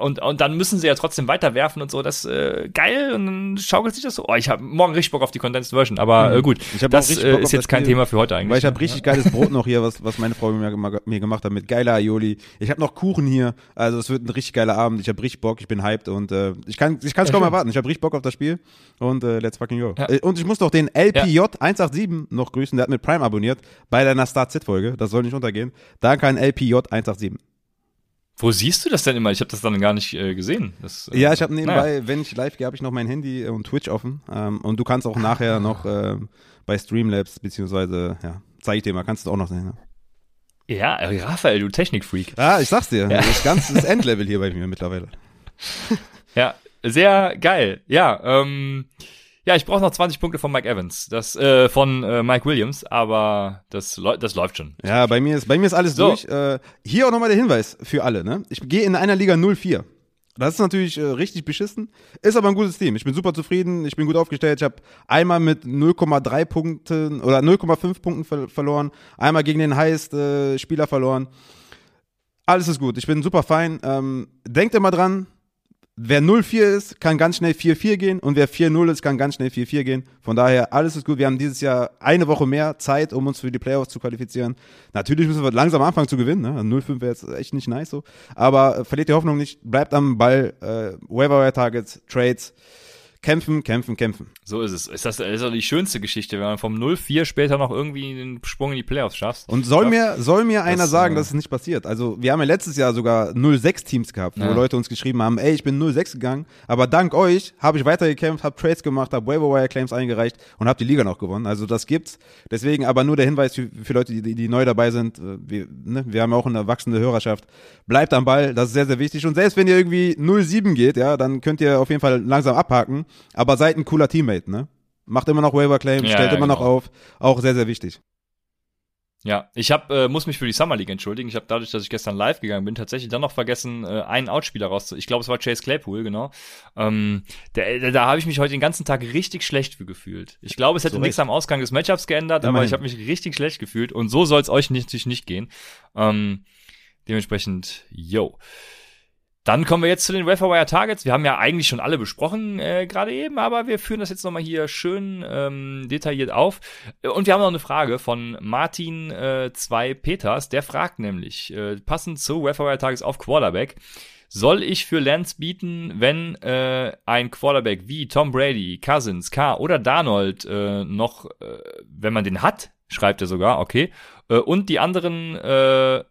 und, und dann müssen sie ja trotzdem weiterwerfen und so. Das äh, geil und dann schaukelt sich das so. Oh, ich habe morgen richtig Bock auf die Condensed Version, aber äh, gut, das äh, ist jetzt kein Spiel, Thema für heute eigentlich. Weil ich habe richtig geiles Brot noch hier, was, was meine Frau mir, mir gemacht hat mit geiler Aioli. Ich habe noch Kuchen hier, also es wird ein richtig geiler Abend. Ich habe richtig Bock, ich bin hyped und äh, ich kann ich kann es kaum erwarten. Ich habe richtig Bock auf das Spiel und äh, let's fucking go. Ja. Äh, und ich muss doch den LPJ ja. 187 noch grüßen, der hat mit Prime abonniert bei deiner Start-Sit-Folge. Das soll nicht untergehen. Danke an LPJ 187. Wo siehst du das denn immer? Ich habe das dann gar nicht äh, gesehen. Das, äh, ja, ich habe nebenbei, naja. wenn ich live gehe, habe ich noch mein Handy und Twitch offen. Ähm, und du kannst auch nachher noch äh, bei Streamlabs, beziehungsweise, ja, zeige ich dir mal, kannst du auch noch sehen. Ja, ja Raphael, du Technikfreak. Ja, ich sag's dir. Ja. Das ist das Endlevel hier bei mir mittlerweile. Ja, sehr geil. Ja, ähm, ja, ich brauche noch 20 Punkte von Mike Evans, das äh, von äh, Mike Williams, aber das, das läuft schon. Ja, bei mir ist bei mir ist alles so. durch. Äh, hier auch nochmal der Hinweis für alle, ne? Ich gehe in einer Liga 04. Das ist natürlich äh, richtig beschissen, ist aber ein gutes Team. Ich bin super zufrieden, ich bin gut aufgestellt. Ich habe einmal mit 0,3 Punkten oder 0,5 Punkten ver verloren, einmal gegen den Highest äh, Spieler verloren. Alles ist gut, ich bin super fein. Ähm, denkt immer dran, wer 0-4 ist, kann ganz schnell 4-4 gehen und wer 4-0 ist, kann ganz schnell 4-4 gehen. Von daher, alles ist gut. Wir haben dieses Jahr eine Woche mehr Zeit, um uns für die Playoffs zu qualifizieren. Natürlich müssen wir langsam anfangen zu gewinnen. Ne? 0-5 wäre jetzt echt nicht nice so. Aber äh, verliert die Hoffnung nicht, bleibt am Ball, äh, Waiver Targets, Trades kämpfen, kämpfen, kämpfen. So ist es. Ist das ist doch die schönste Geschichte, wenn man vom 0-4 später noch irgendwie den Sprung in die Playoffs schafft. Und soll mir, soll mir einer das, sagen, äh, dass es nicht passiert? Also, wir haben ja letztes Jahr sogar 0-6 Teams gehabt, wo ja. Leute uns geschrieben haben, ey, ich bin 0-6 gegangen, aber dank euch habe ich weitergekämpft, habe Trades gemacht, habe Waiver Wire Claims eingereicht und habe die Liga noch gewonnen. Also, das gibt's. Deswegen aber nur der Hinweis für, für Leute, die, die neu dabei sind. Äh, wir, ne, wir haben auch eine wachsende Hörerschaft. Bleibt am Ball, das ist sehr, sehr wichtig. Und selbst wenn ihr irgendwie 0-7 geht, ja, dann könnt ihr auf jeden Fall langsam abhaken. Aber seid ein cooler Teammate, ne? Macht immer noch Waiver Claims, ja, stellt ja, immer genau. noch auf. Auch sehr, sehr wichtig. Ja, ich hab, äh, muss mich für die Summer League entschuldigen. Ich habe dadurch, dass ich gestern live gegangen bin, tatsächlich dann noch vergessen, äh, einen Outspieler rauszu. Ich glaube, es war Chase Claypool, genau. Ähm, der, der, da habe ich mich heute den ganzen Tag richtig schlecht für gefühlt. Ich glaube, es hätte so nichts am Ausgang des Matchups geändert, Immerhin. aber ich habe mich richtig schlecht gefühlt und so soll es euch nicht, natürlich nicht gehen. Ähm, dementsprechend, yo. Dann kommen wir jetzt zu den Wire Targets. Wir haben ja eigentlich schon alle besprochen äh, gerade eben, aber wir führen das jetzt nochmal hier schön ähm, detailliert auf. Und wir haben noch eine Frage von Martin äh, 2 Peters. Der fragt nämlich, äh, passend zu Wire Targets auf Quarterback, soll ich für Lance bieten, wenn äh, ein Quarterback wie Tom Brady, Cousins, K oder Darnold äh, noch, äh, wenn man den hat, schreibt er sogar, okay, äh, und die anderen äh,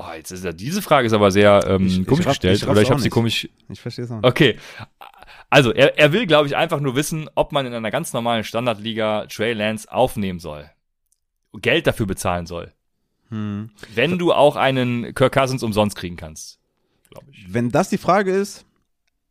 Boah, jetzt ist ja, diese Frage ist aber sehr ähm, ich, komisch ich raff, gestellt. Ich oder ich habe sie komisch. Ich verstehe es auch. Okay. Also, er, er will, glaube ich, einfach nur wissen, ob man in einer ganz normalen Standardliga Trey Lance aufnehmen soll. Geld dafür bezahlen soll. Hm. Wenn du auch einen Kirk Cousins umsonst kriegen kannst, glaube ich. Wenn das die Frage ist,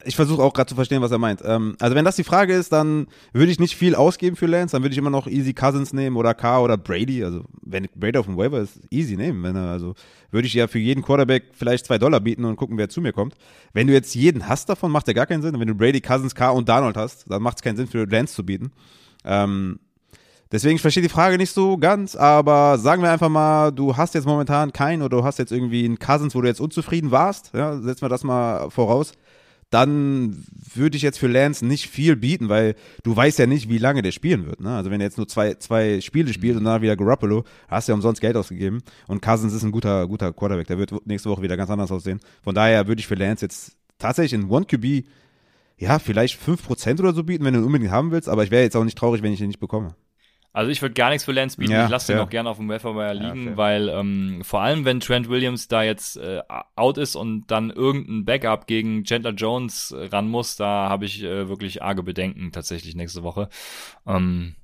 ich versuche auch gerade zu verstehen, was er meint. Ähm, also wenn das die Frage ist, dann würde ich nicht viel ausgeben für Lance, dann würde ich immer noch Easy Cousins nehmen oder K oder Brady. Also wenn Brady auf dem Waiver ist, easy nehmen. Wenn er, also würde ich ja für jeden Quarterback vielleicht zwei Dollar bieten und gucken, wer zu mir kommt. Wenn du jetzt jeden hast davon, macht der gar keinen Sinn. wenn du Brady, Cousins, K und Donald hast, dann macht es keinen Sinn für Lance zu bieten. Ähm, deswegen ich verstehe die Frage nicht so ganz, aber sagen wir einfach mal, du hast jetzt momentan keinen oder du hast jetzt irgendwie einen Cousins, wo du jetzt unzufrieden warst. Ja, setzen wir das mal voraus dann würde ich jetzt für Lance nicht viel bieten, weil du weißt ja nicht, wie lange der spielen wird. Ne? Also wenn er jetzt nur zwei, zwei Spiele spielt und dann wieder Garoppolo, hast du ja umsonst Geld ausgegeben. Und Cousins ist ein guter, guter Quarterback. Der wird nächste Woche wieder ganz anders aussehen. Von daher würde ich für Lance jetzt tatsächlich in One QB ja, vielleicht 5% oder so bieten, wenn du ihn unbedingt haben willst, aber ich wäre jetzt auch nicht traurig, wenn ich ihn nicht bekomme. Also ich würde gar nichts für Lance bieten. Ja, ich lasse den auch gerne auf dem Waferwire liegen, ja, weil ähm, vor allem wenn Trent Williams da jetzt äh, out ist und dann irgendein Backup gegen Chandler Jones ran muss, da habe ich äh, wirklich arge Bedenken tatsächlich nächste Woche. Ähm,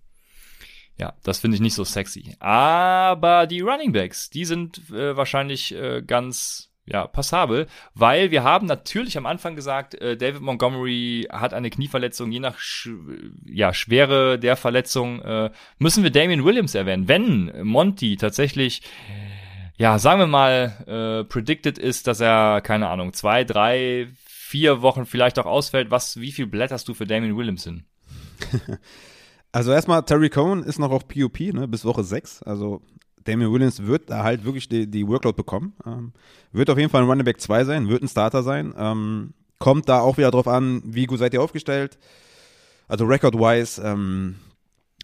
ja, das finde ich nicht so sexy. Aber die Running Backs, die sind äh, wahrscheinlich äh, ganz ja, passabel, weil wir haben natürlich am Anfang gesagt, äh, David Montgomery hat eine Knieverletzung, je nach sch ja, Schwere der Verletzung äh, müssen wir Damian Williams erwähnen. Wenn Monty tatsächlich, ja, sagen wir mal, äh, predicted ist, dass er, keine Ahnung, zwei, drei, vier Wochen vielleicht auch ausfällt, was, wie viel blätterst du für Damian Williams hin? Also erstmal, Terry Cohen ist noch auf POP, ne, bis Woche 6. Also Damian Williams wird da halt wirklich die, die Workload bekommen. Ähm, wird auf jeden Fall ein Running Back 2 sein, wird ein Starter sein. Ähm, kommt da auch wieder drauf an, wie gut seid ihr aufgestellt. Also record-wise, ähm,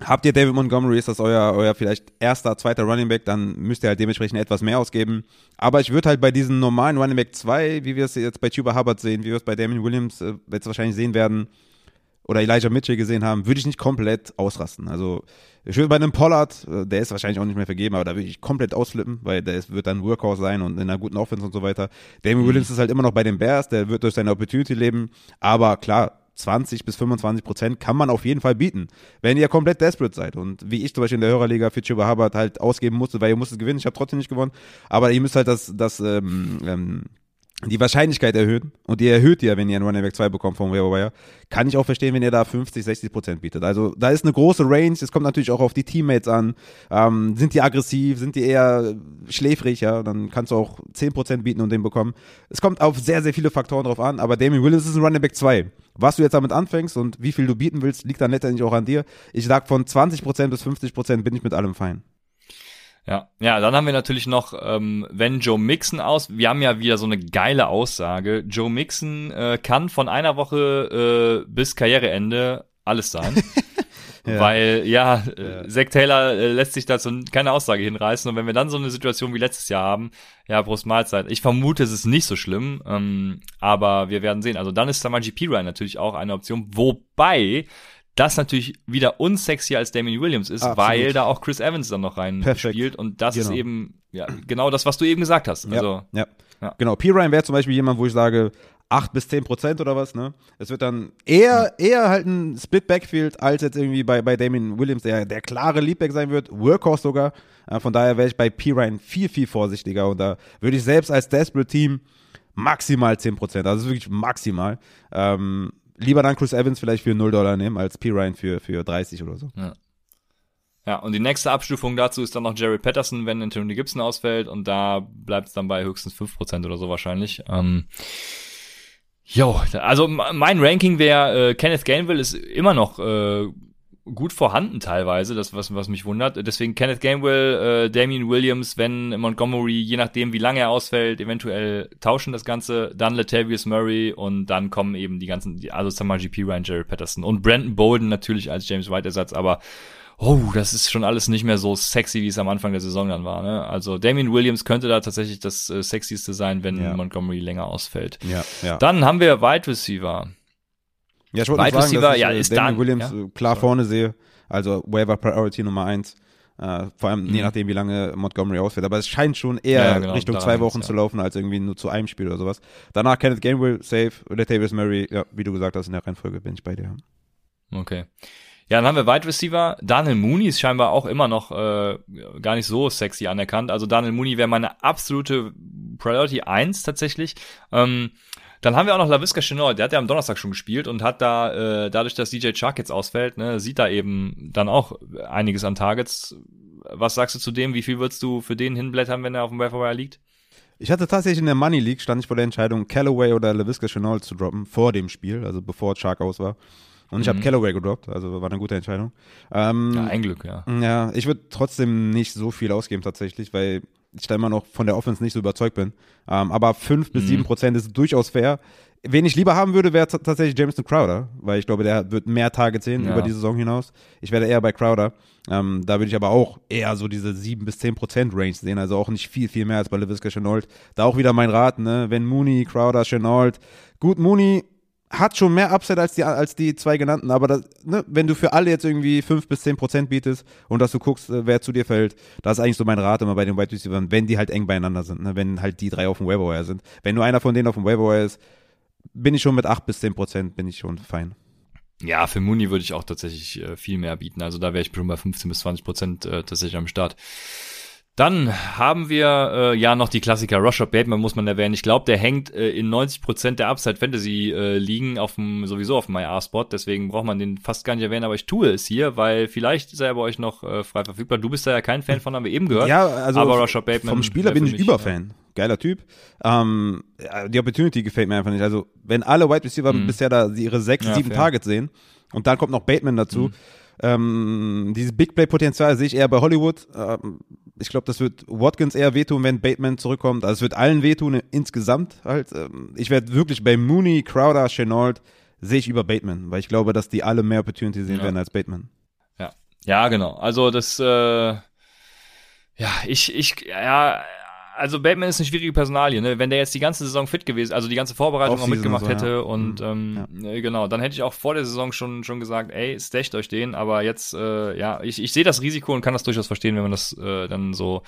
habt ihr David Montgomery, ist das euer, euer vielleicht erster, zweiter Running Back, dann müsst ihr halt dementsprechend etwas mehr ausgeben. Aber ich würde halt bei diesen normalen Running Back 2, wie wir es jetzt bei Tuba Hubbard sehen, wie wir es bei Damien Williams äh, jetzt wahrscheinlich sehen werden, oder Elijah Mitchell gesehen haben, würde ich nicht komplett ausrasten. Also ich würde bei einem Pollard, äh, der ist wahrscheinlich auch nicht mehr vergeben, aber da würde ich komplett ausflippen, weil der ist, wird dann Workhorse sein und in einer guten Offense und so weiter. Damien mhm. Williams ist halt immer noch bei den Bears, der wird durch seine Opportunity leben, aber klar, 20 bis 25 Prozent kann man auf jeden Fall bieten, wenn ihr komplett desperate seid. Und wie ich zum Beispiel in der Hörerliga für Chuba Hubbard halt ausgeben musste, weil ihr musstet gewinnen, ich habe trotzdem nicht gewonnen, aber ihr müsst halt das, das ähm, ähm, die Wahrscheinlichkeit erhöhen und die erhöht ihr, wenn ihr einen Running Back 2 bekommt vom Wire, kann ich auch verstehen, wenn ihr da 50, 60 Prozent bietet. Also da ist eine große Range, es kommt natürlich auch auf die Teammates an. Ähm, sind die aggressiv, sind die eher schläfrig, ja, dann kannst du auch 10 Prozent bieten und den bekommen. Es kommt auf sehr, sehr viele Faktoren drauf an, aber Damien Williams ist ein Running Back 2. Was du jetzt damit anfängst und wie viel du bieten willst, liegt dann letztendlich auch an dir. Ich sag von 20 Prozent bis 50 Prozent bin ich mit allem fein. Ja, ja, dann haben wir natürlich noch, ähm, wenn Joe Mixon aus, wir haben ja wieder so eine geile Aussage. Joe Mixon äh, kann von einer Woche äh, bis Karriereende alles sein. ja. Weil, ja, äh, Zach Taylor äh, lässt sich dazu keine Aussage hinreißen. Und wenn wir dann so eine Situation wie letztes Jahr haben, ja, Prost Mahlzeit. Ich vermute, es ist nicht so schlimm, ähm, aber wir werden sehen. Also dann ist Samaji P. Ryan natürlich auch eine Option, wobei das natürlich wieder unsexier als Damien Williams ist, Absolut. weil da auch Chris Evans dann noch rein Perfekt. spielt und das genau. ist eben ja genau das, was du eben gesagt hast. Also, ja, ja. ja. genau. P. Ryan wäre zum Beispiel jemand, wo ich sage, 8 bis 10 Prozent oder was, ne? Es wird dann eher, eher halt ein Split Backfield als jetzt irgendwie bei, bei Damien Williams, der der klare Leadback sein wird, Workhorse sogar. Äh, von daher wäre ich bei P. Ryan viel, viel vorsichtiger und da würde ich selbst als Desperate Team maximal 10 Prozent, also wirklich maximal. Ähm, lieber dann Chris Evans vielleicht für 0 Dollar nehmen als P. Ryan für, für 30 oder so. Ja. Ja, und die nächste Abstufung dazu ist dann noch Jerry Patterson, wenn Anthony Gibson ausfällt und da bleibt es dann bei höchstens 5% oder so wahrscheinlich. Ähm, jo, also mein Ranking wäre, äh, Kenneth Gainville ist immer noch äh, gut vorhanden teilweise, das was, was mich wundert. Deswegen Kenneth Gainwell, äh, Damien Williams, wenn Montgomery, je nachdem wie lange er ausfällt, eventuell tauschen das Ganze, dann Latavius Murray und dann kommen eben die ganzen, also Samaji P. Ryan, Jerry Patterson und Brandon Bolden natürlich als James White Ersatz, aber oh, das ist schon alles nicht mehr so sexy, wie es am Anfang der Saison dann war. Ne? Also Damien Williams könnte da tatsächlich das äh, sexieste sein, wenn ja. Montgomery länger ausfällt. Ja, ja. Dann haben wir Wide Receiver. Ja, ich wollte Wide sagen, dass ich, ja, äh, ist Damian Williams ja? klar so. vorne sehe. Also Waiver Priority Nummer eins. Uh, vor allem mhm. je nachdem, wie lange Montgomery ausfällt. Aber es scheint schon eher ja, genau, Richtung zwei Wochen zu laufen, als irgendwie nur zu einem Spiel oder sowas. Danach Kenneth Gainwell, safe. Latavius Murray, ja, wie du gesagt hast, in der Reihenfolge bin ich bei dir. Okay. Ja, dann haben wir Wide Receiver. Daniel Mooney ist scheinbar auch immer noch äh, gar nicht so sexy anerkannt. Also Daniel Mooney wäre meine absolute Priority 1 tatsächlich. Ähm, dann haben wir auch noch LaVisca Chenot, der hat ja am Donnerstag schon gespielt und hat da, äh, dadurch, dass DJ Chark jetzt ausfällt, ne, sieht da eben dann auch einiges an Targets. Was sagst du zu dem? Wie viel würdest du für den hinblättern, wenn er auf dem Waferwire liegt? Ich hatte tatsächlich in der Money League, stand ich vor der Entscheidung, Callaway oder LaVisca Chenot zu droppen, vor dem Spiel, also bevor Chark aus war. Und ich mhm. habe Callaway gedroppt, also war eine gute Entscheidung. Ähm, ja, ein Glück, ja. Ja, ich würde trotzdem nicht so viel ausgeben tatsächlich, weil ich da immer noch von der Offense nicht so überzeugt bin. Ähm, aber fünf bis mhm. sieben Prozent ist durchaus fair. Wen ich lieber haben würde, wäre tatsächlich Jameson Crowder, weil ich glaube, der wird mehr Targets sehen Ja. über die Saison hinaus. Ich werde eher bei Crowder. Ähm, da würde ich aber auch eher so diese 7 bis 10 Prozent Range sehen, also auch nicht viel, viel mehr als bei LaVisca Chenault. Da auch wieder mein Rat, ne, wenn Mooney, Crowder, Chenault, gut, Mooney hat schon mehr Upside als die, als die zwei genannten, aber das, ne, wenn du für alle jetzt irgendwie 5 bis 10 Prozent bietest und dass du guckst, äh, wer zu dir fällt, das ist eigentlich so mein Rat immer bei den Wide Receivers, wenn die halt eng beieinander sind, ne, wenn halt die drei auf dem Waiver sind. Wenn nur einer von denen auf dem Waiver ist, bin ich schon mit 8 bis 10 Prozent, bin ich schon fein. Ja, für Mooney würde ich auch tatsächlich äh, viel mehr bieten. Also da wäre ich schon bei 15 bis 20 Prozent äh, tatsächlich am Start. Dann haben wir äh, ja noch die Klassiker. Rashad Bateman muss man erwähnen. Ich glaube, der hängt äh, in 90 Prozent der Upside Fantasy äh, liegen auf dem sowieso auf dem IR-Spot. Deswegen braucht man den fast gar nicht erwähnen. Aber ich tue es hier, weil vielleicht ist er bei euch noch äh, frei verfügbar. Du bist da ja kein Fan von, haben wir eben gehört. Ja, also aber Rashad Bateman vom Spieler bin ich mich, Überfan. Geiler Typ. Ähm, ja, die Opportunity gefällt mir einfach nicht. Also, wenn alle Wide Receiver Mhm. bisher da ihre sechs, Ja, sieben fair. Targets sehen und dann kommt noch Bateman dazu, Mhm. Ähm, dieses Big Play-Potenzial sehe ich eher bei Hollywood. Ähm, ich glaube, das wird Watkins eher wehtun, wenn Bateman zurückkommt. Also, es wird allen wehtun insgesamt halt. Ähm, ich werde wirklich bei Mooney, Crowder, Chenault sehe ich über Bateman, weil ich glaube, dass die alle mehr Opportunity sehen Ja. werden als Bateman. Ja, ja, genau. Also das, äh, ja, ich, ich, ja, also Bateman ist eine schwierige Personalie, ne? Wenn der jetzt die ganze Saison fit gewesen, also die ganze Vorbereitung auch mitgemacht so, hätte ja. und Mhm. ähm, äh, genau, dann hätte ich auch vor der Saison schon schon gesagt, ey, stasht euch den, aber jetzt, äh, ja, ich, ich sehe das Risiko und kann das durchaus verstehen, wenn man das äh, dann so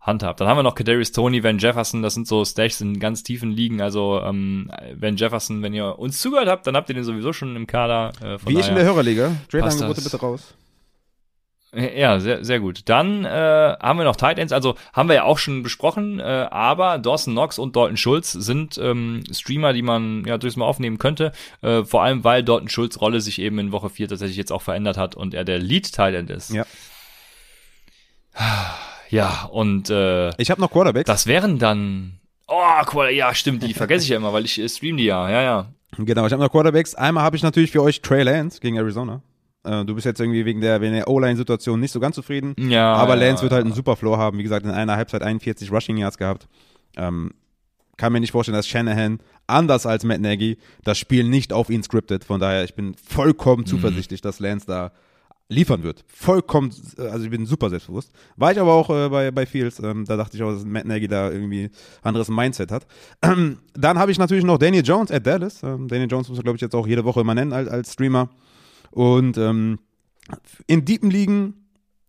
handhabt. Dann haben wir noch Kadarius Tony, Van Jefferson, das sind so Stashs in ganz tiefen Ligen, also ähm, Van Jefferson, wenn ihr uns zugehört habt, dann habt ihr den sowieso schon im Kader. Äh, von Wie ich in daher- der Hörerliga. Trade-Angebote bitte raus. Ja, sehr, sehr gut. Dann äh, haben wir noch Tight Ends, also haben wir ja auch schon besprochen, äh, aber Dawson Knox und Dalton Schulz sind ähm, Streamer, die man ja durchaus mal aufnehmen könnte, äh, vor allem weil Dalton Schulz Rolle sich eben in Woche 4 tatsächlich jetzt auch verändert hat und er der Lead Tight End ist. Ja. Ja, und äh, Ich habe noch Quarterbacks. das wären dann Oh, cool, ja, stimmt, die vergesse ich ja immer, weil ich äh, stream die ja, ja, ja. Genau, ich habe noch Quarterbacks. Einmal habe ich natürlich für euch Trey Lance gegen Arizona. Äh, du bist jetzt irgendwie wegen der, wegen der O-Line-Situation nicht so ganz zufrieden. Ja, aber ja, Lance wird halt ja. einen super Floor haben. Wie gesagt, in einer Halbzeit 41 Rushing Yards gehabt. Ähm, kann mir nicht vorstellen, dass Shanahan, anders als Matt Nagy, das Spiel nicht auf ihn scriptet. Von daher, ich bin Mhm. vollkommen zuversichtlich, dass Lance da liefern wird. Vollkommen, äh, also ich bin super selbstbewusst. War ich aber auch äh, bei, bei Fields. Ähm, da dachte ich auch, dass Matt Nagy da irgendwie anderes Mindset hat. Ähm, dann habe ich natürlich noch Daniel Jones at Dallas. Ähm, Daniel Jones muss man, glaube ich, jetzt auch jede Woche immer nennen als, als Streamer. Und ähm, in deepen Ligen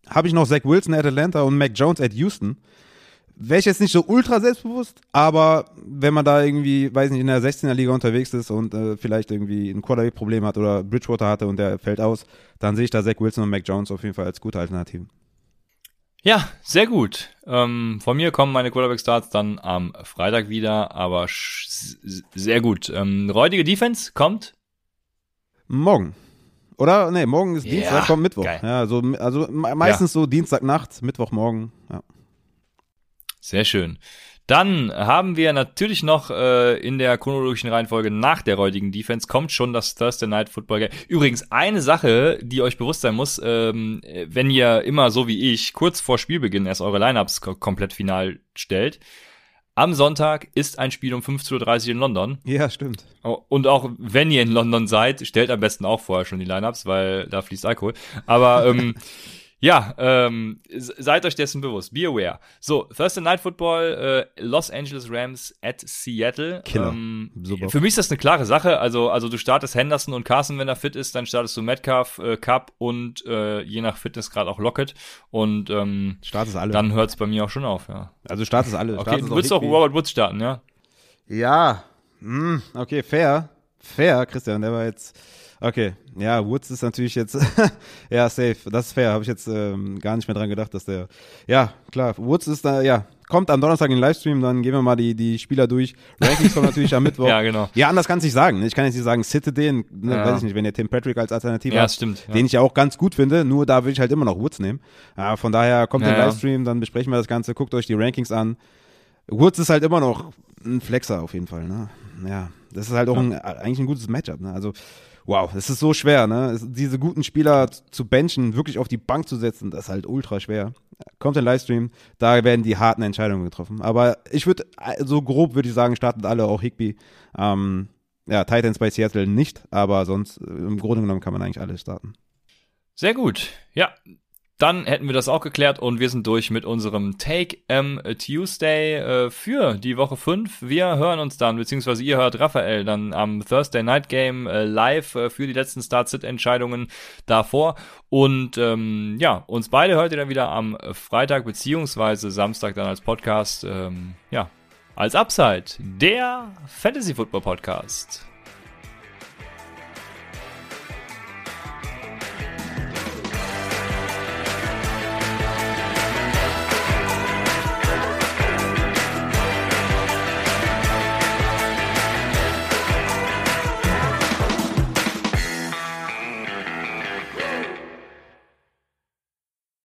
habe ich noch Zach Wilson at Atlanta und Mac Jones at Houston. Wäre ich jetzt nicht so ultra selbstbewusst, aber wenn man da irgendwie, weiß nicht, in der 16er Liga unterwegs ist und äh, vielleicht irgendwie ein Quarterback-Problem hat oder Bridgewater hatte und der fällt aus, dann sehe ich da Zach Wilson und Mac Jones auf jeden Fall als gute Alternativen. Ja, sehr gut. Ähm, von mir kommen meine Quarterback-Starts dann am Freitag wieder, aber sehr gut. Ähm, räudige Defense kommt. Morgen. Oder? Nee, morgen ist Ja, Dienstag, kommt Mittwoch. geil. Ja, so, also me- meistens so Dienstagnacht, Mittwochmorgen. Ja. Sehr schön. Dann haben wir natürlich noch äh, in der chronologischen Reihenfolge nach der räudigen Defense kommt schon das Thursday Night Football Game. Übrigens eine Sache, die euch bewusst sein muss, ähm, wenn ihr immer so wie ich kurz vor Spielbeginn erst eure Lineups ko komplett final stellt. Am Sonntag ist ein Spiel um 15.30 Uhr in London. ja, stimmt. Oh, Und auch wenn ihr in London seid, stellt am besten auch vorher schon die Lineups, weil da fließt Alkohol. Aber ähm, ja, ähm, se- seid euch dessen bewusst. Be aware. So, Thursday Night Football, äh, Los Angeles Rams at Seattle. Killer. Ähm, Super. für mich ist das eine klare Sache. Also, also du startest Henderson und Carson, wenn er fit ist, dann startest du Metcalf, äh, Cup und äh, je nach Fitnessgrad auch Lockett. Und ähm, Start ist alle. dann hört's bei mir auch schon auf, ja. also Start ist alle. Okay, Start ist du willst auch. Robert Woods starten, ja? Ja, hm, okay, fair. Fair, Christian, der war jetzt. Okay, ja, Woods ist natürlich jetzt. ja, safe. Das ist fair. Habe ich jetzt ähm, gar nicht mehr dran gedacht, dass der. Ja, klar. Woods ist da, ja. Kommt am Donnerstag in den Livestream, dann gehen wir mal die, die Spieler durch. Rankings kommen natürlich am Mittwoch. Ja, genau. Ja, anders kann ich nicht sagen. ne? Ich kann jetzt nicht sagen, sitte den, ne, Ja. weiß ich nicht, wenn ihr Tim Patrick als Alternative Ja, habt, stimmt. Ja. den ich ja auch ganz gut finde, nur da würde ich halt immer noch Woods nehmen. Ja, von daher kommt Ja, der ja. Livestream, dann besprechen wir das Ganze, guckt euch die Rankings an. Woods ist halt immer noch ein Flexer auf jeden Fall, ne? Ja, das ist halt auch ein, eigentlich ein gutes Matchup, ne? Also, wow, es ist so schwer, ne? Es, diese guten Spieler zu benchen, wirklich auf die Bank zu setzen, das ist halt ultra schwer. Kommt der Livestream, da werden die harten Entscheidungen getroffen. Aber ich würde, so grob würde ich sagen, startet alle, auch Higby. Ähm, ja, Titans bei Seattle nicht, aber sonst äh, im Grunde genommen kann man eigentlich alles starten. Sehr gut. Ja, dann hätten wir das auch geklärt und wir sind durch mit unserem Take M Tuesday äh, für die Woche 5. Wir hören uns dann, beziehungsweise ihr hört Raphael dann am Thursday Night Game äh, live äh, für die letzten Start-Sit-Entscheidungen davor. Und ähm, ja, uns beide hört ihr dann wieder am Freitag beziehungsweise Samstag dann als Podcast. Ähm, ja, als Upside, der Fantasy Football Podcast.